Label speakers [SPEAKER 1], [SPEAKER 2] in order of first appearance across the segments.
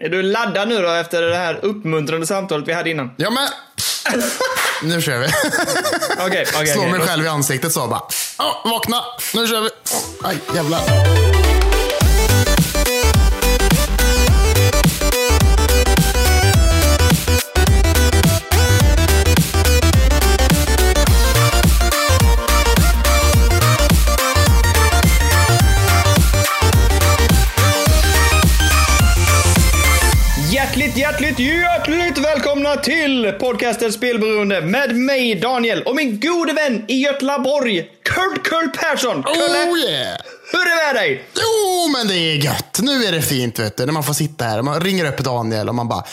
[SPEAKER 1] Är du laddad nu då efter det här uppmuntrande samtalet vi hade innan?
[SPEAKER 2] Ja men, nu kör vi.
[SPEAKER 1] Okej, okej.
[SPEAKER 2] Slår
[SPEAKER 1] okej.
[SPEAKER 2] mig själv i ansiktet så bara. Åh, vakna, nu kör vi. Aj, jävlar.
[SPEAKER 1] Hjärtligt, hjärtligt, välkomna till podcasten Spelberoende med mig Daniel och min gode vän i Götlaborg, Kurt Kull Persson. Kulle,
[SPEAKER 2] Oh yeah.
[SPEAKER 1] hur är det med dig?
[SPEAKER 2] Jo, men det är gött. Nu är det fint vet du. När man får sitta här. Man ringer upp Daniel och man bara.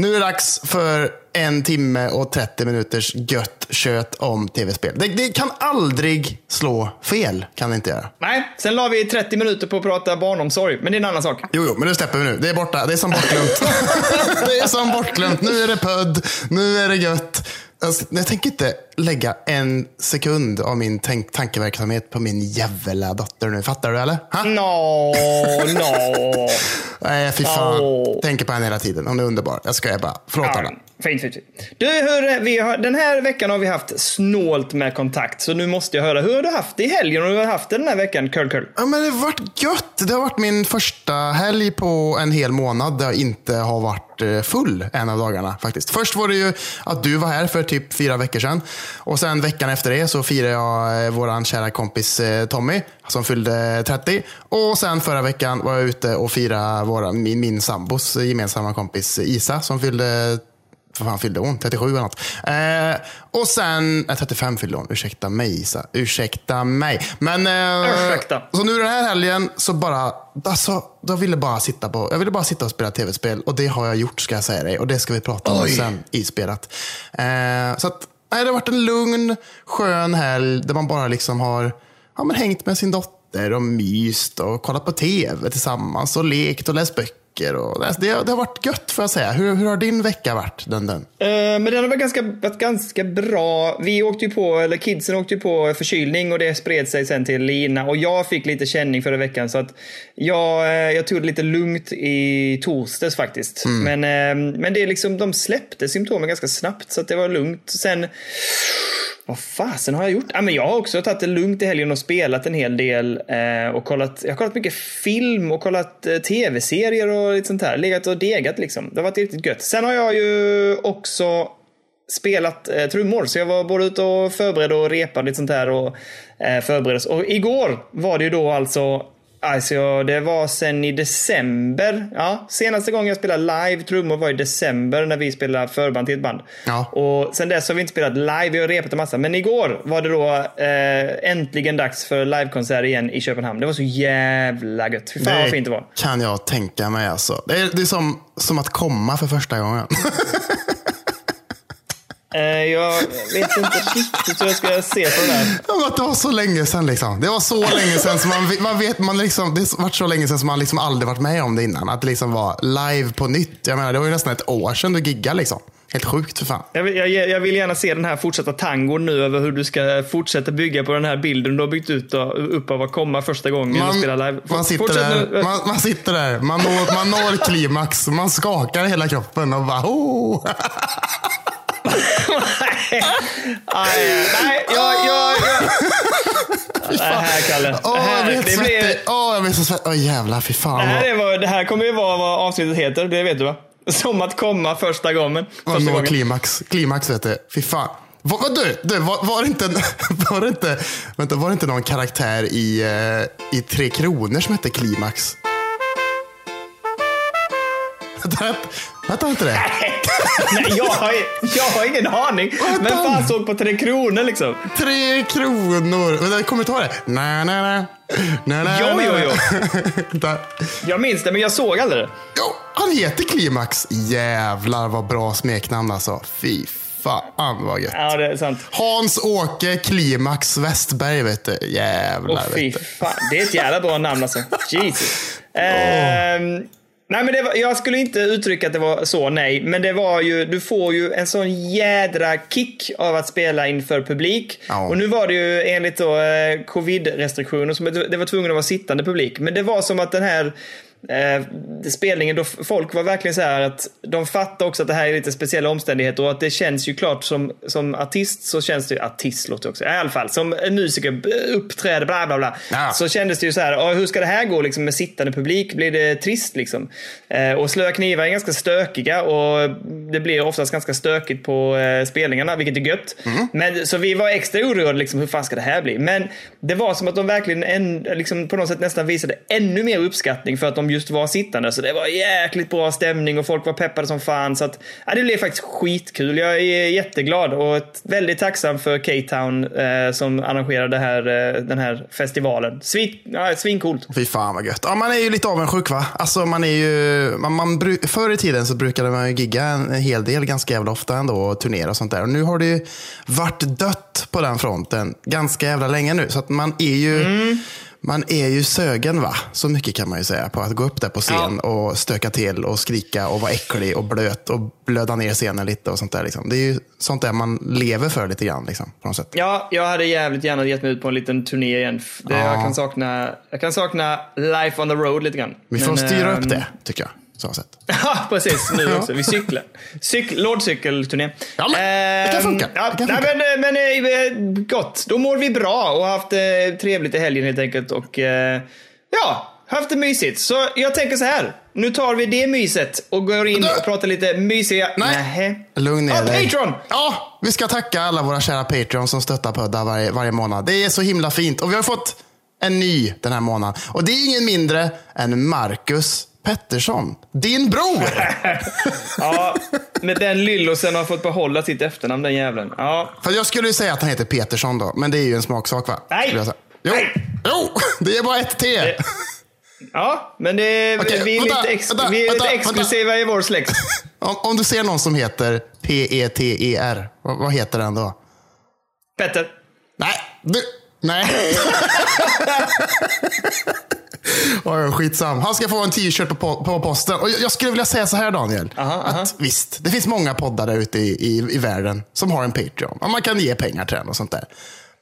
[SPEAKER 2] Nu är det dags för en timme och 30 minuters gött kött om tv-spel. Det, det kan aldrig slå fel. Kan det inte göra.
[SPEAKER 1] Nej, sen la vi 30 minuter på att prata barnomsorg, men det är en annan sak.
[SPEAKER 2] Jo, jo, men det släpper vi nu. Det är borta. Det är som bortglömt. det är som bortglömt. Nu är det pödd. Nu är det gött. Alltså, jag tänker inte lägga en sekund av min tänk- tankeverksamhet på min jävla dotter nu. Fattar du eller? Ha?
[SPEAKER 1] No, no.
[SPEAKER 2] Nej, fy fan.
[SPEAKER 1] Åh.
[SPEAKER 2] Tänker på henne hela tiden. Hon är underbar. Jag skojar bara. Förlåt alla.
[SPEAKER 1] Fint, fint, fint. Du, hur, vi har, den här veckan har vi haft snålt med kontakt, så nu måste jag höra. Hur har du haft det i helgen och hur har du haft det den här veckan, Kull Kull?
[SPEAKER 2] Ja, men det har varit gött. Det har varit min första helg på en hel månad där jag inte har varit eh, full en av dagarna faktiskt. Först var det ju att du var här för typ fyra veckor sedan. Och sen veckan efter det så firade jag eh, våran kära kompis eh, Tommy som fyllde 30. Och sen förra veckan var jag ute och firade våra, min, min sambos gemensamma kompis Isa som fyllde vad fan fyllde hon? 37 eller något. Eh, och sen, nej 35 fyllde hon. Ursäkta mig Isa. Ursäkta mig. Men, eh,
[SPEAKER 1] Ursäkta.
[SPEAKER 2] så nu den här helgen så bara, alltså, jag ville bara sitta på, jag ville bara sitta och spela tv-spel. Och det har jag gjort ska jag säga dig. Och det ska vi prata om
[SPEAKER 1] Oj.
[SPEAKER 2] sen i spelat. Eh, så att, nej, det har varit en lugn, skön helg där man bara liksom har ja, men hängt med sin dotter och myst och kollat på tv tillsammans och lekt och läst böcker. Och, det, det har varit gött får jag säga. Hur, hur har din vecka varit? Den, den?
[SPEAKER 1] Eh, men den har varit ganska, varit ganska bra. Vi åkte ju på, eller kidsen åkte ju på förkylning och det spred sig sen till Lina och jag fick lite känning förra veckan så att jag, eh, jag tog det lite lugnt i torsdags faktiskt. Men, eh, men det är liksom, de släppte symptomen ganska snabbt så att det var lugnt. Sen vad fasen har jag gjort? Ja, men jag har också tagit det lugnt i helgen och spelat en hel del. Eh, och kollat, jag har kollat mycket film och kollat eh, tv-serier och lite sånt här. Legat och degat liksom. Det har varit riktigt gött. Sen har jag ju också spelat eh, trummor. Så jag var både ute och förberedde och repade lite sånt här. Och eh, förbereddes. Och igår var det ju då alltså Alltså, det var sen i december. Ja, senaste gången jag spelade live trummor var i december när vi spelade förband till ett band.
[SPEAKER 2] Ja.
[SPEAKER 1] Och sen dess har vi inte spelat live, vi har repat en massa. Men igår var det då eh, äntligen dags för livekonsert igen i Köpenhamn. Det var så jävla gött. Fy fan vad fint det var.
[SPEAKER 2] kan jag tänka mig. Alltså. Det, är, det är som, som att komma för första gången.
[SPEAKER 1] Eh, jag vet inte riktigt hur jag ska se på det där.
[SPEAKER 2] Ja, det var så länge sedan. Liksom. Det var så länge sedan som man, man vet, man liksom, det har varit så länge sedan som man liksom aldrig varit med om det innan. Att det liksom var live på nytt. Jag menar, det var ju nästan ett år sedan du giggade. Liksom. Helt sjukt för fan.
[SPEAKER 1] Jag vill, jag, jag vill gärna se den här fortsatta tangon nu över hur du ska fortsätta bygga på den här bilden du har byggt ut då, upp av att komma första gången och spela live.
[SPEAKER 2] man, sitter där, man, man sitter där, man når, man når klimax, man skakar hela kroppen och bara oh.
[SPEAKER 1] Nej, nej, jag... jag, jag... Det här, Kalle.
[SPEAKER 2] Åh,
[SPEAKER 1] det
[SPEAKER 2] jag
[SPEAKER 1] här,
[SPEAKER 2] blir
[SPEAKER 1] det
[SPEAKER 2] helt
[SPEAKER 1] blir.
[SPEAKER 2] Åh, jag blir så svettig. Åh, jävlar, fy fan.
[SPEAKER 1] det, här är vad, det här kommer ju vara vad avsnittet heter, det vet du va? Som att komma första gången. Första
[SPEAKER 2] når
[SPEAKER 1] gången.
[SPEAKER 2] klimax. Klimax vet du. Fy fan. Var, var, du, du, var, var, det inte, var, det inte, vänta, var det inte någon karaktär i, eh, i Tre Kronor som hette Klimax? Vänta, vänta inte det?
[SPEAKER 1] Nej, jag har, jag har ingen aning. Men
[SPEAKER 2] fan?
[SPEAKER 1] såg på Tre Kronor liksom?
[SPEAKER 2] Tre kronor. Vänta, kommer du ta det? Na. Na, na,
[SPEAKER 1] Jo, jo, jo. Jag minns det, men jag såg aldrig det.
[SPEAKER 2] Jo, han heter Klimax. Jävlar vad bra smeknamn alltså. Fy fan vad gött.
[SPEAKER 1] Ja, det är sant.
[SPEAKER 2] Hans-Åke Klimax Westberg vet du. Jävlar
[SPEAKER 1] Åh fy
[SPEAKER 2] vet du.
[SPEAKER 1] fan. Det är ett jävla bra namn alltså. Jesus. Ehm, nej, men var, jag skulle inte uttrycka att det var så, nej. Men det var ju, du får ju en sån jädra kick av att spela inför publik.
[SPEAKER 2] Ja.
[SPEAKER 1] Och nu var det ju enligt då, eh, covid-restriktioner som det var tvungen att vara sittande publik. Men det var som att den här eh, spelningen då folk var verkligen så här att de fattar också att det här är lite speciella omständigheter och att det känns ju klart som, som artist så känns det ju, artist låter också, i alla fall som en musiker uppträder bla bla bla.
[SPEAKER 2] Ja.
[SPEAKER 1] Så kändes det ju så här, hur ska det här gå liksom med sittande publik? Blir det trist liksom? Eh, och Slöa knivar är ganska stökiga och det blir oftast ganska stökigt på eh, spelningarna, vilket är gött.
[SPEAKER 2] Mm.
[SPEAKER 1] Men, så vi var extra oroade, liksom, hur fan ska det här bli? Men det var som att de verkligen en, liksom, på något sätt nästan visade ännu mer uppskattning för att de just var sittande. Så det var jäkligt bra stämning och folk var peppade som fan. Så att, ja, det blev faktiskt skitkul. Jag är jätteglad och väldigt tacksam för K-Town eh, som arrangerade här, eh, den här festivalen. Svin, ja, svincoolt.
[SPEAKER 2] Fy fan vad gött. Ja, man är ju lite avundsjuk va? Alltså man är ju, man, man, förr i tiden så brukade man ju gigga en, hel del ganska jävla ofta ändå och turnera och sånt där. Och nu har det ju varit dött på den fronten ganska jävla länge nu. Så att man är ju, man är ju sögen va? Så mycket kan man ju säga på att gå upp där på scen och stöka till och skrika och vara äcklig och blöt och blöda ner scenen lite och sånt där. Liksom. Det är ju sånt där man lever för lite grann liksom, på något sätt.
[SPEAKER 1] Ja, jag hade jävligt gärna gett mig ut på en liten turné igen. Det,
[SPEAKER 2] Ja.
[SPEAKER 1] jag, kan sakna, jag kan sakna life on the road lite grann.
[SPEAKER 2] Vi får
[SPEAKER 1] Men,
[SPEAKER 2] styra
[SPEAKER 1] ehm,
[SPEAKER 2] upp det, tycker jag. Så sett.
[SPEAKER 1] Ja, precis. Nu också. Vi cyklar. Cyk Lådcykelturné.
[SPEAKER 2] Ja, men det kan
[SPEAKER 1] Ehm,
[SPEAKER 2] funka.
[SPEAKER 1] Ja,
[SPEAKER 2] Det kan
[SPEAKER 1] nej,
[SPEAKER 2] funka.
[SPEAKER 1] men, men eh, gott. Då mår vi bra och har haft eh, trevligt i helgen helt enkelt. Och eh, ja, haft det mysigt. Så jag tänker så här. Nu tar vi det myset och går in och pratar lite mysiga...
[SPEAKER 2] Nej.
[SPEAKER 1] Nähä.
[SPEAKER 2] Lugn ner
[SPEAKER 1] Ja,
[SPEAKER 2] dig.
[SPEAKER 1] Patreon!
[SPEAKER 2] Ja, vi ska tacka alla våra kära Patreons som stöttar Pudda varje, varje månad. Det är så himla fint. Och vi har fått en ny den här månaden. Och det är ingen mindre än Marcus Pettersson. Din bror!
[SPEAKER 1] Ja, med den lillosen har fått behålla sitt efternamn, den jäveln. Ja.
[SPEAKER 2] För jag skulle ju säga att han heter Petersson då, men det är ju en smaksak va?
[SPEAKER 1] Nej.
[SPEAKER 2] Jo,
[SPEAKER 1] Nej.
[SPEAKER 2] jo, det är bara ett T.
[SPEAKER 1] Ja, men det
[SPEAKER 2] Okej,
[SPEAKER 1] vi är
[SPEAKER 2] vänta,
[SPEAKER 1] lite, ex,
[SPEAKER 2] vänta,
[SPEAKER 1] vi är lite
[SPEAKER 2] vänta,
[SPEAKER 1] exklusiva i vår släkt.
[SPEAKER 2] Om, om du ser någon som heter P-E-T-E-R, vad, vad heter den då?
[SPEAKER 1] Petter.
[SPEAKER 2] Nej, du, nej. Ja, skitsam. Han ska få en t-shirt på, på posten. Och jag- skulle vilja säga så här Daniel.
[SPEAKER 1] Aha, aha.
[SPEAKER 2] Att visst, det finns många poddar där ute i, i, i världen som har en Patreon. Och man kan ge pengar till den och sånt där.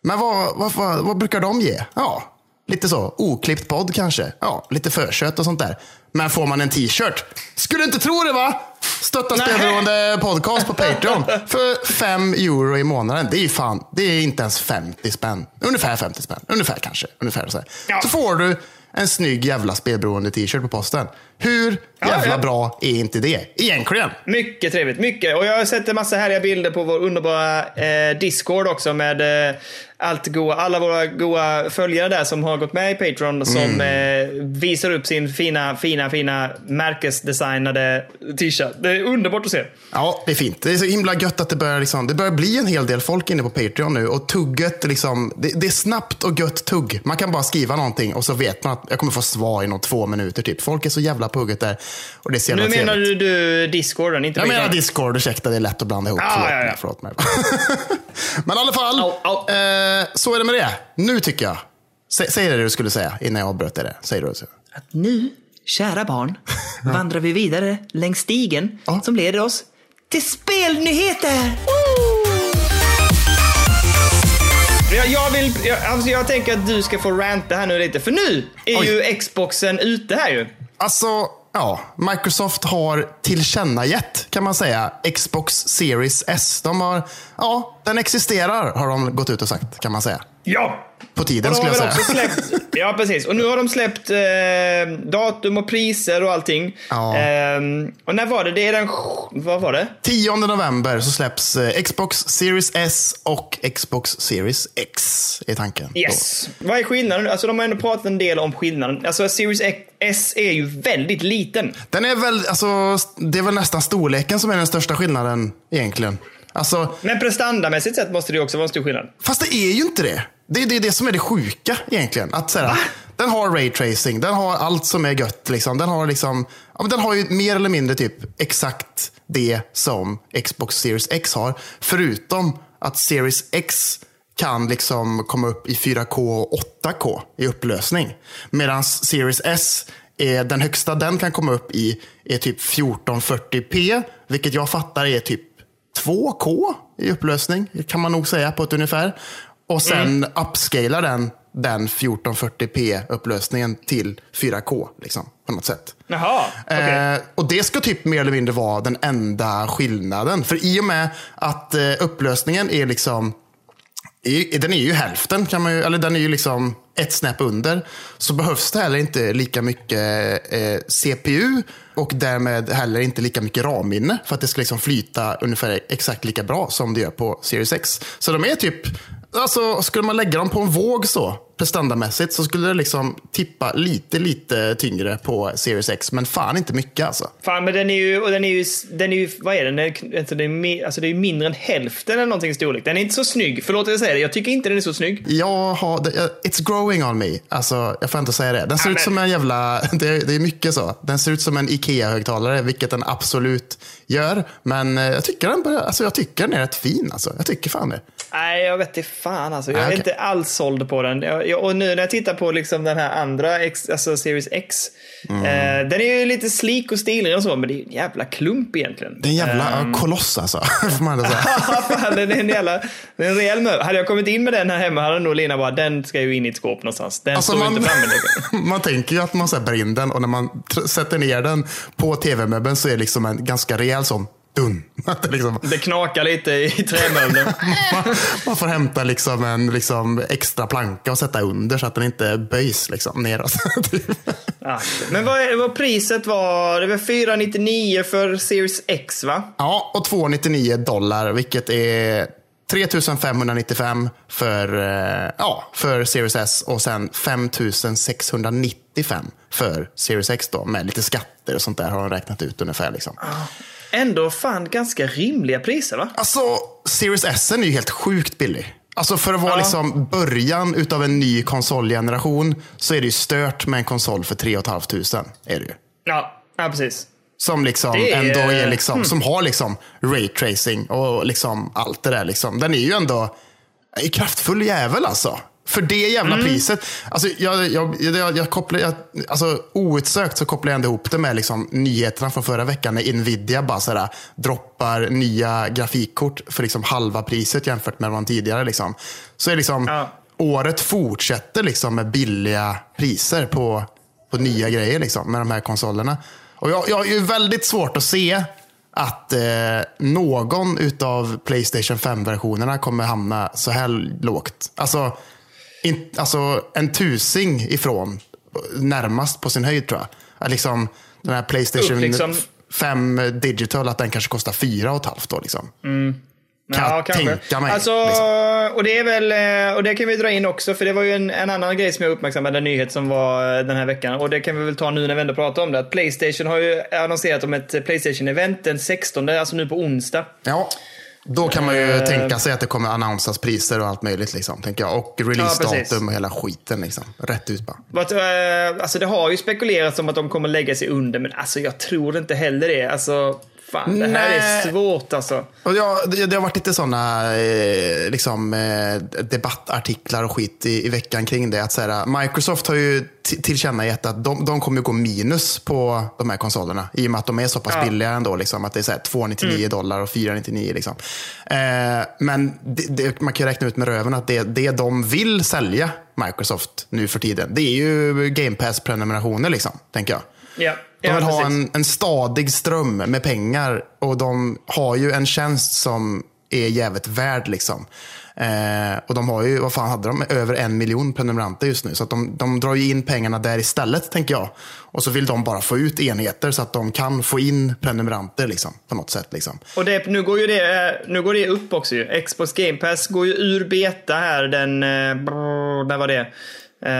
[SPEAKER 2] Men vad, vad, vad, vad brukar de ge? Ja, lite så. Oklippt podd kanske. Ja, lite förkött och sånt där. Men får man en t-shirt? Skulle inte tro det va? Stötta spelberoende podcast på Patreon för 5 euro i månaden. Det är ju fan, det är inte ens 50 spänn. Ungefär 50 spänn. Ungefär kanske. Ungefär så, här.
[SPEAKER 1] Ja.
[SPEAKER 2] så får du en snygg jävla spelberoende t-shirt på posten. Hur
[SPEAKER 1] Ja,
[SPEAKER 2] jävla
[SPEAKER 1] ja.
[SPEAKER 2] bra är inte det? Egentligen.
[SPEAKER 1] Mycket trevligt, mycket. Och jag har sett en massa härliga bilder på vår underbara eh, Discord också med eh, allt goa, alla våra goa följare där som har gått med i Patreon som
[SPEAKER 2] Mm.
[SPEAKER 1] eh, visar upp sin fina, fina, fina märkesdesignade t-shirt. Det är underbart att se.
[SPEAKER 2] Ja, det är fint. Det är så himla gött att det börjar, liksom, det börjar bli en hel del folk inne på Patreon nu. Och tugget, liksom, det, det är snabbt och gött tugg. Man kan bara skriva någonting och så vet man att jag kommer få svar inom två minuter. Typ. Folk är så jävla pugget där. Och det är så jävla
[SPEAKER 1] Nu menar
[SPEAKER 2] trevligt.
[SPEAKER 1] du, du Discorden, inte
[SPEAKER 2] Jag menar? Discord, ursäkta det är lätt att blanda ihop.
[SPEAKER 1] Ja,
[SPEAKER 2] förlåt,
[SPEAKER 1] ja, ja.
[SPEAKER 2] förlåt mig. Men i alla fall,
[SPEAKER 1] Au, au.
[SPEAKER 2] Eh, så är det med det. Nu tycker jag. Sä, säg det du skulle säga innan jag avbröt det. Säg det.
[SPEAKER 1] Att nu, kära barn, vandrar vi vidare längs stigen
[SPEAKER 2] Ja.
[SPEAKER 1] som leder oss till spelnyheter! Jag, jag, vill, jag, alltså jag tänker att du ska få ranta här nu lite, för nu är
[SPEAKER 2] Oj.
[SPEAKER 1] ju Xboxen ute här ju.
[SPEAKER 2] Alltså, ja. Microsoft har tillkännagett, kan man säga, Xbox Series S. De har, ja, den existerar, har de gått ut och sagt, kan man säga.
[SPEAKER 1] Ja!
[SPEAKER 2] På tiden skulle jag säga.
[SPEAKER 1] släppt, ja, precis. Och nu har de släppt eh, datum och priser och allting.
[SPEAKER 2] Ja.
[SPEAKER 1] Ehm, och när var det? Det är den... Vad var det?
[SPEAKER 2] 10 november så släpps eh, Xbox Series S och Xbox Series X, är tanken. då.
[SPEAKER 1] Yes. Vad är skillnaden? Alltså de har ändå pratat en del om skillnaden. Alltså Series S är ju väldigt liten.
[SPEAKER 2] Den är väl, alltså, det är väl nästan storleken som är den största skillnaden egentligen. Alltså,
[SPEAKER 1] Men prestandamässigt sett måste det också vara en stor skillnad.
[SPEAKER 2] Fast det är ju inte det. Det är det, är det som är det sjuka egentligen. Att såhär, den har raytracing, den har allt som är gött. Liksom. Den, har liksom, ja, men den har ju mer eller mindre typ exakt det som Xbox Series X har. Förutom att Series X kan liksom komma upp i 4K och 8K i upplösning. Medan Series S, är, den högsta den kan komma upp i är typ 1440p. Vilket jag fattar är typ 2K i upplösning, kan man nog säga på ett ungefär. Och sen upscalar den den 1440p-upplösningen till 4K. Liksom, på något sätt.
[SPEAKER 1] Jaha, okej.
[SPEAKER 2] Eh, och det ska typ mer eller mindre vara den enda skillnaden. För i och med att eh, upplösningen är liksom i- den är ju hälften, kan man ju, eller den är ju liksom ett snäpp under. Så behövs det heller inte lika mycket eh, CPU och därmed heller inte lika mycket RAM-minne för att det ska liksom flyta ungefär exakt lika bra som det gör på Series X. Så de är typ, alltså skulle man lägga dem på en våg så, prestandamässigt, så skulle det liksom tippa lite, lite tyngre på Series X. Men fan inte mycket alltså.
[SPEAKER 1] Fan, men den är ju, och den är ju, den är ju vad är den? Den är, alltså, det är, alltså, det är mindre än hälften eller någonting i storlek. Den är inte så snygg. Förlåt att jag säger det, jag tycker inte den är så snygg.
[SPEAKER 2] Jag har, it's growing on me. Alltså, jag får inte säga det. Den ser
[SPEAKER 1] Ja,
[SPEAKER 2] ut
[SPEAKER 1] men-
[SPEAKER 2] som en jävla, det, det är mycket så. Den ser ut som en Ikea-högtalare, vilket den absolut gör. Men eh, jag tycker den, börjar, alltså, jag tycker den är rätt fin. Alltså. Jag tycker fan det.
[SPEAKER 1] Nej, jag vet inte fan alltså. Jag
[SPEAKER 2] Ah,
[SPEAKER 1] är
[SPEAKER 2] okej.
[SPEAKER 1] inte alls såld på den. Jag, och nu när jag tittar på liksom den här andra, X, alltså Series X.
[SPEAKER 2] Mm.
[SPEAKER 1] Eh, den är ju lite slik och stilig och så, men det är ju en jävla klump egentligen.
[SPEAKER 2] Det är en jävla uh, koloss alltså. får man säga.
[SPEAKER 1] fan, den är en jävla, det är en rejäl möbel. Hade jag kommit in med den här hemma hade nog Lina bara, den ska ju in i ett skåp någonstans. Den
[SPEAKER 2] Alltså,
[SPEAKER 1] står
[SPEAKER 2] man,
[SPEAKER 1] inte framme.
[SPEAKER 2] man tänker ju att man bär in den och när man sätter ner den på tv-möbeln så är det liksom en ganska rejäl sån dun. Det liksom,
[SPEAKER 1] Det knakar lite i trämöbeln.
[SPEAKER 2] man, man får hämta liksom en liksom extra planka och sätta under så att den inte böjs liksom neråt.
[SPEAKER 1] Men vad, är, vad priset var? Det var 499 för Series X va?
[SPEAKER 2] Ja, och 299 dollar, vilket är 3595 för, eh, ja, för Series S och sen 5695 för Series X då, med lite skatter och sånt där har de räknat ut ungefär. Liksom.
[SPEAKER 1] Ändå fan ganska rimliga priser va?
[SPEAKER 2] Alltså, Series S är ju helt sjukt billig. Alltså för att vara
[SPEAKER 1] Ja.
[SPEAKER 2] liksom början utav en ny konsolgeneration så är det ju stört med en konsol för 3 500 är det ju.
[SPEAKER 1] Ja, ja precis.
[SPEAKER 2] Som liksom
[SPEAKER 1] Det är-
[SPEAKER 2] ändå är liksom, som har liksom raytracing och liksom allt det där. Liksom. Den är ju ändå en kraftfull jävel alltså. För det jävla priset. Alltså, jag, jag, jag, jag kopplar, jag, alltså, outsökt så kopplar jag ändå ihop det med liksom, nyheterna från förra veckan när Nvidia bara sådär, droppar nya grafikkort för liksom, halva priset jämfört med vad de tidigare. Liksom. Så är liksom,
[SPEAKER 1] Ja.
[SPEAKER 2] året fortsätter liksom, med billiga priser på, på nya grejer liksom, med de här konsolerna. Och jag, jag ju väldigt svårt att se att eh, någon utav Playstation 5-versionerna kommer hamna så här lågt. Alltså, in, alltså en tusing ifrån, närmast på sin höjd tror jag. Att liksom, den här Playstation
[SPEAKER 1] Upp liksom.
[SPEAKER 2] 5 digital, att den kanske kostar 4 och ett halvt då. Liksom. Kan
[SPEAKER 1] Ja,
[SPEAKER 2] jag
[SPEAKER 1] kanske.
[SPEAKER 2] tänka mig.
[SPEAKER 1] Alltså,
[SPEAKER 2] liksom.
[SPEAKER 1] och det är väl, eh, och det kan vi dra in också, för det var ju en, en annan grej som jag uppmärksammade, en nyhet som var eh, den här veckan. Och det kan vi väl ta nu när vi ändå pratar om det. Att Playstation har ju annonserat om ett Playstation-event den 16, alltså nu på onsdag.
[SPEAKER 2] Ja, då kan man ju
[SPEAKER 1] Eh.
[SPEAKER 2] tänka sig att det kommer annonsas priser och allt möjligt. Liksom, tänker jag. Och releasedatum och hela skiten. Liksom. Rätt ut bara.
[SPEAKER 1] Vad, eh, alltså det har ju spekulerats om att de kommer lägga sig under, men alltså jag tror inte heller det. Alltså, fan, det här är svårt alltså.
[SPEAKER 2] Och ja, det, det har varit lite sådana eh, liksom, eh, debattartiklar och skit i, i veckan kring det. Att, så här, Microsoft har ju tillkännagett att de, de kommer gå minus på de här konsolerna. I och med att de är så pass
[SPEAKER 1] Ja.
[SPEAKER 2] billiga ändå. Liksom, att det är så här 299 dollar och 499. Liksom. Eh, men det, det, man kan ju räkna ut med röven att det, det de vill sälja, Microsoft, nu för tiden, det är ju Game Pass-prenumerationer. Liksom, tänker jag.
[SPEAKER 1] Ja,
[SPEAKER 2] De
[SPEAKER 1] ja,
[SPEAKER 2] vill ha
[SPEAKER 1] precis.
[SPEAKER 2] en, en stadig ström med pengar och de har ju en tjänst som är jävligt värd. Liksom. Eh, och de har ju, vad fan hade de, över en miljon prenumeranter just nu. Så de, de drar ju in pengarna där istället, tänker jag. Och så vill de bara få ut enheter så att de kan få in prenumeranter liksom, på något sätt. Liksom.
[SPEAKER 1] Och det, nu, går ju det, nu går det upp också ju. Xbox Game Pass går ju ur beta här den... eh, brr, när var det? Eh,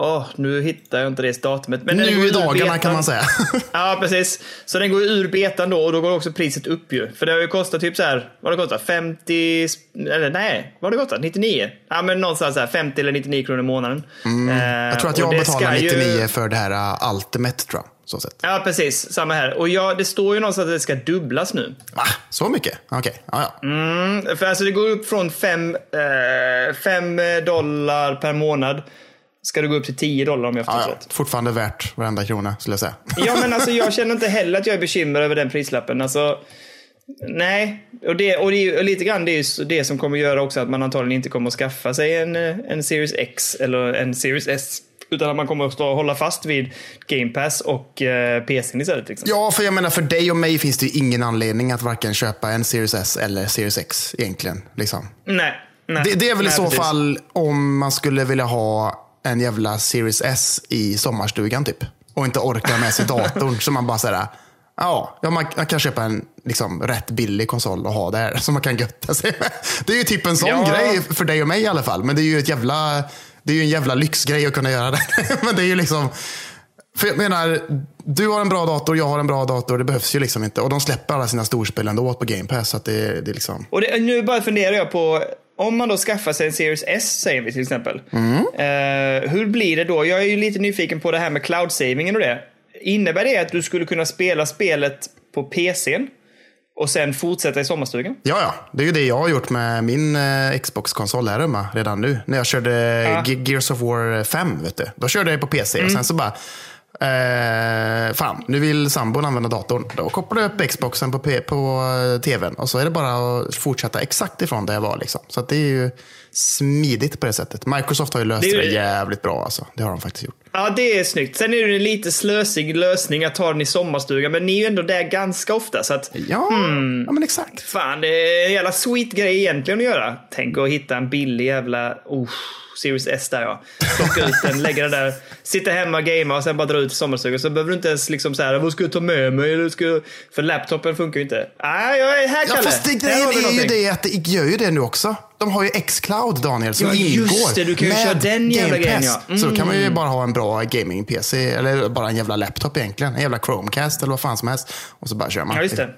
[SPEAKER 1] åh, nu hittar jag inte det datumet. Men
[SPEAKER 2] Nu i dagarna kan man säga.
[SPEAKER 1] Ja, precis. Så den går ur betan då och då går också priset upp ju. För det har ju kostat typ så här, vad har det kostat? 50, eller nej, vad har det kostat? 99? Ja, men någonstans så här 50 eller 99 kronor i månaden. Eh,
[SPEAKER 2] Mm. Jag tror att jag betalar
[SPEAKER 1] ska ju-
[SPEAKER 2] 99 för det här uh, Ultimate, tror jag. Så, sett.
[SPEAKER 1] Ja, precis. Samma här. Och ja, det står ju någonstans att det ska dubblas nu.
[SPEAKER 2] Va? Så mycket? Okej. Ja.
[SPEAKER 1] Mm, för alltså det går upp från 5 eh, dollar per månad. Ska det gå upp till 10 dollar om jag
[SPEAKER 2] Ja,
[SPEAKER 1] förstått
[SPEAKER 2] ja.
[SPEAKER 1] rätt.
[SPEAKER 2] Fortfarande värt varenda krona, skulle jag säga.
[SPEAKER 1] Ja, men alltså jag känner inte heller att jag är bekymrad över den prislappen. Alltså, Nej, och, det, och, det, och lite grann det är det som kommer göra också att man antagligen inte kommer att skaffa sig en, eh, en Series X eller en Series S. Utan att man kommer att stå och hålla fast vid Game Pass och eh, PCn istället. Liksom.
[SPEAKER 2] Ja, för jag menar för dig och mig finns det ju ingen anledning att varken köpa en Series S eller Series X egentligen. Liksom.
[SPEAKER 1] Nej, nej.
[SPEAKER 2] Det, det är väl
[SPEAKER 1] nej,
[SPEAKER 2] i så
[SPEAKER 1] precis.
[SPEAKER 2] fall om man skulle vilja ha en jävla Series S i sommarstugan typ. Och inte orkar med sig datorn. så man bara Ja, ja man, man kan köpa en liksom, rätt billig konsol och ha där som man kan götta sig med. Det är ju typ en sån
[SPEAKER 1] Ja.
[SPEAKER 2] grej för dig och mig i alla fall. Men det är ju ett jävla, det är ju en jävla lyxgrej att kunna göra det. Men det är ju liksom, för jag menar, du har en bra dator, jag har en bra dator. Det behövs ju liksom inte. Och de släpper alla sina storspel ändå på Game Pass. Så att det, det är liksom...
[SPEAKER 1] Och det, nu bara funderar jag på, om man då skaffar sig en Series S, säger vi till exempel.
[SPEAKER 2] Mm.
[SPEAKER 1] Eh, hur blir det då? Jag är ju lite nyfiken på det här med cloud-savingen och det. Innebär det att du skulle kunna spela spelet på PCn och sen fortsätta i sommarstugan?
[SPEAKER 2] Ja, ja. Det är ju det jag har gjort med min eh, Xbox-konsol här hemma redan nu. När jag körde
[SPEAKER 1] Ja.
[SPEAKER 2] Ge- Gears of War 5, vet du. Då körde jag på PC och sen så bara, eh, fan, nu vill sambon använda datorn. Då kopplar jag upp Xboxen på, på eh, tvn och så är det bara att fortsätta exakt ifrån där jag var. Liksom. Så det är ju smidigt på det sättet. Microsoft har ju löst
[SPEAKER 1] Det
[SPEAKER 2] det, jävligt bra. Alltså. Det har de faktiskt gjort.
[SPEAKER 1] Ja, det är snyggt. Sen är det en lite slösig lösning att ta den i sommarstugan, men ni är ju ändå där ganska ofta. Så att,
[SPEAKER 2] Ja, ja men exakt.
[SPEAKER 1] fan, det är en jävla sweet grej egentligen att göra. Tänk att hitta en billig jävla... Oh, Series S där ja. Plocka ut den, lägga den där, sitta hemma gamea och sen bara dra ut sommarstugan. Så behöver du inte ens liksom så här, vad ska jag ta med mig? Eller ska. För laptopen funkar ju inte. Nej, jag är här
[SPEAKER 2] Ja,
[SPEAKER 1] Kalle.
[SPEAKER 2] fast det, grejen är ju det att det gör ju det nu också. De har ju X-Cloud, Daniel, som
[SPEAKER 1] Ja,
[SPEAKER 2] ingår
[SPEAKER 1] just det, du kan ju köra den jävla
[SPEAKER 2] Game
[SPEAKER 1] grejen, ja.
[SPEAKER 2] Så då kan man ju
[SPEAKER 1] Mm.
[SPEAKER 2] bara ha en bra gaming-PC, eller bara en jävla laptop egentligen. En jävla Chromecast eller vad fan som helst. Och så bara kör man.
[SPEAKER 1] Ja, just det.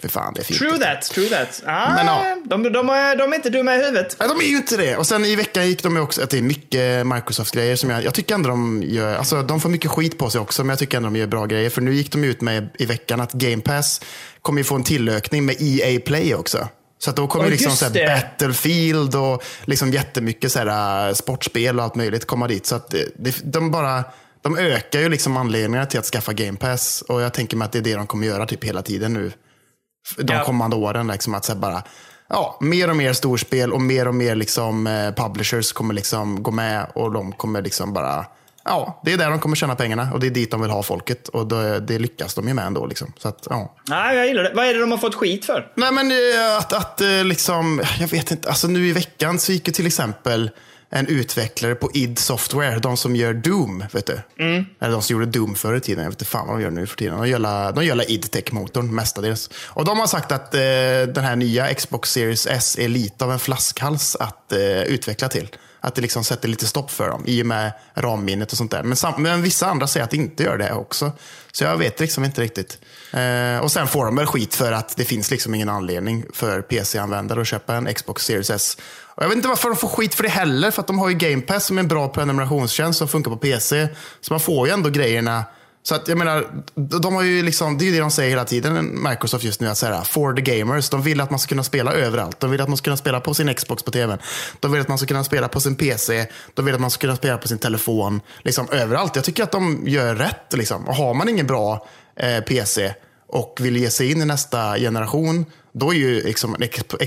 [SPEAKER 2] För fan, det är fint.
[SPEAKER 1] True that, true that. Ah,
[SPEAKER 2] Men ja.
[SPEAKER 1] de, de, är, de är inte dumma i huvudet.
[SPEAKER 2] Nej, de är ju inte det. Och sen i veckan gick de också, att det är mycket Microsoft-grejer som jag, jag tycker ändå de gör, alltså de får mycket skit på sig också, men jag tycker ändå de gör bra grejer. För nu gick de ut med i veckan att Game Pass kommer ju få en tillökning med EA Play också. Så att då kommer
[SPEAKER 1] Ja,
[SPEAKER 2] liksom så. Battlefield och liksom jättemycket så här, äh, sportspel och allt möjligt komma dit. Så att det, det, de bara, de ökar ju liksom anledningarna till att skaffa Game Pass. Och jag tänker mig att det är det de kommer göra typ hela tiden nu de
[SPEAKER 1] Ja.
[SPEAKER 2] kommande åren. Liksom, att så bara, ja, mer och mer storspel och mer och mer liksom, eh, publishers kommer liksom gå med och de kommer liksom bara Ja, det är där de kommer tjäna pengarna och det är dit de vill ha folket. Och då, det lyckas de ju med ändå. Liksom. Så att, ja.
[SPEAKER 1] Nej, jag gillar det. Vad är det de har fått skit för?
[SPEAKER 2] Nej men eh, att, att eh, liksom, jag vet inte, alltså nu i veckan så gick ju till exempel en utvecklare på id Software, de som gör Doom, vet du. Eller de som gjorde Doom förr i tiden, jag vet inte fan vad de gör nu för tiden. De gör, de id Tech-motorn mestadels. Och de har sagt att eh, den här nya Xbox Series S är lite av en flaskhals att eh, utveckla till. Att det liksom sätter lite stopp för dem i och med ramminnet och sånt där. Men, sam- men vissa andra säger att det inte gör det också. Så jag vet liksom inte riktigt. Eh, och sen får de väl skit för att det finns liksom ingen anledning för PC-användare att köpa en Xbox Series S. Och jag vet inte varför de får skit för det heller. För att de har ju Game Pass som är en bra prenumerationstjänst som funkar på PC. Så man får ju ändå grejerna. Så att jag menar, de har ju liksom, det är ju det de säger hela tiden, Microsoft just nu, att säga for the gamers. De vill att man ska kunna spela överallt. De vill att man ska kunna spela på sin Xbox på tvn. De vill att man ska kunna spela på sin PC. De vill att man ska kunna spela på sin telefon. Liksom överallt. Jag tycker att de gör rätt. Liksom. Och har man ingen bra eh, PC och vill ge sig in i nästa generation, då är ju liksom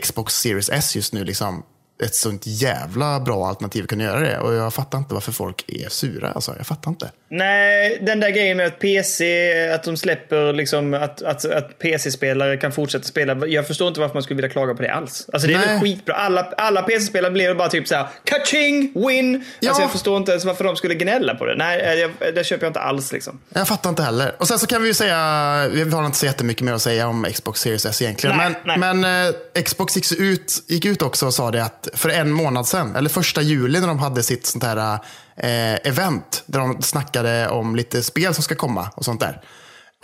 [SPEAKER 2] Xbox Series S just nu liksom ett sånt jävla bra alternativ att kunna göra det. Och jag fattar inte varför folk är sura. Alltså, jag fattar inte.
[SPEAKER 1] Nej, den där grejen med att PC, att de släpper liksom att, att, att PC-spelare kan fortsätta spela. Jag förstår inte varför man skulle vilja klaga på det alls. Alltså det är
[SPEAKER 2] Nej.
[SPEAKER 1] väl skitbra. Alla, alla PC-spelare blev bara typ såhär kaching, win.
[SPEAKER 2] Ja.
[SPEAKER 1] Alltså jag förstår inte ens varför de skulle gnälla på det. Nej, jag, det köper jag inte alls liksom.
[SPEAKER 2] Jag fattar inte heller. Och sen så kan vi ju säga, vi har inte så jättemycket mer att säga om Xbox Series S egentligen.
[SPEAKER 1] Nej,
[SPEAKER 2] men
[SPEAKER 1] nej.
[SPEAKER 2] men eh, Xbox gick, så ut, gick ut också och sa det att för en månad sedan, eller första juli när de hade sitt sånt här eh, event, där de snackade om lite spel som ska komma och sånt där.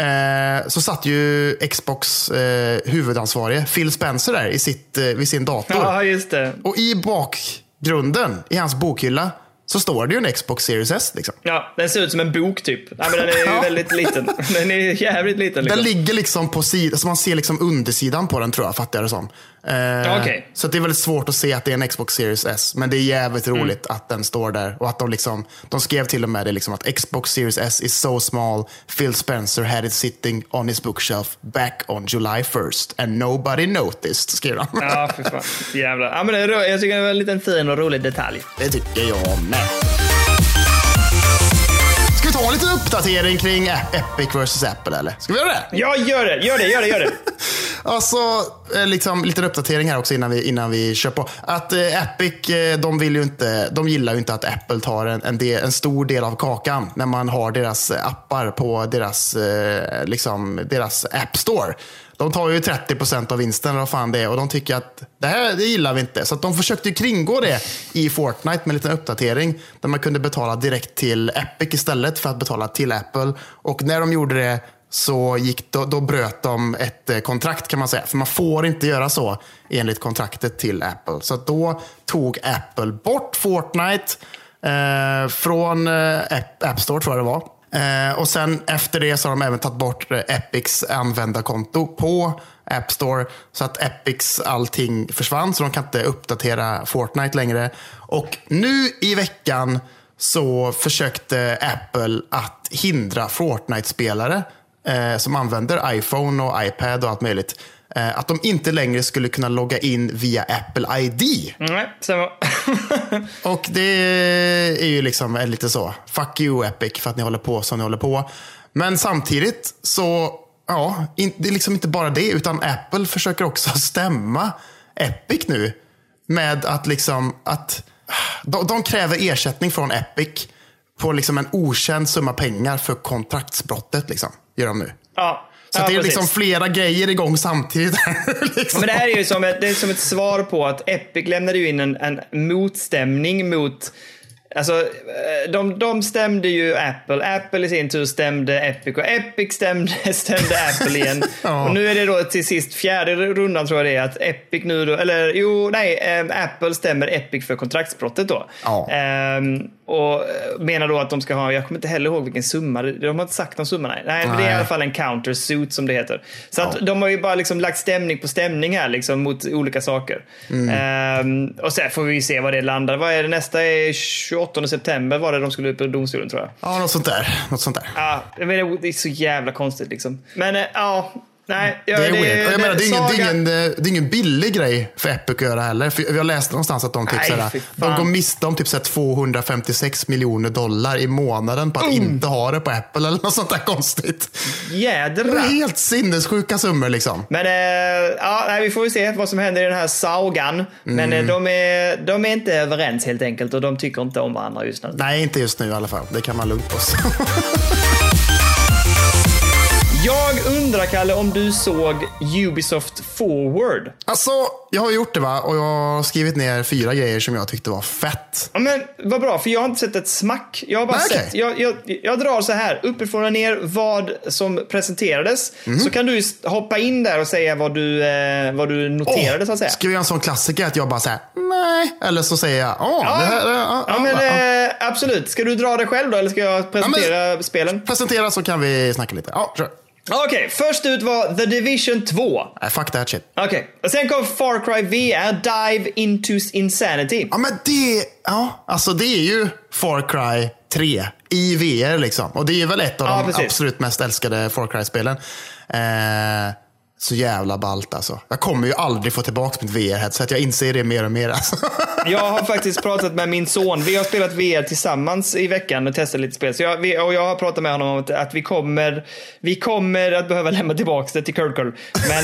[SPEAKER 2] Eh, så satt ju Xbox eh, huvudansvarige Phil Spencer där i sitt, eh, vid sin dator.
[SPEAKER 1] Ja, just det.
[SPEAKER 2] Och i bakgrunden, i hans bokhylla, så står det ju en Xbox Series S. Liksom.
[SPEAKER 1] Ja, den ser ut som en bok typ. Ja, men den är ju väldigt liten. Den är jävligt liten. Liksom.
[SPEAKER 2] Den ligger liksom på sidan, så man ser liksom undersidan på den tror jag, fattar jag det som. Eh,
[SPEAKER 1] Okej.
[SPEAKER 2] Så det är väldigt svårt att se att det är en Xbox Series S. Men det är jävligt
[SPEAKER 1] Mm.
[SPEAKER 2] roligt att den står där. Och att de liksom, de skrev till och med det liksom att Xbox Series S is so small, Phil Spencer had it sitting on his bookshelf back on July 1st and nobody noticed, skrev de.
[SPEAKER 1] Ja, för fan. Jävlar. Ja, men det är, jag tycker det var en liten fin och rolig detalj.
[SPEAKER 2] Det tycker jag med. Vi ta en liten uppdatering kring Epic vs Apple eller? Ska vi göra det?
[SPEAKER 1] Ja, gör det. Gör det, gör det, gör det.
[SPEAKER 2] Alltså, eh, liksom, lite uppdatering här också innan vi, innan vi kör på. Att eh, Epic, eh, de, vill ju inte, de gillar ju inte att Apple tar en, en, del, en stor del av kakan när man har deras appar på deras, eh, liksom, deras App Store. De tar ju 30 procent av vinsten eller vad fan det är och de tycker att det här det gillar vi inte. Så att de försökte kringgå det i Fortnite med en liten uppdatering där man kunde betala direkt till Epic istället för att betala till Apple. Och när de gjorde det så gick, då, då bröt de ett eh, kontrakt kan man säga. För man får inte göra så enligt kontraktet till Apple. Så att då tog Apple bort Fortnite eh, från eh, App Store tror jag det var. Eh, och sen efter det så har de även tagit bort eh, Epics användarkonto på App Store. Så att Epics allting försvann så de kan inte uppdatera Fortnite längre. Och nu i veckan så försökte Apple att hindra Fortnite-spelare eh, som använder iPhone och iPad och allt möjligt. Eh, att de inte längre skulle kunna logga in via Apple ID.
[SPEAKER 1] Nej, stämmer.
[SPEAKER 2] Och det är ju liksom är lite så. Fuck you Epic för att ni håller på som ni håller på. Men samtidigt så, ja, det är liksom inte bara det. Utan Apple försöker också stämma Epic nu. Med att liksom, att de, de kräver ersättning från Epic på liksom en okänd summa pengar för kontraktsbrottet. Liksom, gör de nu.
[SPEAKER 1] Ja,
[SPEAKER 2] Så
[SPEAKER 1] ja,
[SPEAKER 2] det är
[SPEAKER 1] precis.
[SPEAKER 2] liksom flera grejer igång samtidigt. liksom.
[SPEAKER 1] Men det här är ju som ett, det är som ett svar på att Epic lämnade ju in en, en motstämning mot Alltså, eh, de, de stämde ju Apple. Apple i sin tur stämde Epic och Epic stämde, stämde Apple igen.
[SPEAKER 2] Ja.
[SPEAKER 1] Och nu är det då till sist fjärde rundan tror jag det är att Epic nu då, eller jo, nej, eh, Apple stämmer Epic för kontraktsbrottet då.
[SPEAKER 2] Ja.
[SPEAKER 1] Ehm, och menar då att de ska ha, jag kommer inte heller ihåg vilken summa, de har inte sagt någon summa nej. Nej, men det är i
[SPEAKER 2] Nej.
[SPEAKER 1] alla fall en countersuit som det heter. Så att
[SPEAKER 2] Ja.
[SPEAKER 1] de har ju bara liksom lagt stämning på stämning här liksom mot olika saker.
[SPEAKER 2] Mm.
[SPEAKER 1] Ehm, och sen får vi se vad det landar. Vad är det nästa? är 28 september var det de skulle upp i domstolen tror jag.
[SPEAKER 2] Ja, något sånt där. Något sånt där.
[SPEAKER 1] Ja, det är så jävla konstigt liksom. Men eh, ja, nej. Ja,
[SPEAKER 2] Det är weird. Och jag menar, det, är ingen, det, är
[SPEAKER 1] Saga-
[SPEAKER 2] ingen, det är ingen billig grej för Epic att göra heller. För jag läste någonstans att de, typ,
[SPEAKER 1] Nej,
[SPEAKER 2] såhär, de går miste om typ såhär 256 miljoner dollar i månaden på att
[SPEAKER 1] Mm.
[SPEAKER 2] inte ha det på Apple eller något sånt där konstigt. Det är
[SPEAKER 1] Jädrar.
[SPEAKER 2] helt sinnessjuka summor liksom.
[SPEAKER 1] Men eh, ja, vi får väl se vad som händer i den här sagan. Men
[SPEAKER 2] Mm.
[SPEAKER 1] eh, de, är, de är inte överens helt enkelt och de tycker inte om varandra just nu.
[SPEAKER 2] Nej, inte just nu i alla fall. Det kan man lugnt på.
[SPEAKER 1] Jag undrar, Kalle, om du såg Ubisoft Forward?
[SPEAKER 2] alltså, jag har gjort det va och jag har skrivit ner fyra grejer som jag tyckte var fett.
[SPEAKER 1] Ja, men vad bra, för jag har inte sett ett smack. Jag har bara
[SPEAKER 2] Nej,
[SPEAKER 1] sett, jag, jag, jag drar så här, uppifrån och ner, vad som presenterades.
[SPEAKER 2] Mhm.
[SPEAKER 1] Så kan du hoppa in där och säga vad du, eh, vad du noterade,
[SPEAKER 2] Åh,
[SPEAKER 1] så att säga.
[SPEAKER 2] Ska vi göra en sån klassiker att jag bara säger nej, eller så säger jag åh,
[SPEAKER 1] Ja,
[SPEAKER 2] det här, ja,
[SPEAKER 1] ja, men
[SPEAKER 2] ja.
[SPEAKER 1] eh, absolut. Ska du dra det själv då, eller ska jag presentera spelen?
[SPEAKER 2] Presentera så kan vi snacka lite. Ja, kör.
[SPEAKER 1] Okej, först ut var The Division 2.
[SPEAKER 2] Nej, fuck that shit.
[SPEAKER 1] Okej, och sen kom Far Cry VR, Dive Into Insanity.
[SPEAKER 2] Ja, men det, ja, alltså det är ju Far Cry 3 i VR liksom. Och det är väl ett av
[SPEAKER 1] Ja,
[SPEAKER 2] de
[SPEAKER 1] precis.
[SPEAKER 2] absolut mest älskade Far Cry-spelen. Eh, så jävla ballt alltså. Jag kommer ju aldrig få tillbaka mitt VR-headset. Jag inser det mer och mer. Alltså.
[SPEAKER 1] Jag har faktiskt pratat med min son. Vi har spelat VR tillsammans i veckan och testat lite spel. Så jag, vi, och jag har pratat med honom om att, att vi, kommer, vi kommer att behöva lämna tillbaka det till Kirkle. Men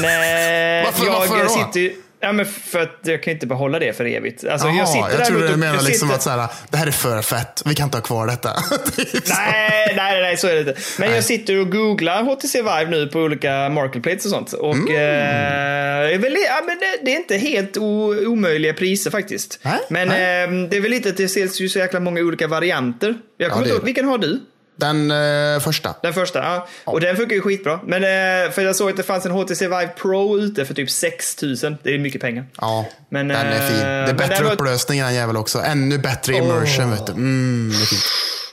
[SPEAKER 1] eh,
[SPEAKER 2] Varför-
[SPEAKER 1] jag
[SPEAKER 2] varför då?
[SPEAKER 1] sitter. Ja, men för att jag kan inte behålla det för evigt. Alltså,
[SPEAKER 2] Jaha,
[SPEAKER 1] jag sitter
[SPEAKER 2] jag
[SPEAKER 1] där
[SPEAKER 2] trodde
[SPEAKER 1] ute
[SPEAKER 2] du
[SPEAKER 1] jag
[SPEAKER 2] liksom
[SPEAKER 1] sitter-
[SPEAKER 2] att så här, det här är för fett. Vi kan inte ha kvar detta. Typ så.
[SPEAKER 1] Nej, nej, nej, så är det inte. Men
[SPEAKER 2] Nej.
[SPEAKER 1] jag sitter och googlar HTC Vive nu på olika marketplaces och sånt. Och
[SPEAKER 2] Mm.
[SPEAKER 1] eh, det är väl, ja, men det, det är inte helt o, omöjliga priser faktiskt.
[SPEAKER 2] Nej,
[SPEAKER 1] men
[SPEAKER 2] nej.
[SPEAKER 1] eh, det är väl lite att det säljs ju så jäkla många olika varianter. Jag kommer
[SPEAKER 2] det
[SPEAKER 1] inte ihåg,
[SPEAKER 2] det.
[SPEAKER 1] vilken har du?
[SPEAKER 2] Den eh, första.
[SPEAKER 1] Den första, ja. Och den funkar ju skitbra. Men eh, för jag såg att det fanns en HTC Vive Pro ute för typ 6000. Det är mycket pengar.
[SPEAKER 2] Ja,
[SPEAKER 1] Men,
[SPEAKER 2] den är fin. Det
[SPEAKER 1] eh,
[SPEAKER 2] är
[SPEAKER 1] men
[SPEAKER 2] bättre
[SPEAKER 1] var-
[SPEAKER 2] upplösning i den jävel också. Ännu bättre immersion. Vet du. Mm, det är fint.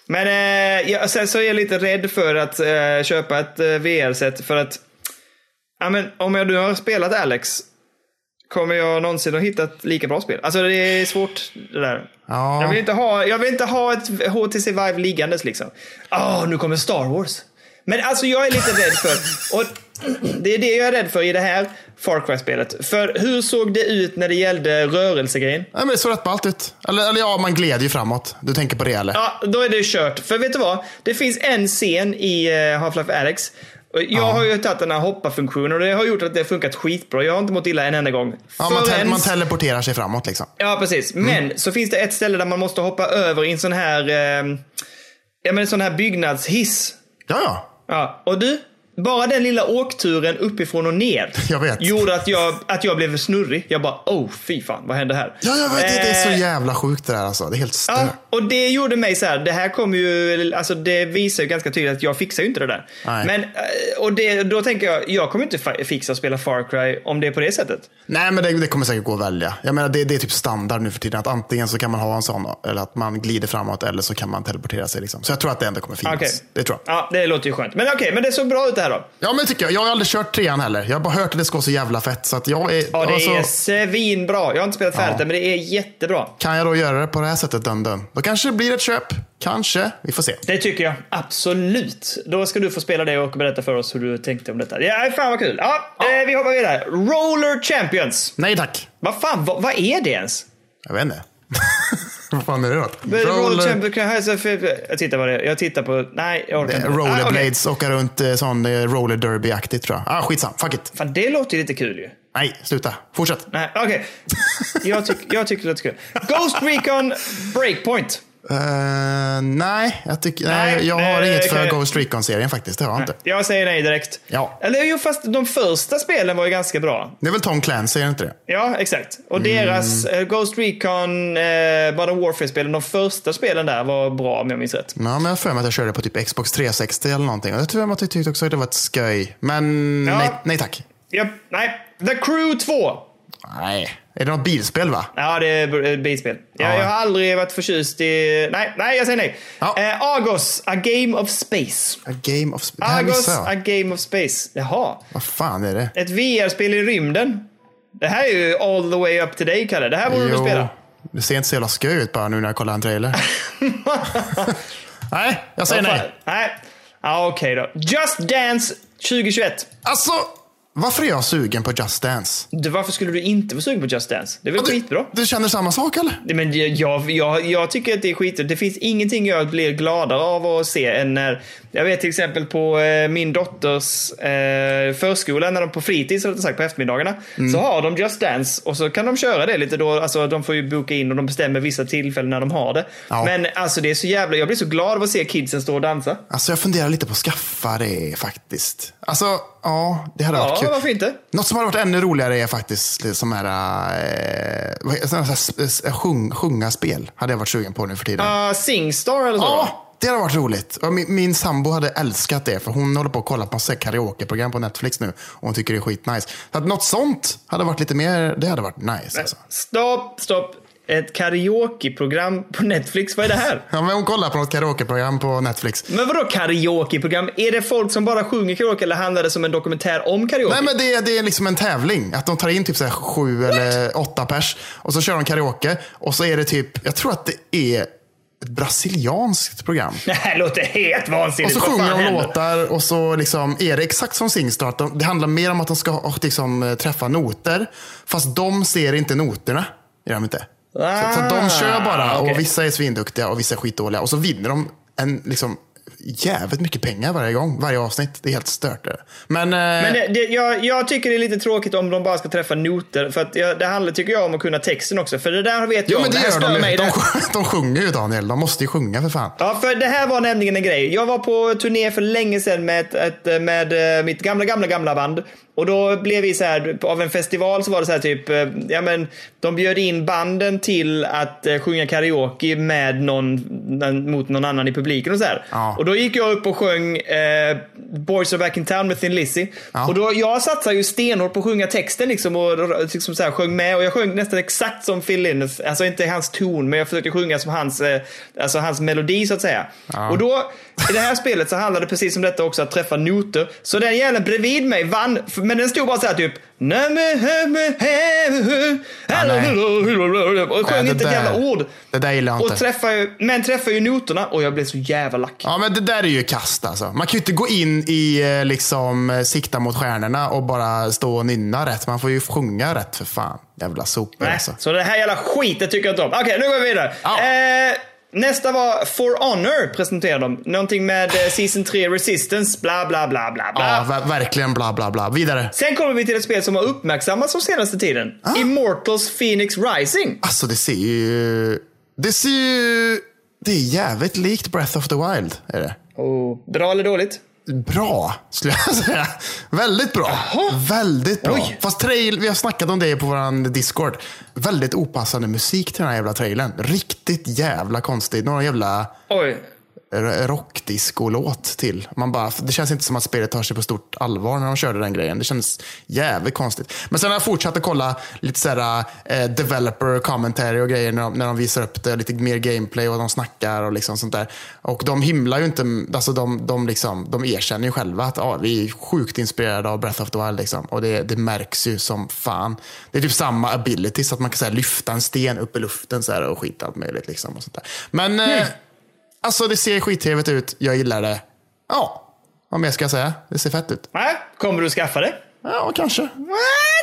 [SPEAKER 1] Men eh, ja, sen så är jag lite rädd för att eh, köpa ett eh, VR-set för att ja, men, om jag nu har spelat Alex kommer jag någonsin att hitta ett lika bra spel? Alltså det är svårt det där.
[SPEAKER 2] Ja.
[SPEAKER 1] Jag, vill inte ha, jag vill inte ha ett HTC Vive liggandes liksom. Åh, nu kommer Star Wars. Men alltså jag är lite rädd för, och det är det jag är rädd för i det här Far Cry-spelet. För hur såg det ut när det gällde rörelsegrejen?
[SPEAKER 2] Ja, men det såg rätt ballt ut. Eller, eller ja, man gled ju framåt. Du tänker på det eller?
[SPEAKER 1] Ja, då är det kört. För vet du vad? Det finns en scen i eh, Half-Life Alex. Jag har ju tagit den här hoppa-funktionen och det har gjort att det har funkat skitbra. Jag har inte mått illa en enda gång.
[SPEAKER 2] Ja, man, te- man teleporterar sig framåt liksom.
[SPEAKER 1] Ja, precis. Men så finns det ett ställe där man måste hoppa över i en sån här, eh, ja, men en sån här byggnadshiss.
[SPEAKER 2] Ja, ja.
[SPEAKER 1] Ja, och du, bara den lilla åkturen uppifrån och ner
[SPEAKER 2] Jag vet.
[SPEAKER 1] gjorde att jag, att jag blev snurrig. Jag bara, oh fy fan, vad hände här?
[SPEAKER 2] Ja, jag vet. Det, det är så
[SPEAKER 1] Eh,
[SPEAKER 2] jävla sjukt det där alltså. Det är helt stört.
[SPEAKER 1] Ja, och det gjorde mig så här, det här kommer ju, alltså det visar ju ganska tydligt att jag fixar ju inte det där.
[SPEAKER 2] Nej.
[SPEAKER 1] Men, eh, och det, då tänker jag, jag kommer inte fixa att spela Far Cry om det är på det sättet.
[SPEAKER 2] Nej, men det, det kommer säkert gå att välja. Jag menar, det, det är typ standard nu för tiden. Att antingen så kan man ha en sån, eller att man glider framåt, eller så kan man teleportera sig. Liksom. Så jag tror att det ändå kommer finnas.
[SPEAKER 1] Okej.
[SPEAKER 2] Det tror jag.
[SPEAKER 1] Ja, det låter ju skönt. Men okej, men det såg bra ut det här då.
[SPEAKER 2] Ja, men tycker jag. Jag har aldrig kört trean heller. Jag har bara hört att det ska vara så jävla fett. Så att jag är,
[SPEAKER 1] Ja, det
[SPEAKER 2] alltså,
[SPEAKER 1] är svinbra. Jag har inte spelat färdigt
[SPEAKER 2] Ja.
[SPEAKER 1] det, men det är jättebra.
[SPEAKER 2] Kan jag då göra det på det här sättet, dum? Då kanske det blir ett köp. Kanske. Vi får se.
[SPEAKER 1] Det tycker jag absolut. Då ska du få spela det och berätta för oss hur du tänkte om detta. Ja, fan vad kul. Ja, Eh, vi hoppar vidare. Roller Champions.
[SPEAKER 2] Nej tack.
[SPEAKER 1] Vad fan, vad, vad är det ens?
[SPEAKER 2] Jag vet inte. Vad fan är det då?
[SPEAKER 1] Men Roller
[SPEAKER 2] Roller,
[SPEAKER 1] Champions, kan jag, tittar vad det är. Jag tittar på, nej jag orkar inte. Ah, okej.
[SPEAKER 2] rollerblades, åka runt eh, sån eh, roller derby-aktigt tror jag. Ah, skitsam. Fuck it.
[SPEAKER 1] Fan, det låter ju lite kul ju.
[SPEAKER 2] Nej, sluta. Fortsätt.
[SPEAKER 1] Nej, okej. Jag, tyck, jag tycker det låter kul. Ghost Recon Breakpoint.
[SPEAKER 2] Eh, nej, jag, tycker,
[SPEAKER 1] Nej,
[SPEAKER 2] nej, jag har
[SPEAKER 1] eh,
[SPEAKER 2] inget för Ghost Recon-serien faktiskt. Det har jag inte.
[SPEAKER 1] Jag säger nej direkt.
[SPEAKER 2] Ja.
[SPEAKER 1] Eller jo, fast de första spelen var ju ganska bra.
[SPEAKER 2] Det är väl Tom Clancy, är det inte det?
[SPEAKER 1] Ja, exakt. Och
[SPEAKER 2] Mm.
[SPEAKER 1] deras eh, Ghost Recon eh, Modern Warfare-spelen, de första spelen där var bra om jag minns rätt.
[SPEAKER 2] Ja, men jag har för mig att jag körde på typ Xbox 360 eller någonting. Och jag tror att jag tyckte också att det var ett sköj. Men
[SPEAKER 1] Ja.
[SPEAKER 2] nej, nej tack.
[SPEAKER 1] Japp, nej. The Crew 2.
[SPEAKER 2] Nej. Är det något bilspel va?
[SPEAKER 1] Ja, det är ett bilspel. Jag,
[SPEAKER 2] Ja.
[SPEAKER 1] jag har aldrig varit förtjust i... Nej, nej, jag säger nej.
[SPEAKER 2] Ja.
[SPEAKER 1] Eh, Argos, A Game of Space.
[SPEAKER 2] A Game of... Här
[SPEAKER 1] Argos, A. Game of Space. Jaha.
[SPEAKER 2] Vad fan är det?
[SPEAKER 1] Ett VR-spel i rymden. Det här är ju all the way up to dig, Kalle. Det här borde du spela.
[SPEAKER 2] det ser inte så jävla skoj ut bara nu när jag kollar en trailer. nej, jag säger nej.
[SPEAKER 1] Nej. Ja, okej då. Just Dance 2021.
[SPEAKER 2] Alltså, varför är jag sugen på Just Dance?
[SPEAKER 1] Du, varför skulle du inte vara sugen på Just Dance? Det är väl
[SPEAKER 2] Du,
[SPEAKER 1] skitbra?
[SPEAKER 2] du känner samma sak eller?
[SPEAKER 1] Nej, Men jag, jag, jag tycker att det är skit. Det finns ingenting jag blir gladare av att se än när... Jag vet till exempel på eh, min dotters eh, förskola, när de på fritids, rättare sagt på eftermiddagarna,
[SPEAKER 2] Mm.
[SPEAKER 1] så har de Just Dance och så kan de köra det lite då. Alltså de får ju boka in och de bestämmer vissa tillfällen när de har det.
[SPEAKER 2] Ja.
[SPEAKER 1] Men alltså det är så jävla... Jag blir så glad av att se kidsen stå och dansa.
[SPEAKER 2] Alltså jag funderar lite på att skaffa det faktiskt. Alltså, ja, det hade varit
[SPEAKER 1] Ja,
[SPEAKER 2] kul.
[SPEAKER 1] varför inte?
[SPEAKER 2] Något som hade varit ännu roligare är faktiskt som här, eh, sådana här s- sjung, sjunga spel. Hade jag varit sugen på nu för tiden.
[SPEAKER 1] Uh, Singstar eller så?
[SPEAKER 2] Ja, det hade varit roligt. Min, min sambo hade älskat det, för hon håller på att kolla på karaokeprogram på Netflix nu. Och hon tycker det är skitnice. Så att något sånt hade varit lite mer, det hade varit nice. Alltså.
[SPEAKER 1] Stopp, stopp. Ett karaokeprogram på Netflix, vad är det här?
[SPEAKER 2] Ja, men hon kollar på något karaokeprogram på Netflix.
[SPEAKER 1] Men vadå karaokeprogram? Är det folk som bara sjunger karaoke eller handlar det som en dokumentär om karaoke?
[SPEAKER 2] Nej, men det, det är liksom en tävling. Att de tar in typ så här sju eller åtta pers och så kör de karaoke. Och så är det typ, jag tror att det är ett brasilianskt program.
[SPEAKER 1] Det här låter helt
[SPEAKER 2] Och
[SPEAKER 1] vansinnigt.
[SPEAKER 2] så
[SPEAKER 1] Vad
[SPEAKER 2] sjunger de låtar och så liksom är det exakt som Singstar. Det handlar mer om att de ska liksom, eh, träffa noter. Fast de ser inte noterna. Gör de inte. Så, så att de kör bara
[SPEAKER 1] Ah, okej.
[SPEAKER 2] och vissa är svinduktiga och vissa är skitdåliga. Och så vinner de en, liksom, jävligt mycket pengar varje gång. Varje avsnitt. Det är helt stört. det. Men, eh,
[SPEAKER 1] Men det, det, jag, jag tycker det är lite tråkigt om de bara ska träffa noter. För att jag, det handlar, tycker jag, om att kunna texten också. För det där vet
[SPEAKER 2] jo,
[SPEAKER 1] jag.
[SPEAKER 2] men det
[SPEAKER 1] här
[SPEAKER 2] gör de
[SPEAKER 1] mig.
[SPEAKER 2] De,
[SPEAKER 1] Det-
[SPEAKER 2] de sjunger ju Daniel. De måste ju sjunga för fan.
[SPEAKER 1] Ja, för det här var nämligen en grej. Jag var på turné för länge sedan med, ett, ett, med eh, mitt gamla, gamla, gamla band. Och då blev vi så här, av en festival så var det så här typ, eh, ja men de bjöd in banden till att eh, sjunga karaoke med någon, mot någon annan i publiken och så.
[SPEAKER 2] Ja.
[SPEAKER 1] Och då gick jag upp och sjöng eh, Boys are back in town med Thin Lizzy. Och då, jag satsade ju stenhårt på att sjunga texten liksom och liksom så här, sjöng med. Och jag sjöng nästan exakt som Phil Lynott. Alltså inte hans ton, men jag försökte sjunga som hans, eh, alltså hans melodi så att säga. Och då, i det här spelet så handlade det precis som detta också, att träffa noter. Så den jäveln bredvid mig vann, men den stod bara så här typ och sjöng inte ett jävla ord.
[SPEAKER 2] Det där gillar jag
[SPEAKER 1] Och
[SPEAKER 2] inte.
[SPEAKER 1] träffar ju, men träffar ju noterna och jag blev så jävla lack.
[SPEAKER 2] Ja, men det där är ju kast alltså. Man kan ju inte gå in i eh, liksom eh, sikta mot stjärnorna och bara stå och nynna rätt. Man får ju sjunga rätt för fan. Jävla sopor alltså.
[SPEAKER 1] Så det här jävla skiten tycker jag inte om. Okej, nu går vi vidare.
[SPEAKER 2] Ja.
[SPEAKER 1] Eh, nästa var For Honor presenterade de. Någonting med eh, Season 3 Resistance, bla bla bla bla bla.
[SPEAKER 2] Ja, ver- verkligen bla bla bla. Vidare.
[SPEAKER 1] Sen kommer vi till ett spel som har uppmärksammats den senaste tiden.
[SPEAKER 2] Ah.
[SPEAKER 1] Immortals Phoenix Rising.
[SPEAKER 2] Alltså det ser ju... Det ser ju... Det är jävligt likt Breath of the Wild. Är det.
[SPEAKER 1] Oh, bra eller dåligt?
[SPEAKER 2] Bra, skulle jag säga. Väldigt bra. Väldigt bra.
[SPEAKER 1] Oj.
[SPEAKER 2] Fast trail, vi har snackat om det på vår Discord. Väldigt opassande musik till den här jävla trailern. Riktigt jävla konstigt. Någon jävla
[SPEAKER 1] Oj
[SPEAKER 2] rockdisco-låt till. Man bara, det känns inte som att spelet tar sig på stort allvar när de körde den grejen. Det känns jävligt konstigt. Men sen har jag fortsatt att kolla lite sådär, eh, developer commentary och grejer när de, när de visar upp det. Lite mer gameplay och de snackar och liksom sånt där. Och de himlar ju inte, alltså de, de, liksom, de erkänner ju själva att ah, vi är sjukt inspirerade av Breath of the Wild. Liksom. Och det, det märks ju som fan. Det är typ samma ability så att man kan så här, lyfta en sten upp i luften så här, och skit allt möjligt. Liksom, och sånt där. Men eh, Alltså det ser skittrevligt ut. Jag gillar det. Ja, vad mer ska jag säga? Det ser fett ut.
[SPEAKER 1] Nej, kommer du skaffa det?
[SPEAKER 2] Ja, kanske.
[SPEAKER 1] Nej,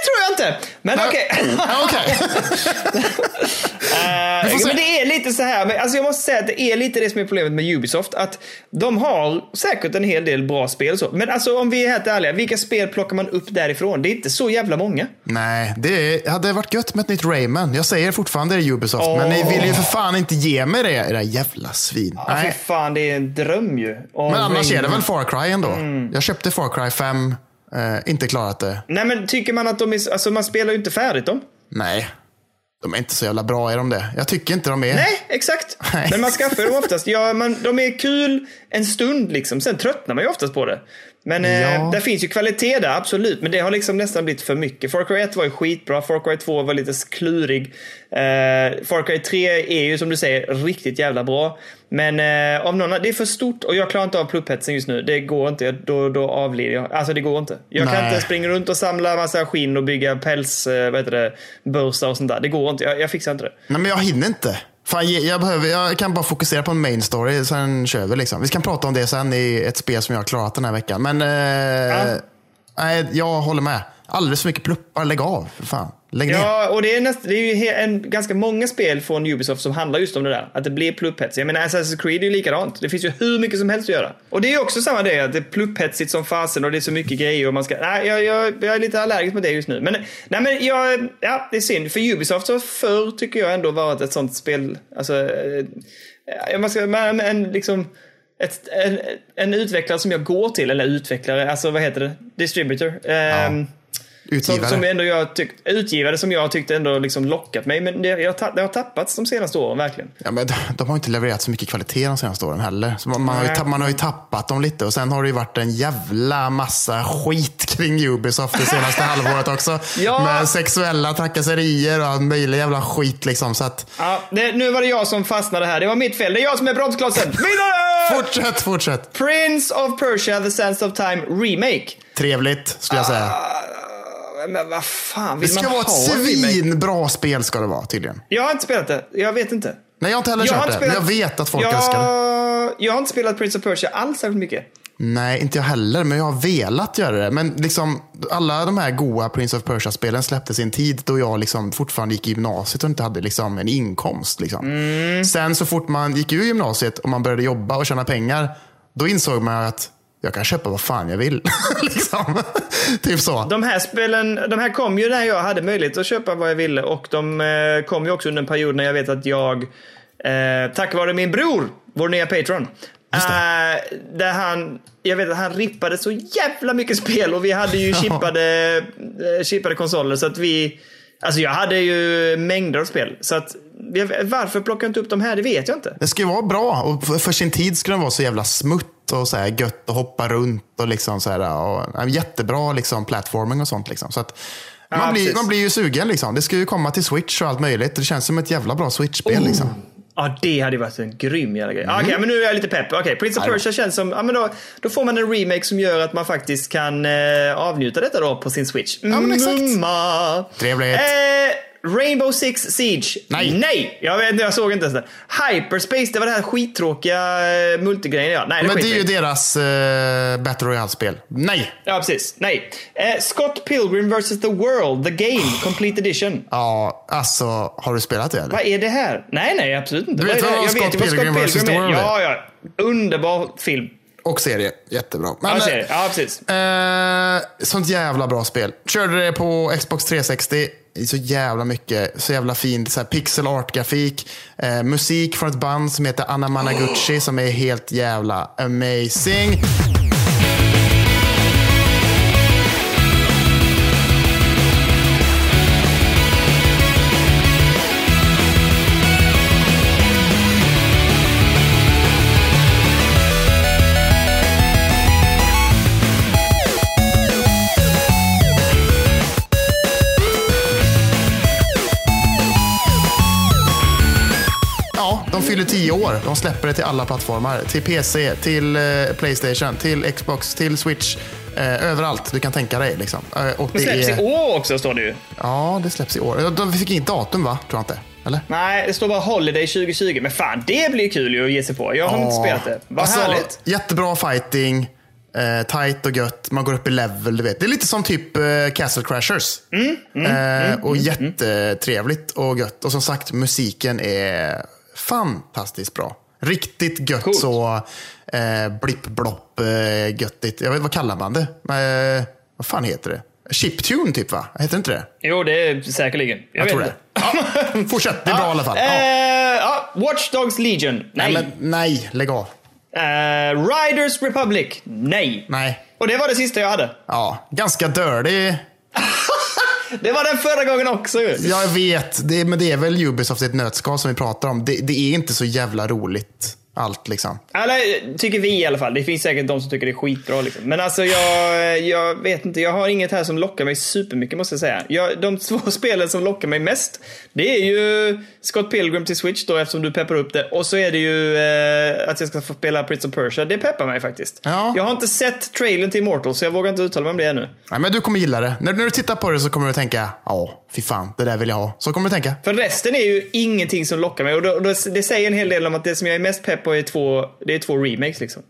[SPEAKER 1] tror jag inte. Men okej.
[SPEAKER 2] Ja, okej.
[SPEAKER 1] Eh,
[SPEAKER 2] får se.
[SPEAKER 1] men det är lite så här, men alltså jag måste säga att det är lite det som är problemet med Ubisoft. Att de har säkert en hel del bra spel så. Men alltså om vi är helt ärliga, vilka spel plockar man upp därifrån? Det är inte så jävla många.
[SPEAKER 2] Nej, det hade varit gött med ett nytt Rayman. Jag säger fortfarande det är Ubisoft, men ni vill ju för fan inte ge mig det, era jävla svin.
[SPEAKER 1] Ja,
[SPEAKER 2] Nej.
[SPEAKER 1] fan, det är en dröm ju.
[SPEAKER 2] Men annars är det
[SPEAKER 1] Rayman-
[SPEAKER 2] väl Far Cry ändå.
[SPEAKER 1] Mm.
[SPEAKER 2] Jag köpte Far Cry 5, eh, inte klarat det.
[SPEAKER 1] Nej men tycker man att de är, alltså man spelar ju inte färdigt dem.
[SPEAKER 2] Nej, de är inte så jävla bra är de det. Jag tycker inte de är.
[SPEAKER 1] Nej, exakt.
[SPEAKER 2] Nej.
[SPEAKER 1] Men man skaffar dem oftast. Ja, man, de är kul en stund liksom, sen tröttnar man ju oftast på det. Men eh,
[SPEAKER 2] Ja.
[SPEAKER 1] det finns ju kvalitet där, absolut. Men det har liksom nästan blivit för mycket. Far Cry 1 var ju skitbra, Far Cry 2 var lite klurig. Eh, Far Cry 3 är ju som du säger riktigt jävla bra. Men eh, av någon, det är för stort och jag klarar inte av plupphetsen just nu. Det går inte, Jag- då, då avlider jag. Alltså det går inte. Jag kan
[SPEAKER 2] Nej.
[SPEAKER 1] inte springa runt och samla massa skinn och bygga päls, eh, vad heter det, bursar och sånt där. Det går inte, jag, jag fixar inte det.
[SPEAKER 2] Nej, men jag hinner inte. Fan, jag, behöver, jag kan bara fokusera på en main story, sen kör vi. Liksom. Vi kan prata om det sen i ett spel som jag har klarat den här veckan. Men eh, nej, jag håller med. Alldeles för mycket pluppar. Lägg av, för fan. Lägg ner.
[SPEAKER 1] Ja, och det är, näst, det är ju en, ganska många spel från Ubisoft som handlar just om det där. Att det blir plupphets. Jag menar, Assassin's Creed är ju likadant. Det finns ju hur mycket som helst att göra. Och det är ju också samma det, att det är plupphetsigt som fasen och det är så mycket grejer och man ska... Nej, jag, jag, jag är lite allergisk mot det just nu. Men, nej, men jag, ja, det är synd. För Ubisoft har förr, tycker jag, ändå varit ett sånt spel... Alltså, eh, ja, man ska, men, en, liksom... Ett, en, en utvecklare som jag går till, eller utvecklare, alltså vad heter det? Distributor. Ehm, som,
[SPEAKER 2] Utgivare.
[SPEAKER 1] som ändå jag tyck, utgivare som jag tyckte ändå liksom lockat mig. Men det, jag, det har tappats de senaste åren, verkligen.
[SPEAKER 2] Ja, men de, de har inte levererat så mycket kvalitet de senaste åren heller. Man, man, har ju, man har ju tappat dem lite. Och sen har det ju varit en jävla massa skit kring Ubisoft det senaste halvåret också.
[SPEAKER 1] Ja.
[SPEAKER 2] Med sexuella trakasserier och all möjlig jävla skit. Liksom. Så att,
[SPEAKER 1] Ja, det, nu var det jag som fastnade här. Det var mitt fel. Det är jag som är bromsklossen. Vidare!
[SPEAKER 2] fortsätt, fortsätt.
[SPEAKER 1] Prince of Persia, The Sands of Time Remake.
[SPEAKER 2] Trevligt, skulle jag säga.
[SPEAKER 1] Men vad fan
[SPEAKER 2] Det
[SPEAKER 1] vill
[SPEAKER 2] ska
[SPEAKER 1] man
[SPEAKER 2] vara ett
[SPEAKER 1] ha en remake?
[SPEAKER 2] svinbra spel ska det vara tydligen.
[SPEAKER 1] Jag har inte spelat det. Jag vet inte.
[SPEAKER 2] Nej, jag har inte heller
[SPEAKER 1] Jag
[SPEAKER 2] kört
[SPEAKER 1] inte
[SPEAKER 2] det.
[SPEAKER 1] spelat-
[SPEAKER 2] Men jag vet att folk
[SPEAKER 1] jag,
[SPEAKER 2] älskar det.
[SPEAKER 1] Jag har inte spelat Prince of Persia alls särskilt mycket.
[SPEAKER 2] Nej, inte jag heller. Men jag har velat göra det. Men liksom, alla de här goa Prince of Persia-spelen släpptes i en tid då jag liksom fortfarande gick i gymnasiet och inte hade liksom en inkomst. Liksom.
[SPEAKER 1] Mm.
[SPEAKER 2] Sen så fort man gick ur gymnasiet och man började jobba och tjäna pengar, då insåg man att jag kan köpa vad fan jag vill. liksom. typ så.
[SPEAKER 1] De här spelen, de här kom ju när jag hade möjlighet att köpa vad jag ville och de eh, kom ju också under en period när jag vet att jag, eh, tack vare min bror, vår nya patron,
[SPEAKER 2] Just
[SPEAKER 1] eh, där han, jag vet att han rippade så jävla mycket spel och vi hade ju chippade, eh, chippade konsoler så att vi Alltså jag hade ju mängder av spel. Så att, varför plockar jag inte upp de här? Det vet jag inte.
[SPEAKER 2] Det ska ju vara bra och för- för sin tid ska den vara så jävla smutt och så här gött och hoppa runt och liksom så här. Och, ja, jättebra liksom platforming och sånt liksom. Så att man,
[SPEAKER 1] Ja,
[SPEAKER 2] blir,
[SPEAKER 1] precis.
[SPEAKER 2] man blir ju sugen liksom. Det ska ju komma till Switch och allt möjligt. Det känns som ett jävla bra Switch-spel
[SPEAKER 1] Oh.
[SPEAKER 2] liksom.
[SPEAKER 1] Ja, det hade varit en grym jävla grej. Okej, men nu är jag lite pepp. Okej, Prince of. Persia känns som... Ja, men då, då får man en remake som gör att man faktiskt kan eh, avnjuta detta då på sin Switch.
[SPEAKER 2] men exakt.
[SPEAKER 1] Mumma.
[SPEAKER 2] Trevligt.
[SPEAKER 1] Eh, Rainbow Six Siege.
[SPEAKER 2] Nej.
[SPEAKER 1] Nej! Jag, vet, jag såg inte ens det. Hyperspace, det var det här skittråkiga eh, multigrejen. Ja, nej, det
[SPEAKER 2] Men det är ju deras uh, Battle Royale-spel. Nej!
[SPEAKER 1] Ja, precis. Nej. Eh, Scott Pilgrim vs. The World, The Game, Complete Edition.
[SPEAKER 2] Ja, alltså har du spelat det eller?
[SPEAKER 1] Vad är det här? Nej, nej, absolut inte.
[SPEAKER 2] Du vet
[SPEAKER 1] det
[SPEAKER 2] vad
[SPEAKER 1] här?
[SPEAKER 2] Scott
[SPEAKER 1] ju vad
[SPEAKER 2] Pilgrim vs. The. World är?
[SPEAKER 1] Ja, ja. Underbar film.
[SPEAKER 2] Och serie. Jättebra. Men,
[SPEAKER 1] Ja, serie. ja precis.
[SPEAKER 2] Eh, sånt jävla bra spel. Körde det på Xbox 360. Så jävla mycket, så jävla fint. Så här pixel art-grafik. Eh, musik från ett band som heter Anna Managuchi som är helt jävla amazing. De fyller tio år. De släpper det till alla plattformar. Till PC, till eh, Playstation, till Xbox, till Switch. Eh, överallt du kan tänka dig. Liksom. Eh, och
[SPEAKER 1] Det släpps
[SPEAKER 2] är...
[SPEAKER 1] i år också, står det ju.
[SPEAKER 2] Ja, det släpps i år. De fick inget datum va? Tror jag inte. Eller?
[SPEAKER 1] Nej, det står bara Holiday 2020. Men fan, det blir kul ju att ge sig på. Jag har inte spelat det. Vad
[SPEAKER 2] Alltså,
[SPEAKER 1] härligt.
[SPEAKER 2] Jättebra fighting. Eh, tight och gött. Man går upp i level. Du vet. Det är lite som typ eh, Castle Crashers.
[SPEAKER 1] Mm,
[SPEAKER 2] eh, och jättetrevligt och gött. Och som sagt, musiken är fantastiskt bra. Riktigt gött
[SPEAKER 1] Coolt.
[SPEAKER 2] så eh, blipp-blopp eh, göttigt. Jag vet, vad kallar man det? Eh, vad fan heter det? Chiptune typ va? Heter inte det?
[SPEAKER 1] Jo, det är säkerligen. Jag,
[SPEAKER 2] Jag
[SPEAKER 1] vet
[SPEAKER 2] tror
[SPEAKER 1] inte.
[SPEAKER 2] det. Ja, fortsätt, det är bra i alla fall. Ja.
[SPEAKER 1] Eh, ja, Watch Dogs Legion. Nej.
[SPEAKER 2] Nej, men, nej, lägg av.
[SPEAKER 1] Eh, Riders Republic. Nej.
[SPEAKER 2] Nej.
[SPEAKER 1] Och det var det sista jag hade.
[SPEAKER 2] Ja, ganska dirty.
[SPEAKER 1] Det var den förra gången också ju.
[SPEAKER 2] Jag vet, det, men det är väl Ubisoft i ett nötskal som vi pratar om. Det, det är inte så jävla roligt allt liksom.
[SPEAKER 1] Eller tycker vi i alla fall. Det finns säkert de som tycker det är skitbra. Liksom. Men alltså jag, jag vet inte. Jag har inget här som lockar mig supermycket måste jag säga. Jag, de två spelen som lockar mig mest. Det är ju Scott Pilgrim till Switch då eftersom du peppar upp det. Och så är det ju eh, att jag ska få spela Prince of Persia. Det peppar mig faktiskt.
[SPEAKER 2] Ja.
[SPEAKER 1] Jag har inte sett trailern till Immortal så jag vågar inte uttala mig om det ännu.
[SPEAKER 2] Nej, men du kommer gilla det. När, när du tittar på det så kommer du tänka, ja, fy fan, det där vill jag ha. Så kommer du tänka.
[SPEAKER 1] För resten är ju ingenting som lockar mig. Och då, då, det säger en hel del om att det som jag är mest pepp på är två, det är två remakes liksom.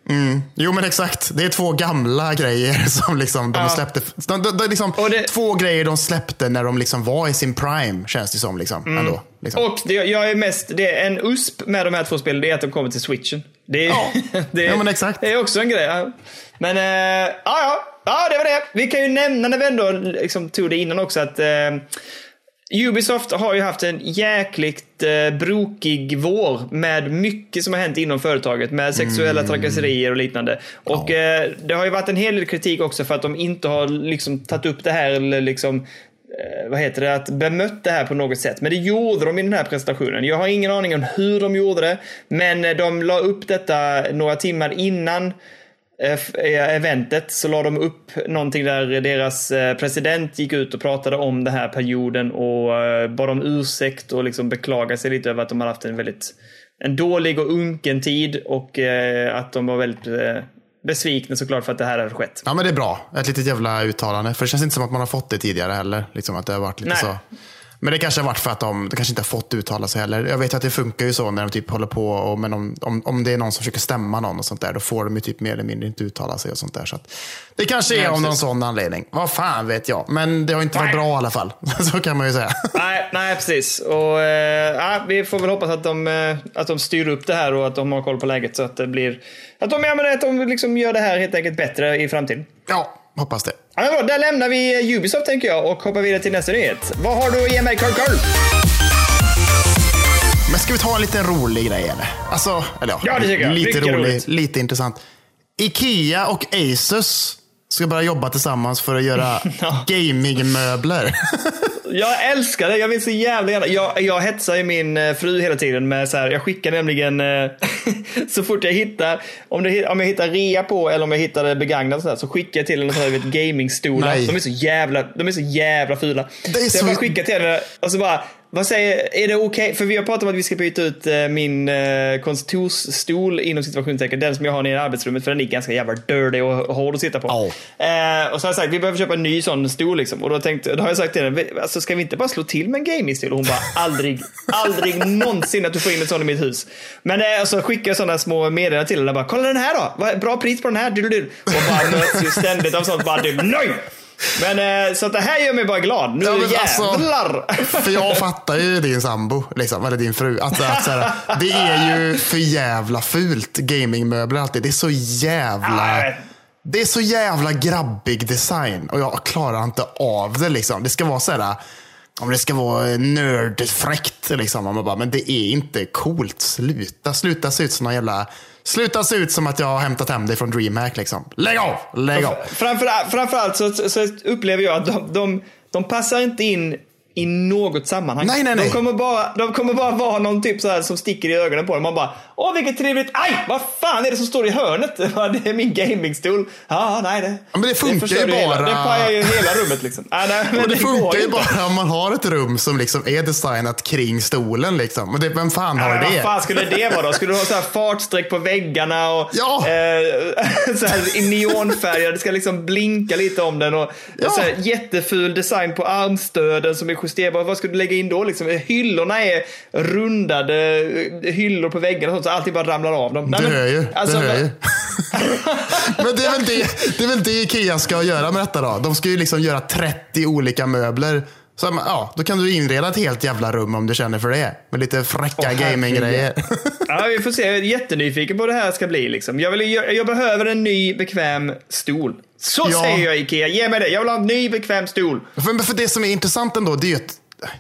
[SPEAKER 2] Jo men exakt, det är två gamla grejer som liksom de
[SPEAKER 1] Ja.
[SPEAKER 2] släppte. De, de, de, liksom,
[SPEAKER 1] det-
[SPEAKER 2] Två grejer de släppte när de liksom var i sin prime, känns det som. Liksom, ändå, liksom.
[SPEAKER 1] Och det, jag är mest, det är en USP med de här två spelen, det är att de kommer till switchen. Det är,
[SPEAKER 2] Ja.
[SPEAKER 1] det, är-
[SPEAKER 2] Ja, men exakt.
[SPEAKER 1] det är också en grej. Ja. Men, eh, ja, ja, ja, det var det. Vi kan ju nämna när vi ändå liksom tog det innan också att eh, Ubisoft har ju haft en jäkligt eh, brokig vår med mycket som har hänt inom företaget med sexuella
[SPEAKER 2] Mm.
[SPEAKER 1] trakasserier och liknande. Och eh, det har ju varit en hel del kritik också för att de inte har liksom tagit upp det här eller liksom Eh, vad heter det, att bemött det här på något sätt. Men det gjorde de i den här presentationen. Jag har ingen aning om hur de gjorde det, men eh, de la upp detta några timmar innan eh, eventet så la de upp någonting där deras president gick ut och pratade om den här perioden och bad om ursäkt och liksom beklagade sig lite över att de har haft en väldigt en dålig och unken tid och att de var väldigt besvikna såklart för att det här hade skett.
[SPEAKER 2] Ja men det är bra. Ett litet jävla uttalande. För det känns inte som att man har fått det tidigare heller. Liksom att det har varit lite
[SPEAKER 1] Nej.
[SPEAKER 2] så. Men det kanske har varit för att de, de kanske inte har fått uttala sig heller. Jag vet att det funkar ju så när de typ håller på. Och, men om, om, om det är någon som försöker stämma någon och sånt där. Då får de ju typ mer eller mindre inte uttala sig och sånt där. Så att, det kanske är
[SPEAKER 1] Nej,
[SPEAKER 2] av någon sån anledning. Vad fan vet jag. Men det har inte varit
[SPEAKER 1] Nej.
[SPEAKER 2] bra i alla fall. så kan man ju säga.
[SPEAKER 1] nej, nej, precis. Och, eh, vi får väl hoppas att de, eh, att de styr upp det här och att de har koll på läget så att det blir... Att de, ja, men att de liksom gör det här helt enkelt bättre i framtiden.
[SPEAKER 2] ja, hoppas det.
[SPEAKER 1] Bra, där lämnar vi Ubisoft tänker jag och hoppar vidare till nästa nyhet. Vad har du att ge mig, Carl Carl?
[SPEAKER 2] Men ska vi ta en liten rolig grej eller? Alltså, eller ja,
[SPEAKER 1] Ja, det tycker jag.
[SPEAKER 2] lite
[SPEAKER 1] Mycket
[SPEAKER 2] rolig,
[SPEAKER 1] roligt.
[SPEAKER 2] lite intressant. Ikea och Asus ska börja jobba tillsammans för att göra gamingmöbler.
[SPEAKER 1] Jag älskar det. Jag vill så jävla gärna. Jag, jag hetsar ju min eh, fru hela tiden med så här. Jag skickar nämligen eh, så fort jag hittar, om, det, om jag hittar rea på eller om jag hittar det begagnat så, här, så skickar jag till henne så här, vet, gamingstolar. De är så jävla, de är så jävla fula.
[SPEAKER 2] Det är
[SPEAKER 1] så,
[SPEAKER 2] så-
[SPEAKER 1] jag bara skickar till henne och så bara, vad säger, är det okej? För vi har pratat om att vi ska byta ut eh, min eh, kontorsstol inom situationstecken, den som jag har nere i arbetsrummet, för den är ganska jävla dirty och hård att sitta på. Eh, och så har jag sagt, vi behöver köpa en ny sån stol liksom. Och då, tänkte, då har jag sagt till henne, alltså, ska vi inte bara slå till med en gamingstol? Och hon bara, aldrig, aldrig någonsin att du får in en sån i mitt hus. Men eh, så skickar jag sådana små meddelanden till henne, bara, kolla den här då, bra pris på den här. Och bara möts ju ständigt av sånt, bara, nej! Men eh, så att det här gör mig bara glad. Nu
[SPEAKER 2] Ja, alltså-
[SPEAKER 1] jävlar!
[SPEAKER 2] För jag fattar ju din sambo, liksom, eller din fru. Att, att, så här, det är ju för jävla fult, gamingmöbler alltid. Det är så jävla...
[SPEAKER 1] Nej.
[SPEAKER 2] Det är så jävla grabbig design och jag klarar inte av det. Liksom. Det ska vara så här, om det ska vara nördfräckt, liksom. Och man bara, men det är inte coolt. Sluta, sluta se ut som någon jävla... Sluta se ut som att jag har hämtat hem dig från DreamHack. Liksom. Lägg av! Lägg av!
[SPEAKER 1] Framför, framförallt så, så upplever jag att de, de, de passar inte in i något sammanhang.
[SPEAKER 2] Nej, nej, nej.
[SPEAKER 1] De, kommer bara, de kommer bara vara någon typ så här som sticker i ögonen på dem. Man bara, åh vilket trevligt, aj, vad fan är det som står i hörnet? Det är min gamingstol. Ja, nej det.
[SPEAKER 2] men det funkar
[SPEAKER 1] förstör
[SPEAKER 2] ju
[SPEAKER 1] ju Hela,
[SPEAKER 2] bara-
[SPEAKER 1] det pajar ju hela rummet liksom. Ja, nej, men
[SPEAKER 2] det
[SPEAKER 1] går
[SPEAKER 2] funkar ju
[SPEAKER 1] inte.
[SPEAKER 2] bara om man har ett rum som liksom är designat kring stolen. Liksom. Och det, vem fan har
[SPEAKER 1] Ja,
[SPEAKER 2] det?
[SPEAKER 1] Vad fan skulle det vara då? Skulle du ha så här fartstreck på väggarna och
[SPEAKER 2] Ja.
[SPEAKER 1] eh, så här i neonfärger. Det ska liksom blinka lite om den och
[SPEAKER 2] Ja.
[SPEAKER 1] så här, jätteful design på armstöden som är justerbar. Vad skulle du lägga in då? Liksom, hyllorna är rundade hyllor på väggarna så allting bara ramlar av dem. Nej,
[SPEAKER 2] Du
[SPEAKER 1] men,
[SPEAKER 2] hör ju.
[SPEAKER 1] alltså,
[SPEAKER 2] du hör ju. Men det är, väl det, det är väl det Ikea ska göra med detta då. De ska ju liksom göra 30 olika möbler. Så ja, då kan du inreda ett helt jävla rum om du känner för det. Med lite fräcka
[SPEAKER 1] herregud.
[SPEAKER 2] gaminggrejer.
[SPEAKER 1] Ja, vi får se. Jag är jättenyfiken på hur det här ska bli. Liksom. Jag, vill, jag, jag behöver en ny bekväm stol. Så
[SPEAKER 2] Ja.
[SPEAKER 1] säger jag Ikea. Ge mig det. Jag vill ha en ny bekväm stol.
[SPEAKER 2] För, för det som är intressant ändå, det är ju att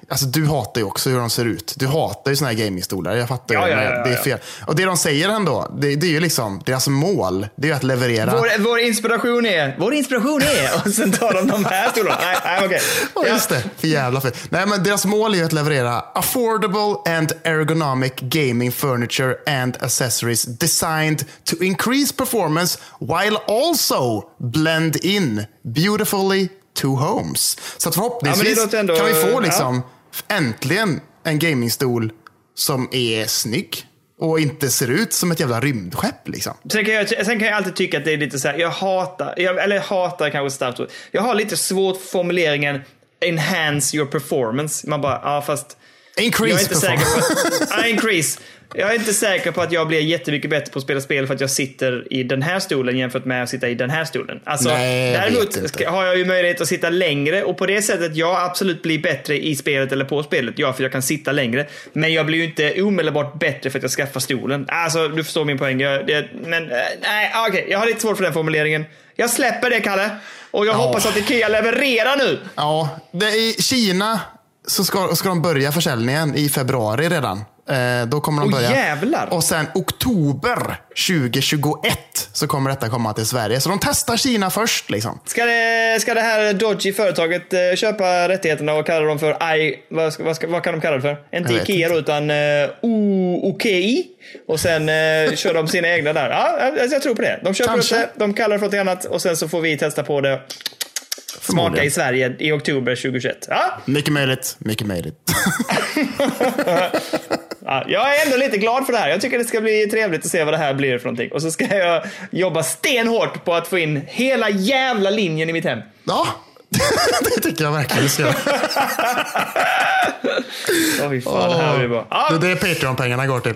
[SPEAKER 2] Alltså du hatar ju också hur de ser ut. Du hatar ju såna här gamingstolar. Jag fattar
[SPEAKER 1] Ja,
[SPEAKER 2] ju.
[SPEAKER 1] ja, ja,
[SPEAKER 2] det är fel. Och det de säger ändå, det, det är ju liksom deras mål. Det är ju att leverera.
[SPEAKER 1] Vår, vår inspiration är, vår inspiration är, och sen tar de de här stolarna. Nej, nej okej.
[SPEAKER 2] Ja, just det. För jävla fel. Nej, men deras mål är ju att leverera affordable and ergonomic gaming furniture and accessories designed to increase performance while also blend in beautifully to homes. Så
[SPEAKER 1] Ja,
[SPEAKER 2] förhoppningsvis
[SPEAKER 1] låter ändå-
[SPEAKER 2] kan vi få
[SPEAKER 1] ja.
[SPEAKER 2] liksom äntligen en gamingstol som är snygg och inte ser ut som ett jävla rymdskepp. Liksom.
[SPEAKER 1] Sen kan, jag, sen kan jag alltid tycka att det är lite så här, jag hatar, jag, eller hatar kanske starkt ord. Jag har lite svårt för formuleringen enhance your performance. Man bara, ja fast
[SPEAKER 2] Increase
[SPEAKER 1] jag är inte säker på ja, increase. Jag är inte säker på att jag blir jättemycket bättre på att spela spel för att jag sitter i den här stolen jämfört med att sitta i den här stolen. Alltså,
[SPEAKER 2] Nej,
[SPEAKER 1] däremot har jag ju möjlighet att sitta längre och på det sättet jag absolut blir bättre i spelet eller på spelet. Ja, för jag kan sitta längre. Men jag blir ju inte omedelbart bättre för att jag skaffar stolen. Alltså, du förstår min poäng. Jag, det, men eh, nej, okej. Jag har lite svårt för den formuleringen. Jag släpper det, Kalle. Och jag hoppas att Ikea levererar nu.
[SPEAKER 2] Ja, det är I Kina så ska, ska de börja försäljningen i februari redan. Eh, då kommer de
[SPEAKER 1] Åh,
[SPEAKER 2] börja.
[SPEAKER 1] jävlar.
[SPEAKER 2] Och sen oktober 2021 så kommer detta komma till Sverige. Så de testar Kina först. Liksom.
[SPEAKER 1] Ska det, ska det här dodgy företaget eh, köpa rättigheterna och kalla dem för I, vad, vad, vad kan de kalla det för? Inte Ikea då, utan uh, OKI. Och sen uh, kör de sina egna där. Ja, jag tror på det. De köper upp det, de kallar det för något annat och sen så får vi testa på det. Smaka i Sverige i oktober 2021. Ja,
[SPEAKER 2] Mycket möjligt. Mycket möjligt.
[SPEAKER 1] ja, jag är ändå lite glad för det här. Jag tycker det ska bli trevligt att se vad det här blir för någonting. Och så ska jag jobba stenhårt på att få in hela jävla linjen i mitt hem.
[SPEAKER 2] ja, det tycker jag verkligen ska göra.
[SPEAKER 1] Fy fan, det här blir bra. Ja,
[SPEAKER 2] Det är det Patreon-pengarna går till.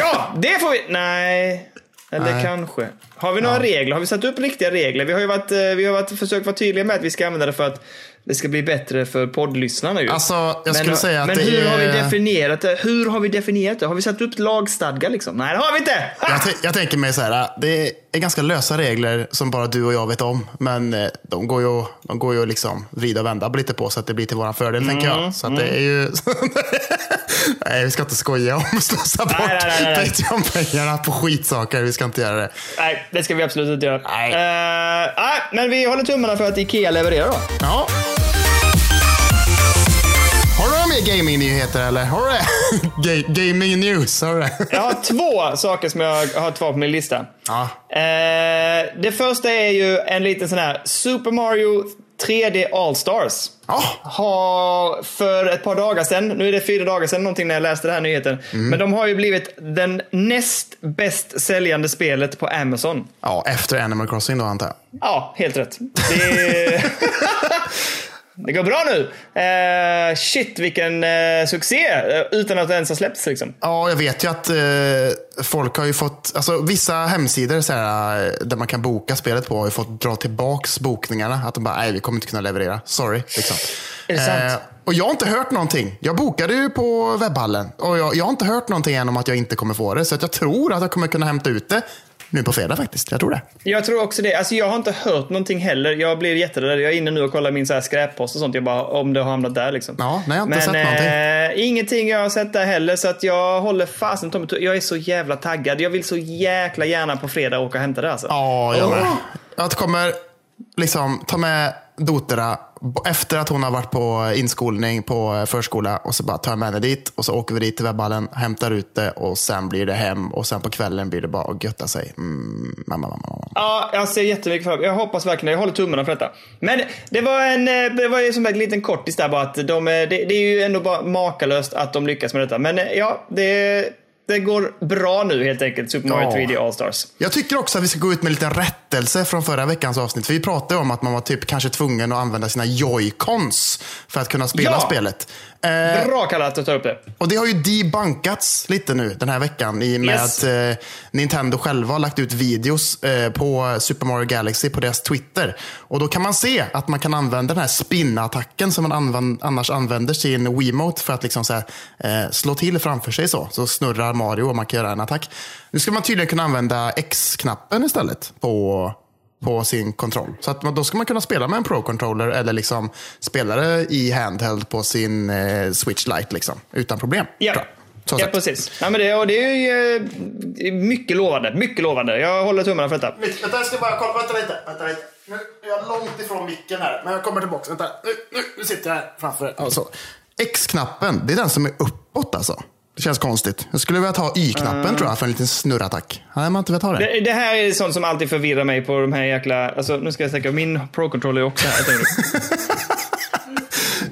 [SPEAKER 1] Ja, det får vi. Nej. Eller
[SPEAKER 2] Nej.
[SPEAKER 1] kanske. Har vi några regler? Har vi satt upp riktiga regler? Vi har ju varit, eh, vi har varit, försökt vara tydliga med att vi ska använda det för att det ska bli bättre för poddlyssnarna ju.
[SPEAKER 2] Alltså, jag skulle
[SPEAKER 1] men,
[SPEAKER 2] säga att
[SPEAKER 1] men hur
[SPEAKER 2] är...
[SPEAKER 1] har vi definierat det? Hur har vi definierat det? Har vi satt upp lagstadga liksom? Nej, det har vi inte!
[SPEAKER 2] Jag, jag tänker mig så här, det är ganska lösa regler som bara du och jag vet om. Men eh, de går ju, de går ju liksom vrida och vända lite på så att det blir till vår fördel, tänker
[SPEAKER 1] Mm,
[SPEAKER 2] jag. Så att det är ju... nej, vi ska inte skoja om att slösa bort. Patreon-pengarna på skitsaker. Vi ska inte göra det.
[SPEAKER 1] Nej, det ska vi absolut inte göra.
[SPEAKER 2] Nej.
[SPEAKER 1] Eh, nej, men vi håller tummarna för att Ikea levererar då.
[SPEAKER 2] Ja, mer gaming-nyheter eller? Har du gaming news, har du?
[SPEAKER 1] Jag har två saker som jag har kvar på min lista.
[SPEAKER 2] Ja.
[SPEAKER 1] Eh, det första är ju en liten sån här Super Mario 3D All-Stars.
[SPEAKER 2] Ja,
[SPEAKER 1] Har för ett par dagar sedan, nu är det fyra dagar sedan någonting när jag läste den här nyheten. Men de har ju blivit den näst bäst säljande spelet på Amazon.
[SPEAKER 2] ja, efter Animal Crossing då antar jag.
[SPEAKER 1] Ja, helt rätt. Det, det går bra nu. Eh, shit vilken eh, succé eh, utan att det ens har släppts liksom.
[SPEAKER 2] Ja, jag vet ju att eh, folk har ju fått, alltså vissa hemsidor så här, eh, där man kan boka spelet på har ju fått dra tillbaks bokningarna. Att de bara, nej vi kommer inte kunna leverera. Sorry. Liksom.
[SPEAKER 1] Är det sant?
[SPEAKER 2] Eh, och jag har inte hört någonting. Jag bokade ju på webbhallen och jag, jag har inte hört någonting än om att jag inte kommer få det. Så att jag tror att jag kommer kunna hämta ut det nu på fredag faktiskt. Jag tror det.
[SPEAKER 1] Jag tror också det. Alltså jag har inte hört någonting heller. Jag blir jätterädd. Jag är inne nu och kollar min så här skräppost och sånt. Jag bara, om det har hamnat där liksom.
[SPEAKER 2] Ja, nej, jag har inte
[SPEAKER 1] Men
[SPEAKER 2] sett någonting.
[SPEAKER 1] eh, ingenting jag har sett där heller. Så att jag håller fasen tummen. Jag är så jävla taggad. Jag vill så jäkla gärna på fredag åka och hämta det alltså.
[SPEAKER 2] Ja, jag med. Jag kommer liksom ta med Dotera efter att hon har varit på inskolning på eh, förskola och så bara tar jag med henne dit och så åker vi dit till webbhallen, hämtar ut det och sen blir det hem och sen på kvällen blir det bara att götta sig. Mm, mamma, mamma, mamma.
[SPEAKER 1] Ja, jag ser jättemycket fram Jag hoppas verkligen Jag håller tummarna för detta. Men det var en, eh, det var ju som en liten kortis där bara att de, eh, det, det är ju ändå bara makalöst att de lyckas med detta. Men ja, det, det går bra nu helt enkelt. Super Mario
[SPEAKER 2] Ja.
[SPEAKER 1] 3D All-Stars.
[SPEAKER 2] Jag tycker också att vi ska gå ut med en liten rättelse från förra veckans avsnitt. För vi pratade om att man var typ kanske tvungen att använda sina joycons för att kunna spela
[SPEAKER 1] Ja.
[SPEAKER 2] spelet. Eh,
[SPEAKER 1] Bra kallat att tar upp det.
[SPEAKER 2] Och det har ju debunkats lite nu den här veckan i och med
[SPEAKER 1] Yes.
[SPEAKER 2] att eh, Nintendo själva har lagt ut videos eh, på Super Mario Galaxy på deras Twitter. Och då kan man se att man kan använda den här spin-attacken som man använd, annars använder sin Wiimote för att liksom så här, eh, slå till framför sig så. Så snurrar Mario och man kan göra en attack. Nu ska man tydligen kunna använda X-knappen istället på på sin kontroll. Så att man, då ska man kunna spela med en Pro-controller eller liksom spela det i handheld på sin eh, Switch Lite liksom, utan problem.
[SPEAKER 1] Ja,
[SPEAKER 2] tror jag. Så
[SPEAKER 1] ja precis. Ja, men det, och det är ju eh, det är mycket lovande. Mycket lovande. Jag håller tummarna för detta.
[SPEAKER 2] Vänta, jag ska bara kolla. Vänta lite. Vänta lite. Nu är jag långt ifrån micken här, men jag kommer tillbaka. Vänta. Nu, nu, nu sitter jag här framför. Alltså. X-knappen, det är den som är uppåt alltså. Det känns konstigt. Jag skulle vilja ta Y-knappen tror jag för en liten snurrattack. Hade man inte velat ha det?
[SPEAKER 1] Det, det här är sånt som alltid förvirrar mig på de här jäkla... Alltså, nu ska jag säga min Pro-controller är också här.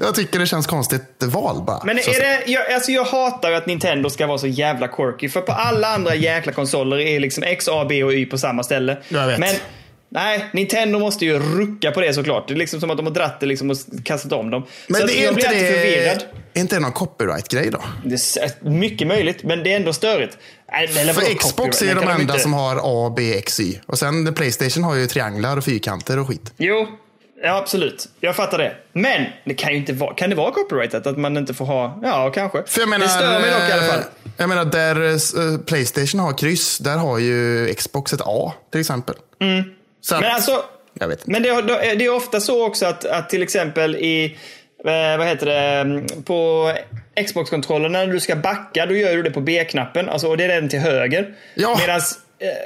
[SPEAKER 2] Jag tycker det känns konstigt val bara.
[SPEAKER 1] Men är det, jag, alltså jag hatar att Nintendo ska vara så jävla quirky. För på alla andra jäkla konsoler är liksom X, A, B och Y på samma ställe.
[SPEAKER 2] Jag vet.
[SPEAKER 1] Men nej, Nintendo måste ju rucka på det såklart. Det är liksom som att de har dratt det liksom och kastat om dem.
[SPEAKER 2] Men
[SPEAKER 1] så
[SPEAKER 2] det är
[SPEAKER 1] jag
[SPEAKER 2] inte
[SPEAKER 1] blir alltid förvirrad.
[SPEAKER 2] det, är inte det någon copyright-grej då?
[SPEAKER 1] Det är mycket möjligt, men det är ändå störigt. Eller
[SPEAKER 2] För Xbox är
[SPEAKER 1] Det
[SPEAKER 2] de enda
[SPEAKER 1] inte-
[SPEAKER 2] som har A, B, X, Y. Och sen Playstation har ju trianglar och fyrkanter och skit.
[SPEAKER 1] Jo, ja, absolut. Jag fattar det. Men det kan ju inte vara... Kan det vara copyrightat? Att man inte får ha... Ja, kanske.
[SPEAKER 2] För jag menar,
[SPEAKER 1] det stör mig dock i alla fall.
[SPEAKER 2] eh, Jag menar, där eh, Playstation har kryss, där har ju Xbox ett A till exempel. Så att.
[SPEAKER 1] Men alltså...
[SPEAKER 2] jag vet inte.
[SPEAKER 1] Men det, är- det är ofta så också att, att till exempel i, eh, vad heter det, mm, på Xbox-kontrollen när du ska backa, då gör du det på B-knappen. Alltså, och det är den till höger.
[SPEAKER 2] Ja.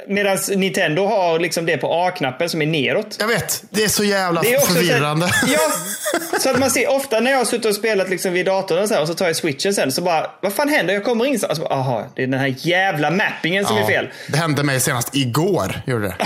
[SPEAKER 1] Medan Nintendo har liksom det på A-knappen som är neråt.
[SPEAKER 2] Jag vet, det är så jävla
[SPEAKER 1] är
[SPEAKER 2] förvirrande.
[SPEAKER 1] Så här, ja, så att man ser ofta när jag har suttit och spelat liksom vid datorn och så, här, och så tar jag switchen sen så bara, vad fan händer? Jag kommer in så, alltså, aha, det är den här jävla mappingen som är fel.
[SPEAKER 2] Det hände mig senast igår. Gjorde det.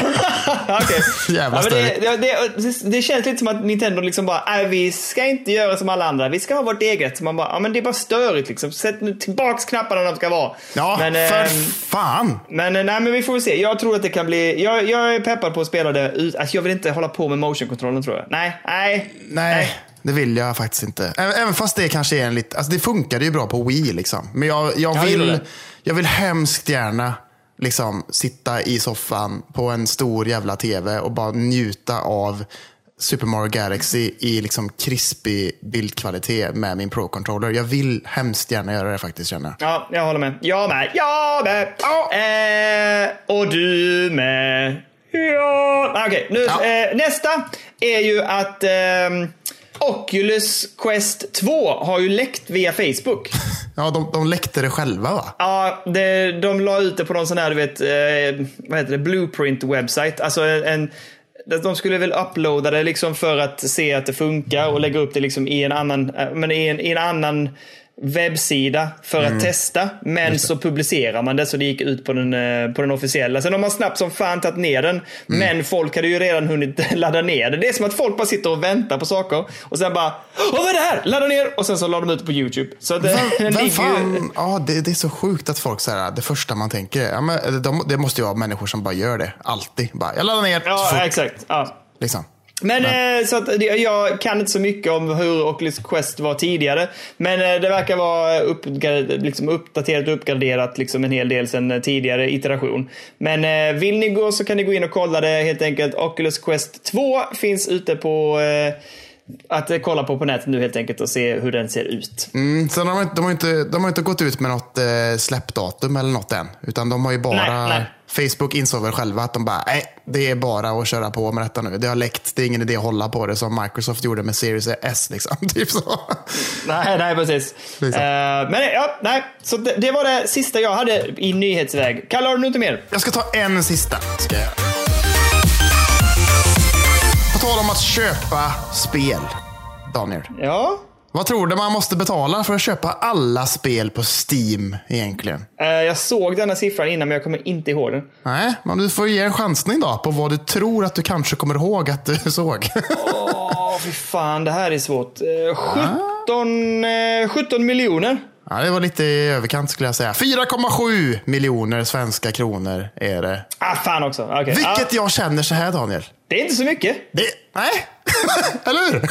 [SPEAKER 1] Okej.
[SPEAKER 2] Jävla
[SPEAKER 1] ja, men det, det, det, känns lite som att Nintendo liksom bara, nej vi ska inte göra som alla andra, vi ska ha vårt eget. Så man bara, ja men det är bara störigt liksom. Sätt nu tillbaks knapparna där de ska vara.
[SPEAKER 2] Ja,
[SPEAKER 1] men,
[SPEAKER 2] för
[SPEAKER 1] ehm,
[SPEAKER 2] fan.
[SPEAKER 1] men, eh, nej, men vi får väl se. Jag tror att det kan bli... Jag, jag är peppad på att spela det ut. Alltså, jag vill inte hålla på med motion-kontrollen tror jag. Nej, nej.
[SPEAKER 2] Nej, det vill jag faktiskt inte. Även fast det kanske är en lite... Alltså det funkade ju bra på Wii liksom. Men jag, jag,
[SPEAKER 1] Jag
[SPEAKER 2] vill,
[SPEAKER 1] det.
[SPEAKER 2] jag vill hemskt gärna liksom sitta i soffan på en stor jävla tv och bara njuta av Super Mario Galaxy i liksom krispig bildkvalitet med min Pro-controller. Jag vill hemskt gärna göra det faktiskt känner jag.
[SPEAKER 1] Ja, jag håller med. Jag med. Jag med. Eh, och du med. Ja. Ah, Okej, nu,
[SPEAKER 2] Ja.
[SPEAKER 1] eh, nästa är ju att ehm, Oculus Quest 2 har ju läckt via Facebook.
[SPEAKER 2] Ja, de, de läckte det själva va?
[SPEAKER 1] Ja, det, de la ut det på någon sån här, du vet, eh, vad heter det, blueprint-website. Alltså en, de skulle väl uploada det liksom för att se att det funkar och lägga upp det liksom i en annan, eh, men i en, i en annan webbsida för
[SPEAKER 2] Mm.
[SPEAKER 1] att testa. Men så publicerar man det så det gick ut på den, eh, på den officiella. Sen har man snabbt som fan tagit ner den.
[SPEAKER 2] Mm.
[SPEAKER 1] Men folk hade ju redan hunnit ladda ner det. Det är som att folk bara sitter och väntar på saker. Och sen bara, åh vad är det här? Ladda ner! Och sen så la de ut på YouTube. Så det-
[SPEAKER 2] Vem,
[SPEAKER 1] den
[SPEAKER 2] vem
[SPEAKER 1] ju-
[SPEAKER 2] fan? Ja, det, det är så sjukt att folk säger det första man tänker ja, men de, det måste ju vara människor som bara gör det. Alltid. Bara, jag laddar ner. så
[SPEAKER 1] Ja, exakt. Ja.
[SPEAKER 2] liksom.
[SPEAKER 1] Men eh, så att, jag kan inte så mycket om hur Oculus Quest var tidigare. Men eh, det verkar vara uppgra- liksom uppdaterat och uppgraderat liksom en hel del eh, tidigare iteration. Men eh, vill ni gå så kan ni gå in och kolla det helt enkelt. Oculus Quest 2 finns ute på eh, att kolla på på nätet nu helt enkelt och se hur den ser ut.
[SPEAKER 2] Mm, sen har de, inte- de, har inte, de har inte gått ut med något eh, släppdatum eller något än. Utan de har ju bara...
[SPEAKER 1] Nej, nej.
[SPEAKER 2] Facebook insåg väl själva att de bara, nej, det är bara att köra på med detta nu. Det har läckt, det är ingen idé att hålla på det som Microsoft gjorde med Series S. Liksom. typ så.
[SPEAKER 1] Nej, nej precis.
[SPEAKER 2] Liksom.
[SPEAKER 1] Eh, men ja, nej. Så det, det var det sista jag hade i nyhetsväg. Kalle, har du inte mer?
[SPEAKER 2] Jag ska ta en sista. Ska jag. På tal om att köpa spel, Daniel.
[SPEAKER 1] Ja.
[SPEAKER 2] Vad tror du man måste betala för att köpa alla spel på Steam egentligen?
[SPEAKER 1] Eh, jag såg denna siffran innan, men jag kommer inte ihåg den.
[SPEAKER 2] Nej, men du får ge en chansning då på vad du tror att du kanske kommer ihåg att du såg.
[SPEAKER 1] Åh, fy fan, det här är svårt. Eh, 17, eh, 17 miljoner.
[SPEAKER 2] Ja, det var lite i överkant skulle jag säga. 4,7 miljoner svenska kronor är det.
[SPEAKER 1] Ah, fan också. Okej.
[SPEAKER 2] Vilket
[SPEAKER 1] Ja,
[SPEAKER 2] jag känner så här Daniel.
[SPEAKER 1] det är inte så mycket.
[SPEAKER 2] Det, nej, eller hur?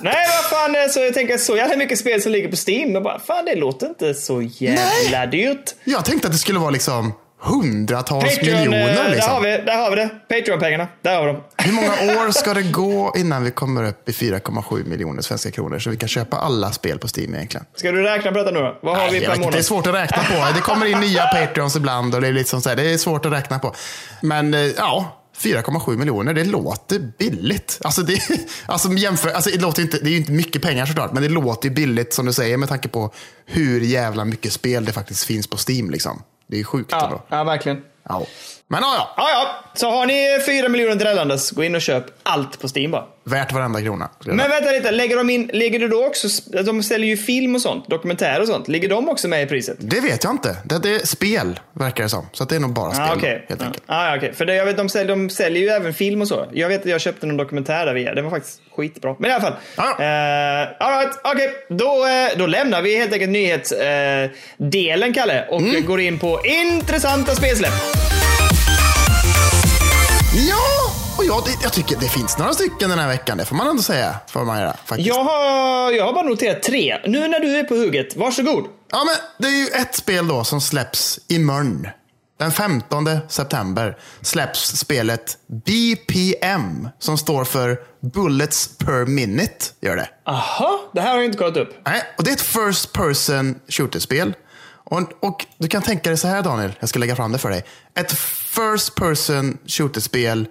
[SPEAKER 1] Nej, vad fan. eh, Så jag tänker så jävla mycket spel som ligger på Steam. Och bara, fan, det låter inte så jävla dyrt.
[SPEAKER 2] Jag tänkte att det skulle vara liksom hundratals
[SPEAKER 1] Patreon, eh,
[SPEAKER 2] miljoner.
[SPEAKER 1] där, har
[SPEAKER 2] Liksom.
[SPEAKER 1] vi, där har vi det. Patreon-pengarna. Där har vi dem.
[SPEAKER 2] Hur många år ska det gå innan vi kommer upp i 4,7 miljoner svenska kronor så vi kan köpa alla spel på Steam egentligen?
[SPEAKER 1] Ska du räkna på detta nu då? Vad har
[SPEAKER 2] Nej,
[SPEAKER 1] vi per månad?
[SPEAKER 2] det är svårt att räkna på. Det kommer in nya Patreons ibland och det är, liksom så här, det är svårt att räkna på. Men eh, ja, 4,7 miljoner, det låter billigt. Alltså det, alltså jämför, alltså det, låter inte, det är ju inte mycket pengar såklart, men det låter ju billigt som du säger med tanke på hur jävla mycket spel det faktiskt finns på Steam. Liksom. Det är ju sjukt
[SPEAKER 1] Ja,
[SPEAKER 2] ändå.
[SPEAKER 1] ja, verkligen.
[SPEAKER 2] Ja. Men ja, ja,
[SPEAKER 1] Ja, ja. Så har ni 4 miljoner drällandes, gå in och köp allt på Steam bara.
[SPEAKER 2] värt varenda krona.
[SPEAKER 1] Men vänta lite, lägger de in, ligger det då också, de ställer ju film och sånt, dokumentärer och sånt. Ligger de också med i priset?
[SPEAKER 2] Det vet jag inte. Det, det är spel, verkar det som. Så det är nog bara spel,
[SPEAKER 1] Ah, okej.
[SPEAKER 2] helt
[SPEAKER 1] Ja.
[SPEAKER 2] enkelt.
[SPEAKER 1] Ah, okej. För det, jag vet, de, säljer, de säljer ju även film och så. Jag vet att jag köpte någon dokumentär där via. Det var faktiskt skitbra. Men i alla fall.
[SPEAKER 2] Ja.
[SPEAKER 1] Eh, all right, okej. Då, eh, då lämnar vi helt enkelt nyhetsdelen, eh, Kalle, och
[SPEAKER 2] Mm.
[SPEAKER 1] går in på intressanta spelsläpp.
[SPEAKER 2] Ja, och jag, jag tycker det finns några stycken den här veckan. Det får man ändå säga. Får man göra, faktiskt.
[SPEAKER 1] Jag har, jag har bara noterat tre. Nu när du är på hugget, varsågod.
[SPEAKER 2] Ja, men det är ju ett spel då som släpps imorgon. Den 15 september släpps spelet BPM som står för Bullets per minute. Gör det.
[SPEAKER 1] Aha, det här har jag inte kollat upp.
[SPEAKER 2] Nej, och det är ett first person shooterspel. Och, och du kan tänka dig så här Daniel, jag ska lägga fram det för dig. Ett first person shooterspel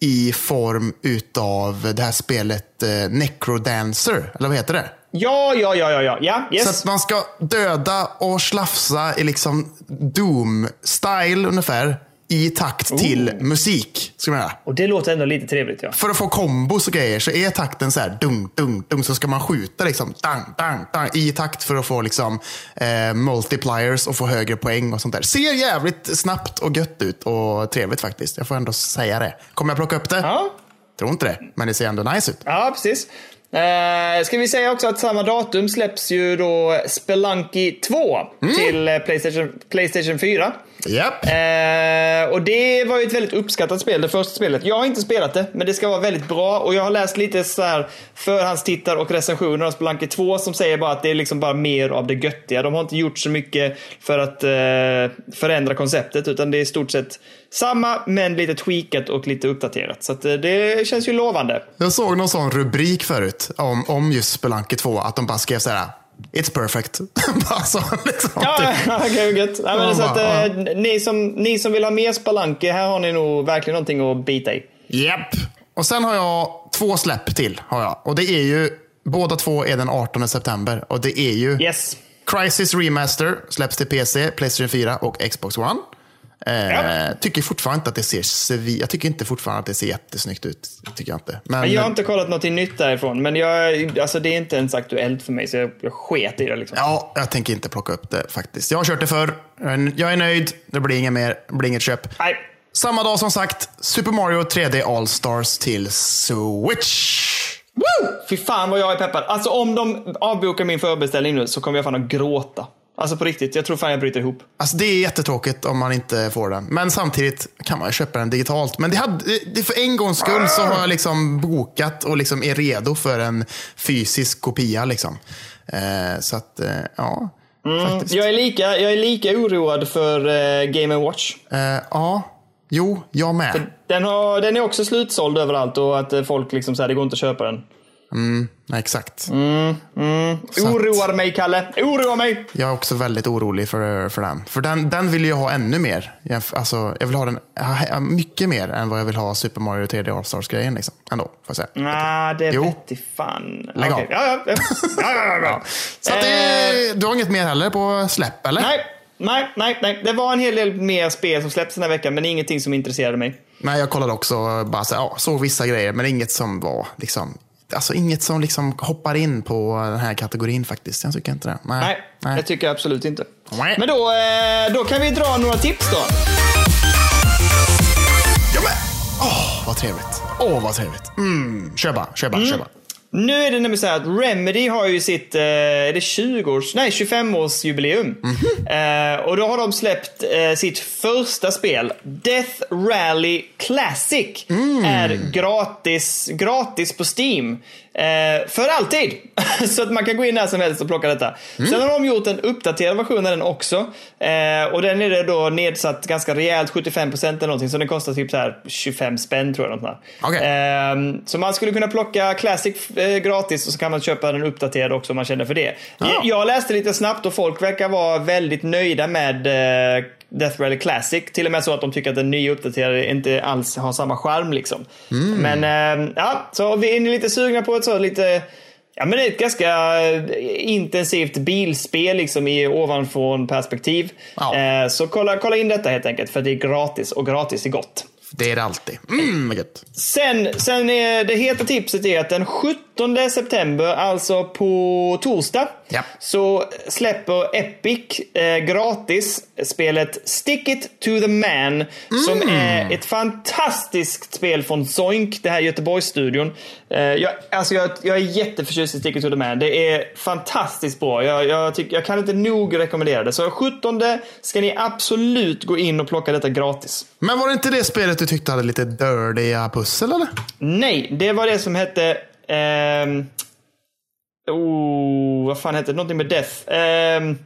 [SPEAKER 2] i form utav det här spelet eh, Necrodancer, eller vad heter det?
[SPEAKER 1] Ja, ja, ja, ja, ja. ja yes.
[SPEAKER 2] Så att man ska döda och slafsa i liksom Doom-style ungefär. I takt till musik. Ska man göra.
[SPEAKER 1] Och det låter ändå lite trevligt, ja.
[SPEAKER 2] För att få kombos och grejer så är takten så här dung, dung, dung. Så ska man skjuta liksom dang, dang, dang, i takt för att få liksom eh, multipliers och få högre poäng och sånt där. Ser jävligt snabbt och gött ut och trevligt faktiskt. Jag får ändå säga det. Kommer jag plocka upp det?
[SPEAKER 1] Ja,
[SPEAKER 2] Tror inte det, men det ser ändå nice ut.
[SPEAKER 1] ja precis. Eh, ska vi säga också att samma datum släpps ju då Spelunky 2
[SPEAKER 2] Mm.
[SPEAKER 1] till eh, Playstation, Playstation 4.
[SPEAKER 2] Japp.
[SPEAKER 1] Eh, och det var ju ett väldigt uppskattat spel, det första spelet. Jag har inte spelat det, men det ska vara väldigt bra. Och jag har läst lite så här förhandstittar och recensioner av Spelunky 2 som säger bara att det är liksom bara mer av det göttiga. De har inte gjort så mycket för att eh, förändra konceptet, utan det är i stort sett samma, men lite tweakat och lite uppdaterat. Så eh, det känns ju lovande.
[SPEAKER 2] Jag såg någon sån rubrik förut om, om just Spelunky 2. Att de bara skrev så här. It's perfect. bara så, liksom,
[SPEAKER 1] Ja,
[SPEAKER 2] typ.
[SPEAKER 1] okej, gött. Ja, men
[SPEAKER 2] Ja,
[SPEAKER 1] så att,
[SPEAKER 2] bara,
[SPEAKER 1] eh, ni, som, ni som vill ha mer Spelunky, här har ni nog verkligen någonting att bita i.
[SPEAKER 2] Japp. Och sen har jag två släpp till. Har jag. Och det är ju, båda två är den 18 september. Och det är ju
[SPEAKER 1] Yes.
[SPEAKER 2] Crisis Remaster släpps till PC, Playstation 4 och Xbox One. Eh, Tycker fortfarande inte att det ser Jag tycker inte fortfarande att det ser jättesnyggt ut. Tycker jag inte. Men,
[SPEAKER 1] Jag har inte kollat något nytt därifrån, men jag, alltså, det är inte ens aktuellt för mig, så jag, jag sket i det. Liksom.
[SPEAKER 2] Ja, jag tänker inte plocka upp det faktiskt. Jag har kört det förr. Jag är nöjd. Det blir inget mer. Det blir inget köp.
[SPEAKER 1] Nej.
[SPEAKER 2] Samma dag som sagt, Super Mario 3D All-Stars till Switch.
[SPEAKER 1] Woo! Fy fan vad jag är peppad. Alltså om de avbokar min förbeställning nu så kommer jag fan att gråta. Alltså på riktigt, jag tror fan jag bryter ihop.
[SPEAKER 2] Alltså det är jättetråkigt om man inte får den. Men samtidigt kan man ju köpa den digitalt. Men det hade, det, för en gångs skull så har jag liksom bokat och liksom är redo för en fysisk kopia. Liksom. Eh, så att, eh, ja. Faktiskt.
[SPEAKER 1] Jag är lika, jag är lika oroad för uh, Game Watch.
[SPEAKER 2] Eh, ja, jo, jag med.
[SPEAKER 1] Den, har, den är också slutsåld överallt och att eh, folk liksom säger det går inte att köpa den.
[SPEAKER 2] Nej, exakt.
[SPEAKER 1] Mm.
[SPEAKER 2] Att-
[SPEAKER 1] Oroar mig, Kalle. Oroar mig!
[SPEAKER 2] Jag är också väldigt orolig för, för den. För den, den vill jag ha ännu mer. Jag, alltså, jag vill ha den mycket mer än vad jag vill ha Super Mario 3D All-Stars-grejen. Liksom. Ändå, får jag säga.
[SPEAKER 1] Nej, det vete fan.
[SPEAKER 2] Lägg
[SPEAKER 1] Okej.
[SPEAKER 2] av.
[SPEAKER 1] Ja, ja, ja. ja.
[SPEAKER 2] Så att
[SPEAKER 1] Eh,
[SPEAKER 2] det, du har inget mer heller på släpp, eller?
[SPEAKER 1] Nej, nej, nej, nej. Det var en hel del mer spel som släpptes den här veckan, men ingenting som intresserade mig.
[SPEAKER 2] Nej, jag kollade också, bara så, ja, såg vissa grejer, men inget som var liksom, alltså inget som liksom hoppar in på den här kategorin faktiskt. Jag tycker inte det. Nej.
[SPEAKER 1] Nej,
[SPEAKER 2] Nej.
[SPEAKER 1] det tycker jag absolut inte. Men då, eh, då kan vi dra några tips då.
[SPEAKER 2] Ja, men, åh, vad trevligt. Åh, vad trevligt. Mm, kör bara, kör bara, kör bara.
[SPEAKER 1] Nu är det nämligen så här att Remedy har ju sitt, eh, är det 20-års, nej 25-årsjubileum. Eh, och då har de släppt eh, sitt första spel, Death Rally Classic. Är gratis, gratis på Steam. Eh, för alltid! så att man kan gå in när som helst och plocka detta. Sen har de gjort en uppdaterad version av den också. Eh, och den är det då nedsatt ganska rejält, 75% eller någonting. Så den kostar typ så här 25 spänn tror jag.
[SPEAKER 2] Okej.
[SPEAKER 1] Ehm, Så man skulle kunna plocka Classic eh, gratis och så kan man köpa den uppdaterad också om man känner för det.
[SPEAKER 2] Ja.
[SPEAKER 1] Jag läste lite snabbt och folk verkar vara väldigt nöjda med eh, Death Rally Classic. Till och med så att de tycker att den nya uppdaterade inte alls har samma charm liksom. Men ehm, ja, så vi är lite sugna på ett så lite Ja men det är ett ganska eh, intensivt bilspel liksom i ovanifrån perspektiv.
[SPEAKER 2] Ja.
[SPEAKER 1] Eh, Så kolla, kolla in detta helt enkelt för det är gratis och gratis är gott.
[SPEAKER 2] Det är det alltid. Mm, gött.
[SPEAKER 1] Sen, sen är det heta tipset är att den 17 september, alltså på torsdag,
[SPEAKER 2] Ja.
[SPEAKER 1] så släpper Epic eh, gratis spelet Stick It To The Man. Som är ett fantastiskt spel från Zoink, det här Göteborgsstudion. Eh, jag, alltså jag, jag är jätteförtjust i Stick It To The Man. Det är fantastiskt bra. Jag, jag, tycker, jag kan inte nog rekommendera det. Så 17 ska ni absolut gå in och plocka detta gratis.
[SPEAKER 2] Men var det inte det spelet du tyckte hade lite dirtiga pussel, eller?
[SPEAKER 1] Nej, det var det som hette... ehm, oh, vad fan hette det? Någonting med Death. Ehm,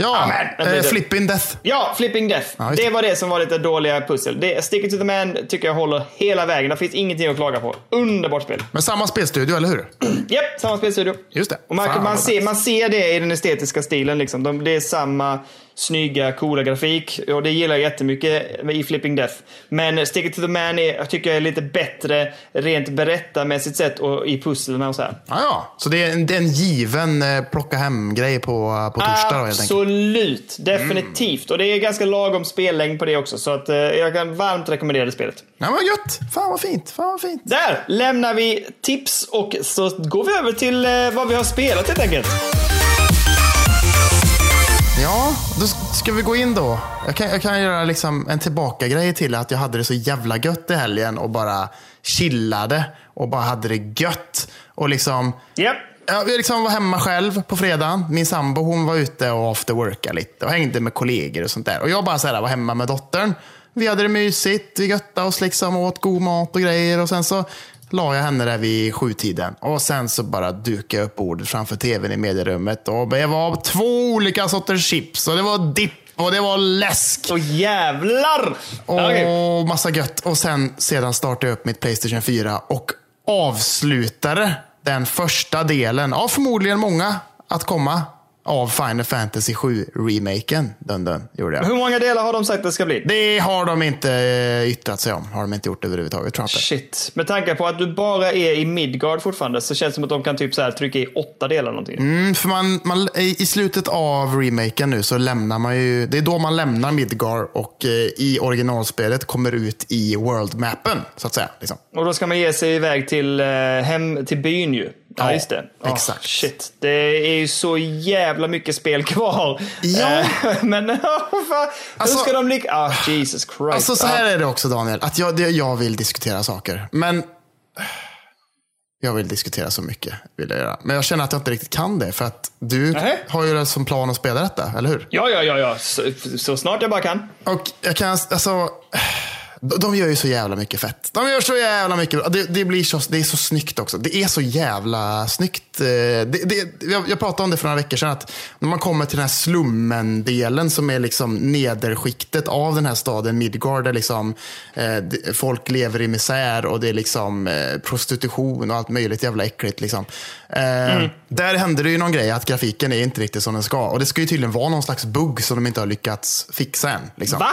[SPEAKER 2] Ja.
[SPEAKER 1] Vänta
[SPEAKER 2] eh. Flipping Death.
[SPEAKER 1] ja, Flipping Death.
[SPEAKER 2] Ja,
[SPEAKER 1] det var det som var lite dåliga pussel. Det, Stick To The Man tycker jag håller hela vägen. Det finns ingenting att klaga på. Underbart spel.
[SPEAKER 2] Men samma spelstudio, eller hur?
[SPEAKER 1] Japp, samma spelstudio.
[SPEAKER 2] Just det.
[SPEAKER 1] Och man, man, ser, man ser det i den estetiska stilen. Liksom. De, det är samma snygga, coola grafik. Och det gillar jag jättemycket i Flipping Death. Men Stick To The Man är, jag tycker jag är lite bättre rent berättarmässigt sett och i pusslen och så här.
[SPEAKER 2] Ja, ja. Så det är en, det är en given eh, plocka hem-grej på, på torsdag då, helt.
[SPEAKER 1] Absolut, definitivt. Och det är ganska lagom spellängd på det också. Så att, eh, jag kan varmt rekommendera det spelet.
[SPEAKER 2] Ja, men gött. Fan vad fint. Fan vad fint.
[SPEAKER 1] Där lämnar vi tips och så går vi över till eh, vad vi har spelat helt enkelt.
[SPEAKER 2] Ja, då ska vi gå in då. Jag kan, jag kan göra liksom en tillbaka-grej till att jag hade det så jävla gött i helgen och bara chillade och bara hade det gött. Och liksom...
[SPEAKER 1] Japp.
[SPEAKER 2] Jag liksom var hemma själv på fredagen. Min sambo hon var ute och after worka lite och hängde med kollegor och sånt där. Och jag bara så här, var hemma med dottern. Vi hade det mysigt, vi göttade oss liksom och åt god mat och grejer. Och sen så la jag henne där vid sjutiden. Och sen så bara dukade jag upp bordet framför tvn i medierummet. Och det var två olika sorters chips och det var dipp och det var läsk.
[SPEAKER 1] Så jävlar!
[SPEAKER 2] Och
[SPEAKER 1] Okej.
[SPEAKER 2] massa gött. Och sen sedan startade jag upp mitt Playstation 4 och avslutade den första delen av förmodligen många att komma av Final Fantasy 7-remaken. Dun, dun, gjorde jag.
[SPEAKER 1] Hur många delar har de sagt att det ska bli?
[SPEAKER 2] Det har de inte eh, yttrat sig om. Har de inte gjort överhuvudtaget tror jag inte.
[SPEAKER 1] Shit. Med tanke på att du bara är i Midgard fortfarande så känns det som att de kan typ så här trycka i åtta delar någonting.
[SPEAKER 2] Mm, för man, man, I slutet av remaken nu så lämnar man ju, det är då man lämnar Midgar och eh, i originalspelet kommer ut i world-mappen så att säga. Liksom.
[SPEAKER 1] Och då ska man ge sig iväg till, eh, hem till byn ju. Ja, just det. Åh,
[SPEAKER 2] exakt.
[SPEAKER 1] shit. Det är ju så jävla mycket spel kvar.
[SPEAKER 2] Ja.
[SPEAKER 1] Eh, Men oh.
[SPEAKER 2] Alltså-
[SPEAKER 1] hur ska de lyckas? Ah, Jesus Christ.
[SPEAKER 2] Alltså så här är det också Daniel, att jag, jag vill diskutera saker. Men jag vill diskutera så mycket. Vill jag göra. Men jag känner att jag inte riktigt kan det. För att du
[SPEAKER 1] Nähä.
[SPEAKER 2] har ju det som plan att spela detta, eller hur?
[SPEAKER 1] Ja, ja, ja, ja. Så, så snart jag bara kan.
[SPEAKER 2] Och jag kan, alltså, de gör ju så jävla mycket fett. De gör så jävla mycket. Det, det, blir så, det är så snyggt också. Det är så jävla snyggt. Eh, Det, det, jag, jag pratade om det för några veckor sedan. Att när man kommer till den här slummen-delen som är liksom nederskiktet av den här staden Midgard. Där liksom, eh, folk lever i misär och det är liksom eh, prostitution och allt möjligt jävla äckligt. Liksom. Eh, Där händer det ju någon grej att grafiken är inte riktigt som den ska. Och det ska ju tydligen vara någon slags bugg som de inte har lyckats fixa än. Liksom.
[SPEAKER 1] Va?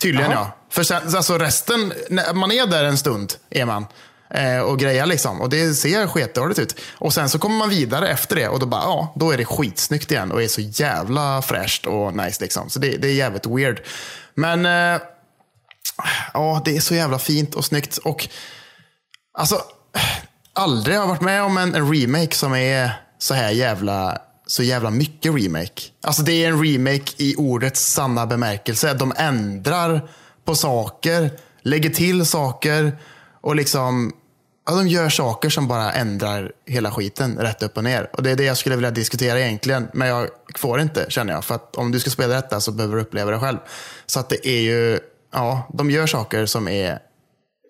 [SPEAKER 2] Tydligen
[SPEAKER 1] Jaha.
[SPEAKER 2] ja. För sen, alltså resten, man är där en stund är man. Eh, och grejer liksom. Och det ser sketdåligt ut. Och sen så kommer man vidare efter det och då bara, ja, då är det skitsnyggt igen och är så jävla fräscht och nice liksom. Så det, det är jävligt weird. Men, eh, ja, det är så jävla fint och snyggt. Och alltså, aldrig har jag varit med om en, en remake som är så här jävla så jävla mycket remake. Alltså det är en remake i ordets sanna bemärkelse. De ändrar på saker, lägger till saker och liksom ja, de gör saker som bara ändrar hela skiten rätt upp och ner. Och det är det jag skulle vilja diskutera egentligen. Men jag får inte känner jag. För att om du ska spela detta så behöver du uppleva det själv. Så att det är ju, ja, de gör saker som är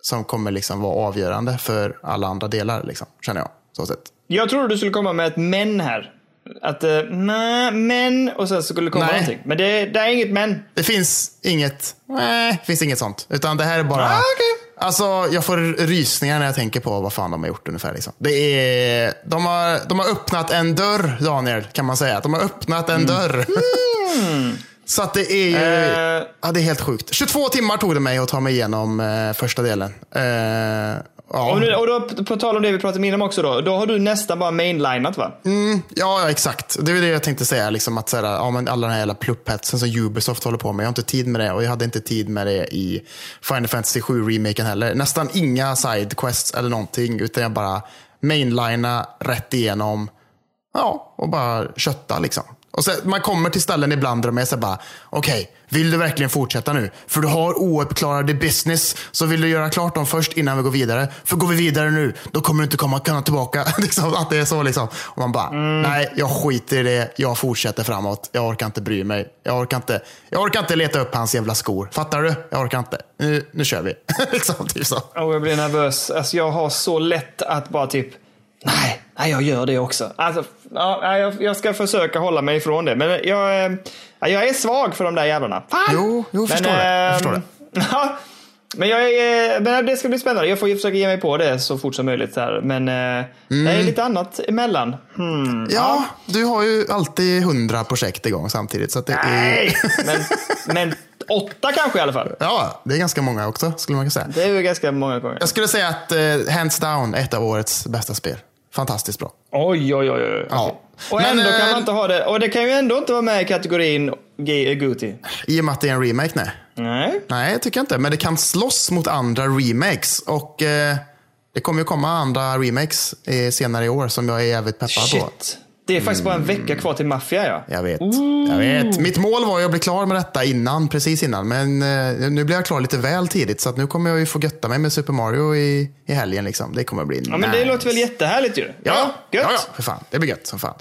[SPEAKER 2] som kommer liksom vara avgörande för alla andra delar, liksom, känner jag. Så sett.
[SPEAKER 1] Jag trodde du skulle komma med ett men här. Att, eh, nej, men, och sen så skulle det komma
[SPEAKER 2] Nej.
[SPEAKER 1] någonting. Men det, det är inget men.
[SPEAKER 2] Det finns inget, nej, det finns inget sånt. Utan det här är bara,
[SPEAKER 1] Ah, okej.
[SPEAKER 2] alltså jag får rysningar när jag tänker på vad fan de har gjort ungefär. Liksom. Det är, de, har, de har öppnat en dörr, Daniel, kan man säga. De har öppnat en dörr. Så att det är ju,
[SPEAKER 1] Eh.
[SPEAKER 2] ja, det är helt sjukt. 22 timmar tog det mig att ta mig igenom eh, första delen. Eh, ja.
[SPEAKER 1] Och, nu, och då, på tal om det vi pratade om innan också då. Då har du nästan bara mainlinat va?
[SPEAKER 2] Ja, ja, exakt. Det är det jag tänkte säga. Liksom att så här, ja, men alla den här jävla plupphetsen som Ubisoft håller på med. Jag har inte tid med det och jag hade inte tid med det i Final Fantasy 7-remaken heller. Nästan inga sidequests eller någonting. Utan jag bara mainlina rätt igenom. Ja, och bara kötta liksom. Och så, man kommer till ställen ibland där de är så bara, okej, vill du verkligen fortsätta nu? För du har ouppklarade business, så vill du göra klart dem först innan vi går vidare. För går vi vidare nu, då kommer du inte komma kunna tillbaka. liksom, att det är så liksom. Och man bara, nej, jag skiter i det, jag fortsätter framåt. Jag orkar inte bry mig. Jag orkar inte, jag orkar inte leta upp hans jävla skor. Fattar du? Jag orkar inte. Nu, nu kör vi. liksom, typ så.
[SPEAKER 1] Och jag blir nervös. Alltså jag har så lätt att bara typ, nej, nej jag gör det också. Alltså, ja, jag, jag ska försöka hålla mig ifrån det. Men jag, eh, ja, jag är svag för de där jävlarna. Fan!
[SPEAKER 2] Jo, jo, förstår det. Jag
[SPEAKER 1] ehm,
[SPEAKER 2] förstår det.
[SPEAKER 1] Ja, men, jag är, men det ska bli spännande. Jag får ju försöka ge mig på det så fort som möjligt. Här. Men eh, det är lite annat emellan. Hmm.
[SPEAKER 2] Ja, du har ju alltid hundra projekt igång samtidigt. Så att det är...
[SPEAKER 1] Nej, men, men åtta kanske i alla fall.
[SPEAKER 2] Ja, det är ganska många också, skulle man kunna säga.
[SPEAKER 1] Det är ju ganska många gånger.
[SPEAKER 2] Jag skulle säga att eh, hands down, ett av årets bästa spel. Fantastiskt bra.
[SPEAKER 1] Oj, oj, oj. oj.
[SPEAKER 2] Ja.
[SPEAKER 1] Och
[SPEAKER 2] Men,
[SPEAKER 1] ändå kan
[SPEAKER 2] eh,
[SPEAKER 1] man inte ha det. Och det kan ju ändå inte vara med i kategorin G- Guti.
[SPEAKER 2] I och med att det är en remake, nej.
[SPEAKER 1] Nej.
[SPEAKER 2] Nej, jag tycker inte. Men det kan slåss mot andra remakes. Och eh, det kommer ju komma andra remakes eh, senare i år som jag är jävligt peppad på.
[SPEAKER 1] Det är faktiskt bara en vecka kvar till Maffia ja.
[SPEAKER 2] Jag vet. jag vet. Mitt mål var ju att bli klar med detta innan, precis innan. Men eh, nu blir jag klar lite väl tidigt. Så att nu kommer jag ju få götta mig med Super Mario i, i helgen. Liksom. Det kommer bli
[SPEAKER 1] Ja men det
[SPEAKER 2] nice.
[SPEAKER 1] låter väl jättehärligt ju.
[SPEAKER 2] Ja,
[SPEAKER 1] gött.
[SPEAKER 2] ja, ja, för fan. Det blir gött som fan.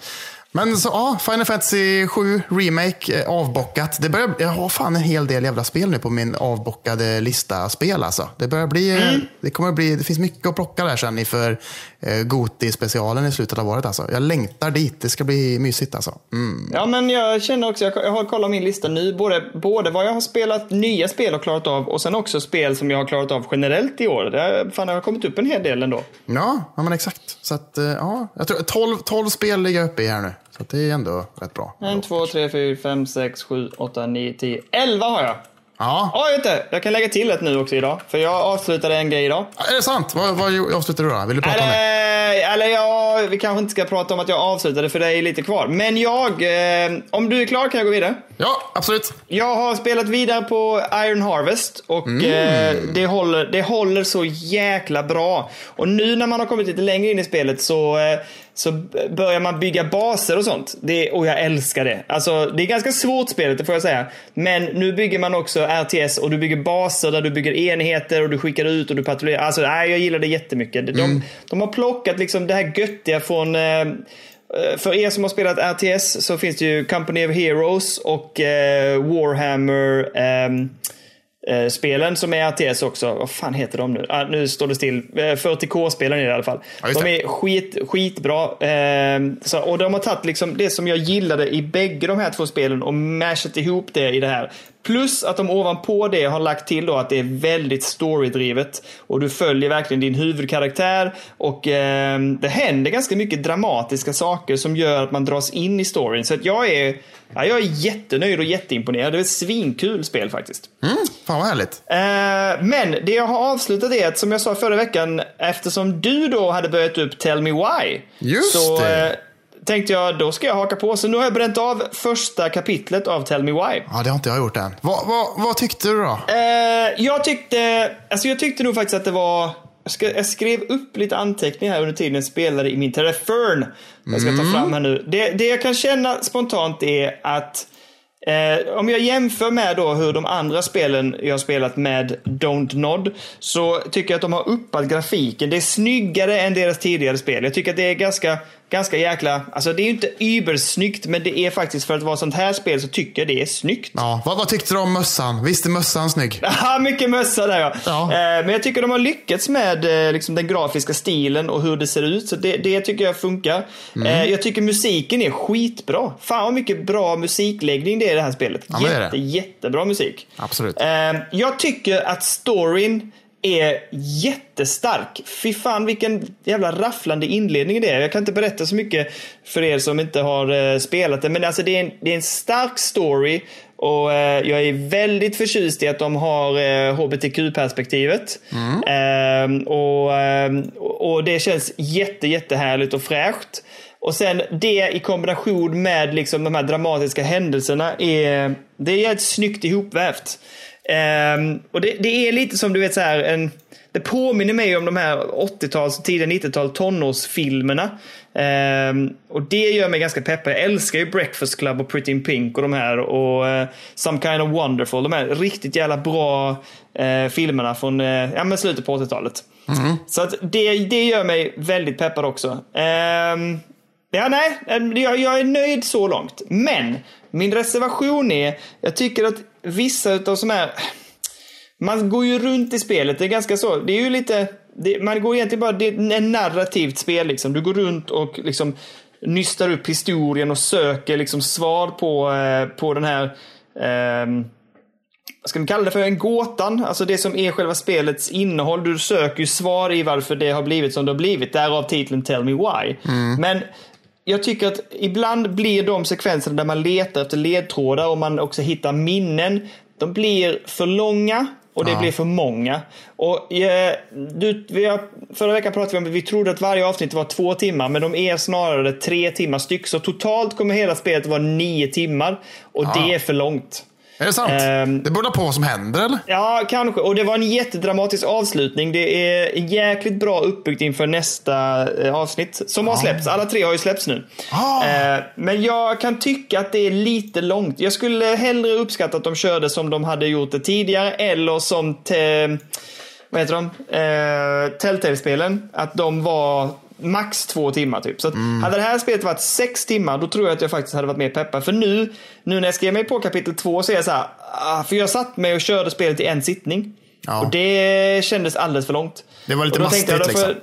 [SPEAKER 2] Men så, ja, Final Fantasy 7 Remake eh, avbockat. Det börjar, jag har fan en hel del jävla spel nu på min avbockade lista spel alltså. Det börjar bli, eh,
[SPEAKER 1] Mm.
[SPEAKER 2] det kommer bli, det finns mycket att plocka där sen inför eh, Goti-specialen i slutet av året alltså. Jag längtar dit, det ska bli mysigt alltså. Mm.
[SPEAKER 1] Ja men jag känner också, jag jag har kollat min lista nu, både, både vad jag har spelat, nya spel och klarat av och sen också spel som jag har klarat av generellt i år. Det fan, det har kommit upp en hel del ändå.
[SPEAKER 2] Ja, ja, men exakt. Så att, eh, ja, jag tror 12, 12 spel ligger jag uppe i här nu. Så det är ändå rätt bra.
[SPEAKER 1] 1, 2, 3, 4, 5, 6, 7, 8, 9, 10, 11 har jag.
[SPEAKER 2] Ja,
[SPEAKER 1] Ja, inte. Jag kan lägga till ett nu också idag. För jag avslutade en grej idag.
[SPEAKER 2] är det sant? Vad, vad avslutar du då? Vill du prata om det?
[SPEAKER 1] Eller, eller ja, vi kanske inte ska prata om att jag avslutade för det är lite kvar. Men jag, eh, om du är klar kan jag gå vidare.
[SPEAKER 2] Ja, absolut.
[SPEAKER 1] Jag har spelat vidare på Iron Harvest och eh, det, håller, det håller så jäkla bra. Och nu när man har kommit lite längre in i spelet så, eh, så börjar man bygga baser och sånt. Det, och jag älskar det. Alltså, det är ganska svårt spelet, det får jag säga. Men nu bygger man också RTS och du bygger baser där du bygger enheter och du skickar ut och du patrullerar. Alltså, nej, jag gillar det jättemycket. De, de har plockat liksom det här göttiga från eh, för er som har spelat RTS så finns det ju Company of Heroes och eh, Warhammer ehm, eh, spelen som är RTS också. Vad fan heter de nu? Ah, nu står det still. Eh, 40K-spelen är det i alla fall.
[SPEAKER 2] Ja,
[SPEAKER 1] de är skit, skitbra. Ehm, så, och de har tagit liksom det som jag gillade i bägge de här två spelen och mashat ihop det i det här. Plus att de ovanpå det har lagt till då att det är väldigt storydrivet. Och du följer verkligen din huvudkaraktär. Och ehm, det händer ganska mycket dramatiska saker som gör att man dras in i storyn. Så att jag är, ja, jag är jättenöjd och jätteimponerad. Det är ett svinkul spel faktiskt.
[SPEAKER 2] Mm, fan vad härligt.
[SPEAKER 1] Eh, men det jag har avslutat är att som jag sa förra veckan, eftersom du då hade börjat upp Tell Me Why.
[SPEAKER 2] Just
[SPEAKER 1] så
[SPEAKER 2] det.
[SPEAKER 1] eh, tänkte jag, då ska jag haka på. Så nu har jag bränt av första kapitlet av Tell Me Why.
[SPEAKER 2] Ja, det har inte jag gjort än. Vad, vad, vad tyckte du då?
[SPEAKER 1] Eh, jag tyckte, alltså jag tyckte nog faktiskt att det var jag, skrev upp lite anteckningar här under tiden jag spelade i min telefon. Jag ska ta fram här nu. Det, det jag kan känna spontant är att eh, om jag jämför med då hur de andra spelen jag har spelat med Don't Nod så tycker jag att de har uppat grafiken. Det är snyggare än deras tidigare spel. Jag tycker att det är ganska, ganska jäkla, alltså det är ju inte übersnyggt men det är faktiskt för att vara sånt här spel så tycker jag det är snyggt.
[SPEAKER 2] Ja, vad, vad tyckte du om mössan? Visst är mössan snygg?
[SPEAKER 1] Mycket mössa där ja.
[SPEAKER 2] Ja.
[SPEAKER 1] Eh, Men jag tycker de har lyckats med eh, liksom, den grafiska stilen och hur det ser ut. Så det, det tycker jag funkar.
[SPEAKER 2] Mm.
[SPEAKER 1] Eh, Jag tycker musiken är skitbra. Fan vad mycket bra musikläggning det är i det här spelet.
[SPEAKER 2] Ja, men det.
[SPEAKER 1] Jätte, jättebra musik.
[SPEAKER 2] Absolut.
[SPEAKER 1] Eh, Jag tycker att storyn är jättestark. Fy fan vilken jävla rafflande inledning det är. Jag kan inte berätta så mycket för er som inte har eh, spelat det. Men alltså det är en, det är en stark story. Och eh, jag är väldigt förtjust i att de har eh, hbtq-perspektivet. Ehm, och, ehm, och det känns jätte, jättehärligt och fräscht. Och sen det i kombination med liksom de här dramatiska händelserna är, det är jävligt snyggt ihopvävt. Ehm, och det, det är lite som du vet så här en det påminner mig om de här 80-tals, tidiga 90-tal tonårsfilmerna. Ehm, och det gör mig ganska peppad. Jag älskar ju Breakfast Club och Pretty in Pink och de här. Och eh, Some Kind of Wonderful. De här riktigt jävla bra eh, filmerna från eh, ja, men slutet på 80-talet. Så att det, det gör mig väldigt peppad också. Ehm, Ja, nej, jag, jag är nöjd så långt. Men min reservation är, jag tycker att vissa utav som här man går ju runt i spelet, det är ganska så, det är ju lite, det, man går egentligen bara, det är ett narrativt spel liksom. Du går runt och liksom nystar upp historien och söker liksom svar på, eh, på den här, ehm, vad ska man kalla det för, en gåtan. Alltså det som är själva spelets innehåll. Du söker ju svar i varför det har blivit som det har blivit. Därav titeln Tell Me Why. Men jag tycker att ibland blir de sekvenserna där man letar efter ledtrådar och man också hittar minnen. De blir för långa och det
[SPEAKER 2] Ja.
[SPEAKER 1] blir för många. Och, eh, du, vi har, förra veckan pratade vi om att vi trodde att varje avsnitt var två timmar, men de är snarare tre timmar styck. Så totalt kommer hela spelet vara nio timmar. Och det är för långt.
[SPEAKER 2] Är det sant?
[SPEAKER 1] Ehm,
[SPEAKER 2] det beror på vad som händer eller?
[SPEAKER 1] Ja, kanske. Och det var en jättedramatisk avslutning. Det är jäkligt bra uppbyggt inför nästa eh, avsnitt som har släppts. Alla tre har ju släppts nu.
[SPEAKER 2] Ah.
[SPEAKER 1] Eh, men jag kan tycka att det är lite långt. Jag skulle hellre uppskatta att de körde som de hade gjort det tidigare eller som te, vad heter de? Eh, Telltale-spelen. Att de var max två timmar typ. Så att hade det här spelet varit sex timmar då tror jag att jag faktiskt hade varit mer peppad. För nu, nu när jag skrev mig på kapitel två så är jag så här, ah, för jag satt mig och körde spelet i en sittning.
[SPEAKER 2] Ja.
[SPEAKER 1] Och det kändes alldeles för långt.
[SPEAKER 2] Det var lite
[SPEAKER 1] jag,
[SPEAKER 2] mastigt, liksom.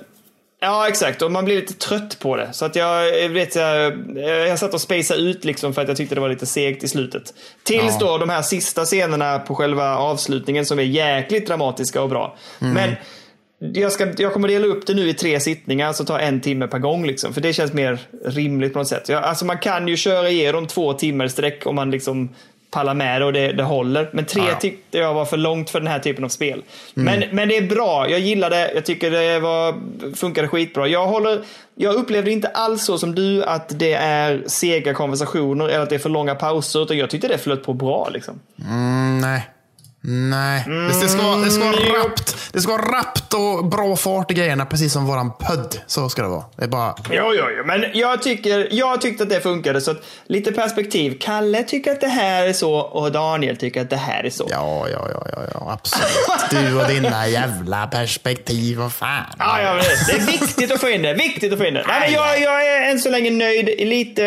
[SPEAKER 1] Ja, exakt. Och man blir lite trött på det. Så att jag, jag vet, jag, jag satt och spacade ut liksom för att jag tyckte det var lite segt i slutet. Tills
[SPEAKER 2] Ja.
[SPEAKER 1] då de här sista scenerna på själva avslutningen som är jäkligt dramatiska och bra.
[SPEAKER 2] Mm.
[SPEAKER 1] Men jag, ska, jag kommer dela upp det nu i tre sittningar, så ta en timme per gång. Liksom, för det känns mer rimligt på något sätt. Jag, alltså man kan ju köra igenom två timmar sträck om man liksom pallar med det och det, det håller. Men tre
[SPEAKER 2] Ja, ja.
[SPEAKER 1] tyckte jag var för långt för den här typen av spel. Men, men det är bra, jag gillar det. Jag tycker det var, funkade skitbra. Jag, håller, jag upplevde inte alls så som du att det är sega konversationer eller att det är för långa pauser. Utan jag tyckte det flöt på bra. Liksom.
[SPEAKER 2] Mm, nej. Nej. Det, det, ska, vara- det ska
[SPEAKER 1] Mm,
[SPEAKER 2] vara rappt. Det ska vara rappt och bra fart i grejerna, precis som våran podd. Så ska det vara. Det är bara...
[SPEAKER 1] Jo, jo, jo, men jag, tycker, jag tyckte att det funkade. Så att, lite perspektiv. Kalle tycker att det här är så och Daniel tycker att det här är så.
[SPEAKER 2] Ja, ja, ja, ja, ja absolut. Du och dina jävla perspektiv, vad fan.
[SPEAKER 1] Ja, ja, det är viktigt att få in det. Viktigt att få in det. Nej, men jag, jag är än så länge nöjd. Lite,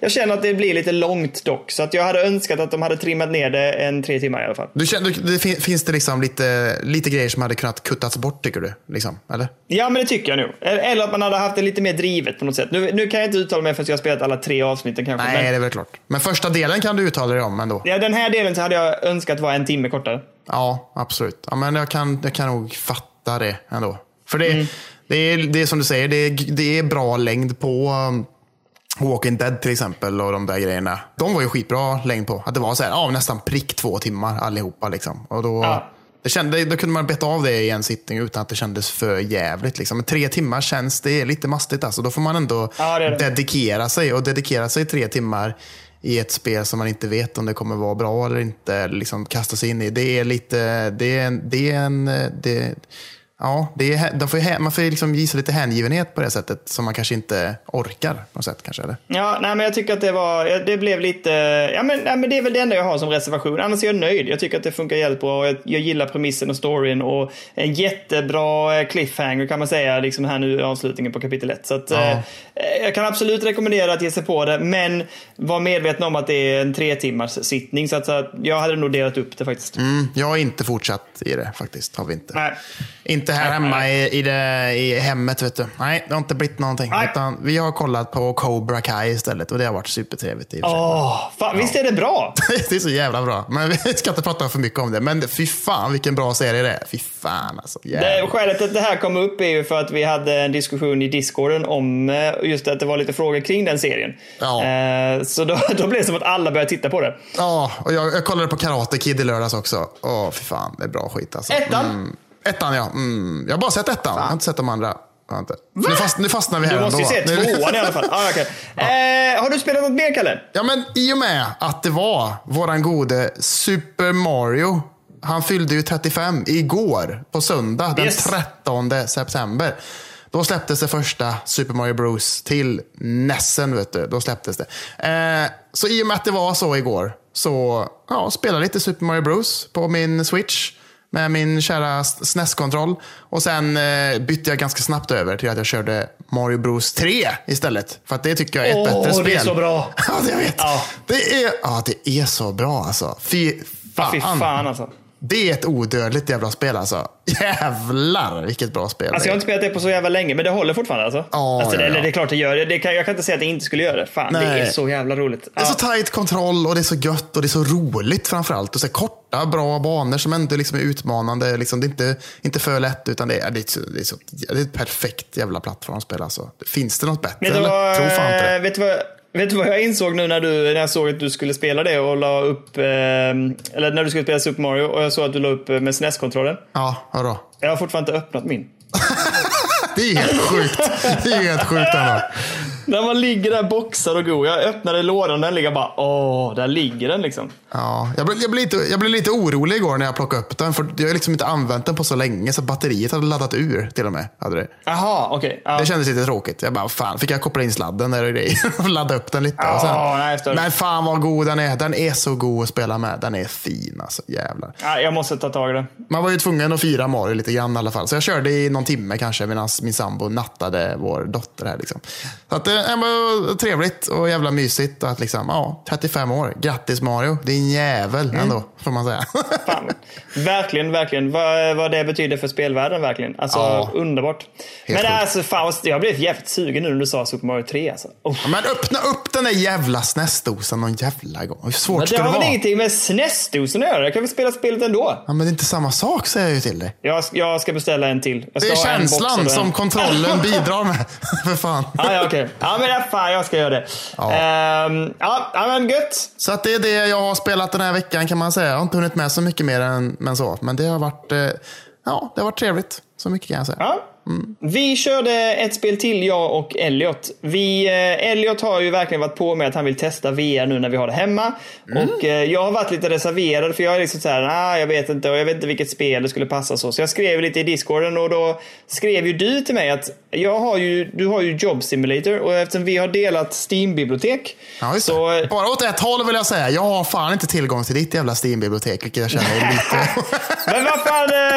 [SPEAKER 1] jag känner att det blir lite långt dock. Så att jag hade önskat att de hade trimmat ner det en tre timmar i alla fall.
[SPEAKER 2] Du känner, det fin- finns det liksom lite, lite grejer som hade kunnat kuttats bort, tycker du? Liksom, eller?
[SPEAKER 1] Ja, men det tycker jag nog. Eller att man hade haft det lite mer drivet på något sätt. Nu, nu kan jag inte uttala mig förrän jag har spelat alla tre avsnitten kanske.
[SPEAKER 2] Nej,
[SPEAKER 1] men,
[SPEAKER 2] det är väl klart. Men första delen kan du uttala dig om ändå.
[SPEAKER 1] ja, den här delen så hade jag önskat var en timme kortare.
[SPEAKER 2] Ja, absolut. Ja, men jag kan, jag kan nog fatta det ändå. För det, det, är, det är som du säger, det är, det är bra längd på um, Walking Dead till exempel och de där grejerna. De var ju skitbra längd på. Att det var så här, ja, nästan prick två timmar allihopa. Liksom. Och då,
[SPEAKER 1] Ja.
[SPEAKER 2] det kände, då kunde man beta av det i en sittning utan att det kändes för jävligt. Liksom. Men tre timmar känns det är lite mastigt. Alltså. Då får man ändå
[SPEAKER 1] Ja, det det.
[SPEAKER 2] dedikera sig. Och dedikera sig tre timmar i ett spel som man inte vet om det kommer vara bra eller inte. Liksom kasta sig in i. Det är lite, det är en, det är en, det, ja, det är, de får, man får liksom visa lite hängivenhet på det sättet som man kanske inte orkar på något sätt kanske. Eller?
[SPEAKER 1] Ja, nej, men jag tycker att det var, det blev lite, ja men, ja, men det är väl det enda jag har som reservation. Annars är jag nöjd. Jag tycker att det funkar jävligt bra. Jag, jag gillar premissen och storyn och en jättebra eh, cliffhanger kan man säga, liksom här nu i avslutningen på kapitel 1. Så att,
[SPEAKER 2] Ja.
[SPEAKER 1] eh, jag kan absolut rekommendera att ge sig på det, men var medveten om att det är en tre timmars sittning. Så att, så att jag hade nog delat upp det faktiskt.
[SPEAKER 2] Mm, jag har inte fortsatt i det faktiskt. Har vi inte.
[SPEAKER 1] Nej.
[SPEAKER 2] Inte här hemma i, i, det, i hemmet. vet du. Nej, det har inte blivit någonting. Vi har kollat på Cobra Kai istället och det har varit supertrevligt. I och.
[SPEAKER 1] Åh, fan, visst är det bra?
[SPEAKER 2] Det är så jävla bra. Men vi ska inte prata för mycket om det. Men fy fan vilken bra serie det är. Fy fan alltså.
[SPEAKER 1] Det, skälet att det här kom upp är ju för att vi hade en diskussion i discorden om eh, just att det var lite frågor kring den serien.
[SPEAKER 2] Ja.
[SPEAKER 1] Eh, Så då, då blev det som att alla började titta på det.
[SPEAKER 2] Ja, och jag, jag kollade på Karate Kid i lördags också. Åh, fy fan. Det är bra skit alltså.
[SPEAKER 1] Ettan?
[SPEAKER 2] Mm. Ettan ja. Mm. Jag har bara sett ettan. Jag har inte sett de andra. Inte. Nu, fast, nu fastnar vi här
[SPEAKER 1] Du måste ju se tvåan i alla fall. Ah, okej. eh, har du spelat något mer, Kalle?
[SPEAKER 2] Ja, men i och med att det var våran gode Super Mario. Han fyllde ju 35 igår på söndag den
[SPEAKER 1] Yes.
[SPEAKER 2] 13 september. Då släpptes det första Super Mario Bros till Nessen. Vet du. Då släpptes det. Eh, så i och med att det var så igår så ja, spelade lite Super Mario Bros på min Switch med min kära SNES-kontroll. Och sen eh, bytte jag ganska snabbt över till att jag körde Mario Bros 3 istället. För att det tycker jag är ett
[SPEAKER 1] Åh,
[SPEAKER 2] bättre
[SPEAKER 1] det
[SPEAKER 2] spel.
[SPEAKER 1] är så bra.
[SPEAKER 2] Ja, det jag vet.
[SPEAKER 1] Ja.
[SPEAKER 2] Det, är, ja, det är så bra alltså. Fy
[SPEAKER 1] Ja,
[SPEAKER 2] fan.
[SPEAKER 1] fy fan alltså.
[SPEAKER 2] Det är ett odödligt jävla spel alltså. Jävlar vilket bra spel
[SPEAKER 1] Alltså
[SPEAKER 2] det
[SPEAKER 1] jag har inte spelat det på så jävla länge, men det håller fortfarande alltså?
[SPEAKER 2] Ja,
[SPEAKER 1] alltså det,
[SPEAKER 2] ja,
[SPEAKER 1] Eller det är klart det gör det. det kan, jag kan inte säga att det inte skulle göra det. Fan, det
[SPEAKER 2] Nej.
[SPEAKER 1] är så jävla roligt.
[SPEAKER 2] Det är
[SPEAKER 1] Ja.
[SPEAKER 2] så tight kontroll och det är så gött och det är så roligt framförallt. Och så korta, bra banor som ändå liksom är utmanande. Liksom, det är inte, inte för lätt utan det är, det är, så, det är, så, det är ett perfekt jävla plattformsspel. Alltså. Finns det något bättre?
[SPEAKER 1] Vet du,
[SPEAKER 2] eller?
[SPEAKER 1] vad,
[SPEAKER 2] Tror fan inte det.
[SPEAKER 1] vet, du vad, vet du vad jag insåg nu när, du, när jag såg att du skulle spela det och la upp... Eh, eller när du skulle spela Super Mario och jag såg att du la upp eh, med SNES-kontrollen.
[SPEAKER 2] Ja, vadå?
[SPEAKER 1] Jag har fortfarande inte öppnat min.
[SPEAKER 2] Det är helt sjukt. Det är helt sjukt ändå.
[SPEAKER 1] När man ligger där boxad och god. Jag öppnade lådan och den ligger bara åh, där ligger den liksom.
[SPEAKER 2] Ja, jag, blev, jag, blev lite, jag blev lite orolig igår när jag plockade upp den. För jag har liksom inte använt den på så länge så batteriet hade laddat ur till och med. Hade det.
[SPEAKER 1] Jaha, okej. Ja.
[SPEAKER 2] det kändes lite tråkigt. Jag bara, fan, fick jag koppla in sladden där och grejer och ladda upp den lite.
[SPEAKER 1] Ja,
[SPEAKER 2] sen,
[SPEAKER 1] nej,
[SPEAKER 2] men fan vad god den är. Den är så god att spela med. Den är fin alltså, jävlar.
[SPEAKER 1] Ja, jag måste ta tag i det.
[SPEAKER 2] Man var ju tvungen att fira Mario lite grann i alla fall. Så jag körde i någon timme kanske medan min sambo nattade vår dotter här. Liksom. Så att, eh, äh, men, trevligt och jävla mysigt. Att liksom, ja, 35 år. Grattis Mario, din jävel
[SPEAKER 1] Mm.
[SPEAKER 2] ändå, får man säga.
[SPEAKER 1] Fan. Verkligen, verkligen. Vad, vad det betyder för spelvärlden verkligen. Alltså
[SPEAKER 2] Ja.
[SPEAKER 1] underbart. Men
[SPEAKER 2] sjukt.
[SPEAKER 1] alltså fan, jag blev jävligt sugen nu när du sa Super Mario 3. Alltså. Oh.
[SPEAKER 2] Ja, Men öppna upp den där jävla SNES-dosan någon jävla gång. Hur svårt
[SPEAKER 1] Men
[SPEAKER 2] ska
[SPEAKER 1] det
[SPEAKER 2] det
[SPEAKER 1] har väl
[SPEAKER 2] vara?
[SPEAKER 1] ingenting med SNES-dosen att göra? Jag kan väl spela spelet ändå?
[SPEAKER 2] Ja, men det är inte samma sak säger jag ju till dig.
[SPEAKER 1] Jag, jag ska beställa en till.
[SPEAKER 2] Det är känslan som kontrollen bidrar med. För fan.
[SPEAKER 1] Ja, ja, okej. Ja, men fan, jag ska göra det.
[SPEAKER 2] Ja.
[SPEAKER 1] Ja, ja, men gött.
[SPEAKER 2] Så att det är det jag har spelat den här veckan kan man säga. Jag har inte hunnit med så mycket mer än men så. Men det har varit, eh, ja, det har varit trevligt. Så mycket kan jag säga.
[SPEAKER 1] Ja. Vi körde ett spel till, jag och Elliot. Vi, eh, Elliot har ju verkligen varit på med att han vill testa VR nu när vi har det hemma. Och eh, jag har varit lite reserverad för jag är liksom så här, ah, jag vet inte och jag vet inte vilket spel det skulle passa så. Så jag skrev lite i discorden och då skrev ju du till mig att jag har ju, du har ju Job Simulator och eftersom vi har delat Steam-bibliotek
[SPEAKER 2] Ja, just
[SPEAKER 1] så
[SPEAKER 2] det. Bara åt ett håll vill jag säga. Jag har fan inte tillgång till ditt jävla Steam-bibliotek, vilket jag känner lite...
[SPEAKER 1] Men eh, varför har vi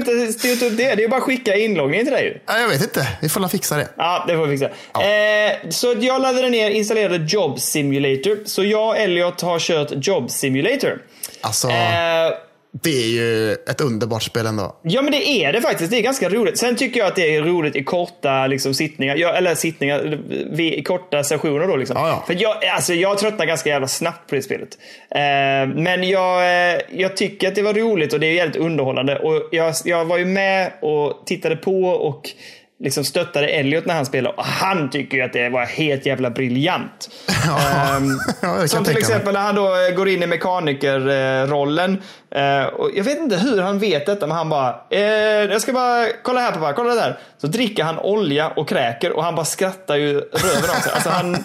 [SPEAKER 1] inte styrt upp det? Det är bara att skicka inloggningen till dig ju.
[SPEAKER 2] ja, jag vet inte. Vi får fixa det.
[SPEAKER 1] Ja, det får vi fixa. Eh, så jag laddade ner, installerade Job Simulator. Så jag och Elliot har kört Job Simulator.
[SPEAKER 2] Alltså,
[SPEAKER 1] Eh,
[SPEAKER 2] det är ju ett underbart spel ändå.
[SPEAKER 1] ja, men det är det faktiskt. Det är ganska roligt. Sen tycker jag att det är roligt i korta liksom, sittningar. Ja, eller sittningar, i korta sessioner då. Liksom.
[SPEAKER 2] Ja, ja.
[SPEAKER 1] För jag, alltså, jag tröttnar ganska jävla snabbt på det spelet. Eh, men jag, eh, jag tycker att det var roligt och det är jävligt underhållande. Och jag, jag var ju med och tittade på och liksom stöttade Elliot när han spelade. Och han tycker ju att det var helt jävla briljant.
[SPEAKER 2] Ja, jag kan
[SPEAKER 1] som till exempel när han då eh, går in i mekanikerrollen. Och jag vet inte hur han vet detta, men han bara, eh, jag ska bara, kolla här pappa, kolla där. Så dricker han olja och kräker och han bara skrattar ju röven av sig. Alltså han,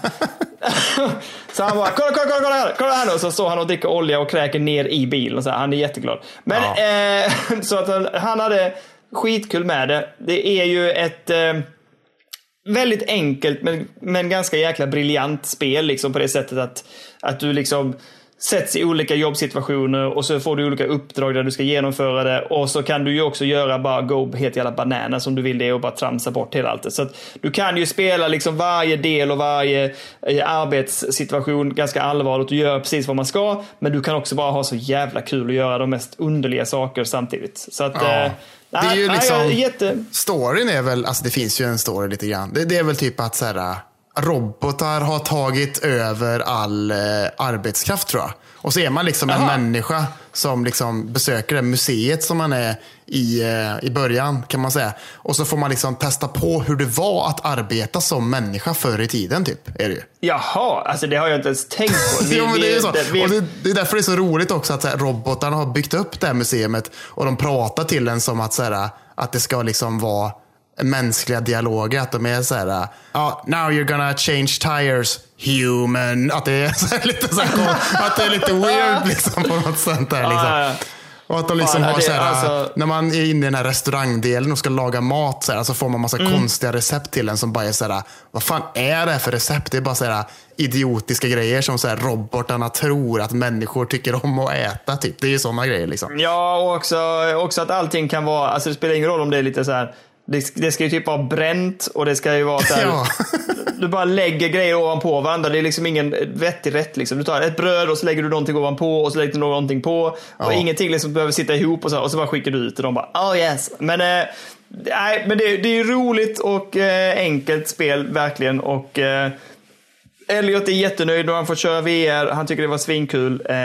[SPEAKER 1] så han bara, kolla, kolla, kolla, kolla här, kolla här nu. Så står han och dricker olja och kräker ner i bilen. Så här, han är jätteglad. Men, eh, så att han, han hade skitkul med det. Det är ju ett eh, väldigt enkelt men, men ganska jäkla briljant spel liksom på det sättet att, att du liksom sätts i olika jobbsituationer och så får du olika uppdrag där du ska genomföra det och så kan du ju också göra bara go helt jävla bananas som du vill det och bara tramsa bort hela allt. Så att du kan ju spela liksom varje del och varje eh, arbetssituation ganska allvarligt och göra precis vad man ska. Men du kan också bara ha så jävla kul och göra de mest underliga saker samtidigt. Så att,
[SPEAKER 2] Ja.
[SPEAKER 1] eh,
[SPEAKER 2] Det är ju
[SPEAKER 1] nej,
[SPEAKER 2] liksom-
[SPEAKER 1] är jätte...
[SPEAKER 2] Storyn är väl, alltså det finns ju en story lite grann. Det, det är väl typ att så här, robotar har tagit över all eh, arbetskraft tror jag. Och så är man liksom en
[SPEAKER 1] Jaha.
[SPEAKER 2] människa som liksom besöker det museet som man är i, eh, i början kan man säga. Och så får man liksom testa på hur det var att arbeta som människa förr i tiden typ. Är det ju.
[SPEAKER 1] Jaha, alltså det har jag inte ens tänkt på. Vi-
[SPEAKER 2] jo, men det är ju
[SPEAKER 1] vi-
[SPEAKER 2] så.
[SPEAKER 1] det- vi-
[SPEAKER 2] och det, det är därför det är så roligt också att här, robotarna har byggt upp det här museet och de pratar till en som att, så här, att det ska liksom vara mänskliga dialoger. Att de är så här, ja, now you're gonna change tires, human. Att det är, så här, lite, så här, att det är lite weird liksom, på något sånt där. Liksom. Och att de liksom
[SPEAKER 1] Fan,
[SPEAKER 2] har
[SPEAKER 1] det-
[SPEAKER 2] så här,
[SPEAKER 1] alltså-
[SPEAKER 2] när man är inne i den här restaurangdelen och ska laga mat så, här, så får man massa
[SPEAKER 1] Mm.
[SPEAKER 2] konstiga recept till en som bara är så här, vad fan är det här för recept? Det är bara så här idiotiska grejer som så här, robotarna tror att människor tycker om att äta. Typ. Det är ju sådana grejer liksom.
[SPEAKER 1] Ja, och också, också att allting kan vara, alltså det spelar ingen roll om det är lite så här. Det, det ska ju typ vara bränt och det ska ju vara här,
[SPEAKER 2] Ja.
[SPEAKER 1] Du bara lägger grejer ovanpå varandra. Det är liksom ingen vettig rätt. Liksom. Du tar ett bröd och så lägger du någonting ovanpå och så lägger du någonting på. Och
[SPEAKER 2] Ja.
[SPEAKER 1] ingenting liksom behöver sitta ihop och så, och så bara skickar du ut och de bara oh yes. Men, eh, nej, men det, det är ju roligt och eh, enkelt spel verkligen. Och eh, Elliot är jättenöjd och han får köra VR. Han tycker det var svinkul. Eh,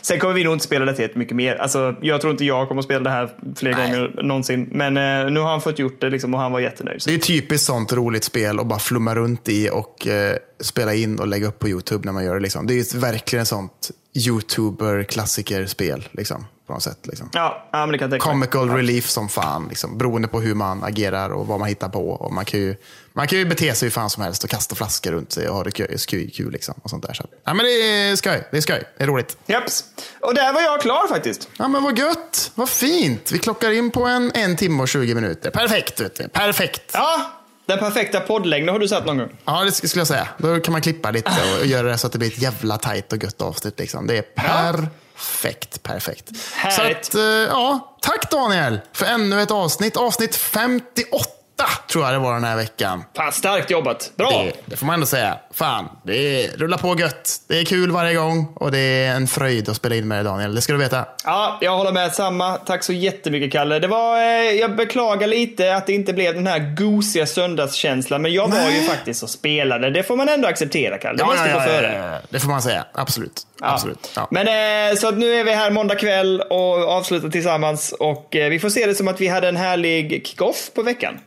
[SPEAKER 1] sen kommer vi nog inte spela det mycket mer. Alltså, jag tror inte jag kommer att spela det här fler
[SPEAKER 2] Nej.
[SPEAKER 1] gånger någonsin. Men eh, nu har han fått gjort det liksom, och han var jättenöjd. Så.
[SPEAKER 2] Det är typiskt sånt roligt spel att bara flumma runt i och eh, spela in och lägga upp på YouTube när man gör det. Liksom. Det är verkligen ett sånt YouTuber-klassikerspel. Liksom, på något sätt. Liksom.
[SPEAKER 1] Ja, ja, men det kan.
[SPEAKER 2] Comical relief som fan, liksom, beroende på hur man agerar och vad man hittar på. Och man, kan ju, man kan ju bete sig hur fan som helst och kasta flaskor runt sig och ha det kul. liksom, och sånt där. Så. Ja, men det är skoj. Det är skoj. Det är roligt.
[SPEAKER 1] Japs. Och där var jag klar faktiskt.
[SPEAKER 2] Ja, men vad gött. Vad fint. Vi klockar in på en, en timme och 20 minuter. Perfekt. Vet du. Perfekt.
[SPEAKER 1] Ja, den perfekta poddlängden har du satt någon gång.
[SPEAKER 2] Ja, det skulle jag säga. Då kan man klippa lite och göra det så att det blir ett jävla tajt och gött avsnitt. Liksom. Det är perfekt. Perfekt.
[SPEAKER 1] Härligt.
[SPEAKER 2] Så att, eh, ja, tack Daniel för ännu ett avsnitt. Avsnitt 58 tror jag det var den här veckan.
[SPEAKER 1] Fan, starkt jobbat. Bra!
[SPEAKER 2] Det, det får man ändå säga. Fan, det är, rullar på gött. Det är kul varje gång och det är en fröjd att spela in med dig Daniel. Det ska du veta.
[SPEAKER 1] Ja, jag håller med. Samma. Tack så jättemycket Kalle. Det var, eh, jag beklagar lite att det inte blev den här gosiga söndagskänslan, men jag var
[SPEAKER 2] Nej.
[SPEAKER 1] ju faktiskt och spelade. Det får man ändå acceptera Kalle. Det måste gå före.
[SPEAKER 2] Det får man säga. Absolut.
[SPEAKER 1] Ja.
[SPEAKER 2] Absolut. Ja.
[SPEAKER 1] Men eh, så att nu är vi här måndag kväll och avslutar tillsammans och eh, vi får se det som att vi hade en härlig kick-off på veckan.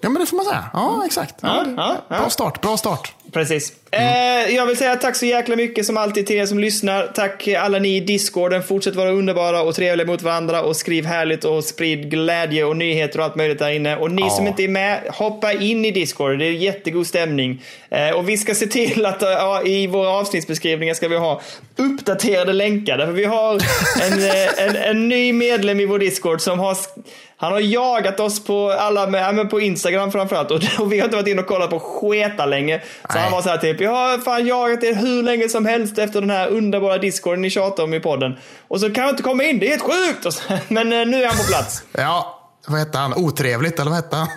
[SPEAKER 2] Ja, men det får man säga. Ja, exakt. Ja,
[SPEAKER 1] Ja, ja, ja.
[SPEAKER 2] Bra start. Bra start.
[SPEAKER 1] Precis. Eh, jag vill säga tack så jäkla mycket som alltid till er som lyssnar. Tack alla ni i discorden. Fortsätt vara underbara och trevliga mot varandra och skriv härligt och sprid glädje och nyheter och allt möjligt där inne. Och ni
[SPEAKER 2] Ja.
[SPEAKER 1] som inte är med, hoppa in i discord. Det är jättegod stämning. Eh, och vi ska se till att eh, ja, i våra avsnittsbeskrivningar ska vi ha uppdaterade länkar. Därför vi har en, eh, en, en ny medlem i vår discord som har han har jagat oss på alla, men på Instagram framförallt och, och vi har inte varit inne och kollat på sketa länge. Så
[SPEAKER 2] Nej.
[SPEAKER 1] han var så här typ, jag har fan jagat er hur länge som helst efter den här underbara discorden ni tjatar om i podden. Och så kan jag inte komma in, det är helt sjukt! Så, men eh, nu är han på plats.
[SPEAKER 2] Ja, vad hette han? Otrevligt, eller vad hette han?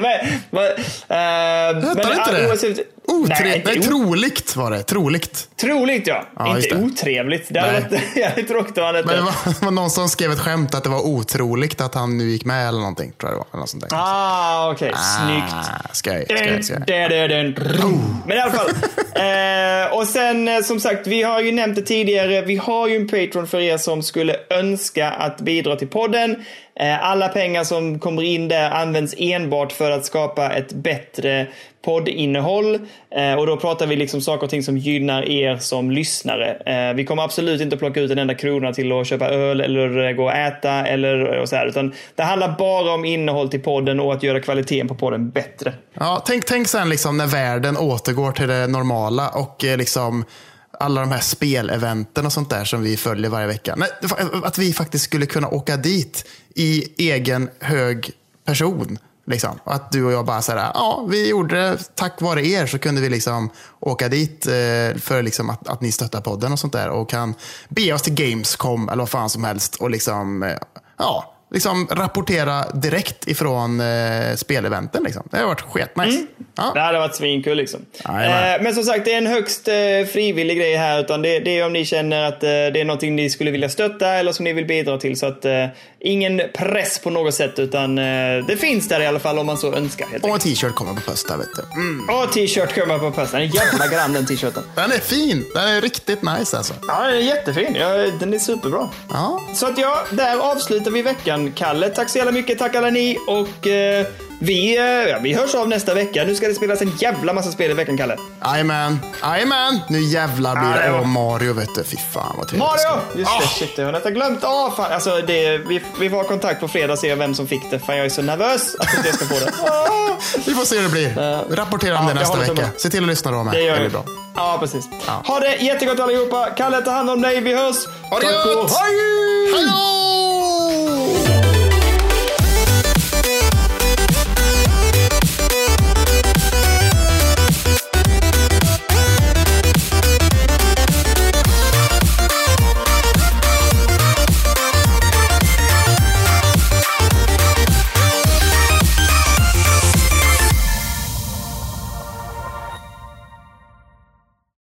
[SPEAKER 1] men, men, eh,
[SPEAKER 2] Hette han inte det? Otrevligt? Nej,
[SPEAKER 1] o-
[SPEAKER 2] troligt var det. Troligt.
[SPEAKER 1] Troligt ja.
[SPEAKER 2] Ja,
[SPEAKER 1] inte
[SPEAKER 2] det.
[SPEAKER 1] otrevligt. Det hade
[SPEAKER 2] Nej.
[SPEAKER 1] varit jävligt tråkigt om han hette
[SPEAKER 2] Men det var, var någon som skrev ett skämt att det var otroligt att han nu gick med eller någonting. Tror jag det var. Eller något sånt där.
[SPEAKER 1] Ah, okej. Snyggt.
[SPEAKER 2] Ah, skoj, skoj, skoj.
[SPEAKER 1] Den, den, den, den. Men i alla fall. Eh, och sen eh, som sagt, vi har ju nämnt det tidigare. Vi har ju en Patreon för er som skulle önska att bidra till podden. Eh, alla pengar som kommer in där används enbart för att skapa ett bättre poddinnehåll. Eh, och då pratar vi liksom saker och ting som gynnar er som lyssnare. Eh, vi kommer absolut inte plocka ut en enda krona till att köpa öl eller gå och äta eller så här. Utan det handlar bara om innehåll till podden och att göra kvaliteten på podden bättre.
[SPEAKER 2] Ja, tänk, tänk sen liksom när världen återgår till det normala och liksom alla de här speleventen och sånt där som vi följer varje vecka. Nej, att vi faktiskt skulle kunna åka dit i egen hög person. Liksom. Att du och jag bara säger, ja, vi gjorde det tack vare er så kunde vi liksom åka dit eh, för liksom att, att ni stöttar podden och sånt där och kan be oss till Gamescom eller vad fan som helst och liksom, eh, ja, liksom rapportera direkt ifrån eh, speleventen. Liksom. Det har varit sketnice. Ja.
[SPEAKER 1] Det hade varit svinkul liksom. Eh, men som sagt, det är en högst eh, frivillig grej här. Utan det, det är om ni känner att eh, det är någonting ni skulle vilja stötta eller som ni vill bidra till. Så att eh, ingen press på något sätt. Utan eh, det finns där i alla fall om man så önskar. Helt
[SPEAKER 2] Och en t-shirt kommer på posta. Vet du. Mm.
[SPEAKER 1] Och t-shirt kommer på posten. En jävla grann den t-shirten.
[SPEAKER 2] Den är fin. Den är riktigt nice alltså.
[SPEAKER 1] Ja, den är jättefin. Ja, den är superbra.
[SPEAKER 2] Ja.
[SPEAKER 1] Så att ja, där avslutar vi veckan. Kalle, tack så jävla mycket. Tack alla ni. Och eh, vi, eh, ja, vi hörs av nästa vecka. Nu ska det spelas en jävla massa spel i veckan, Kalle.
[SPEAKER 2] Jajamän. Jajamän. Nu jävlar blir
[SPEAKER 1] det
[SPEAKER 2] det. Åh, Mario vet du. Fy fan vad trevligt.
[SPEAKER 1] Mario! Just det,
[SPEAKER 2] Ah.
[SPEAKER 1] shit, jag har nästan glömt. Ah, fan. Alltså, det, vi, vi får ha kontakt på fredag och se vem som fick det. Fan, jag är så nervös att inte jag ska få det. Ah,
[SPEAKER 2] Vi får se hur det blir. Rapportera om
[SPEAKER 1] Ja,
[SPEAKER 2] det nästa vecka. Se till att lyssna då med.
[SPEAKER 1] det gör
[SPEAKER 2] blir
[SPEAKER 1] vi.
[SPEAKER 2] bra.
[SPEAKER 1] Ja, precis.
[SPEAKER 2] Ja.
[SPEAKER 1] Ha det jättegott allihopa. Kalle, ta hand om dig. Vi hörs.
[SPEAKER 2] Ha det gött! hej! Då!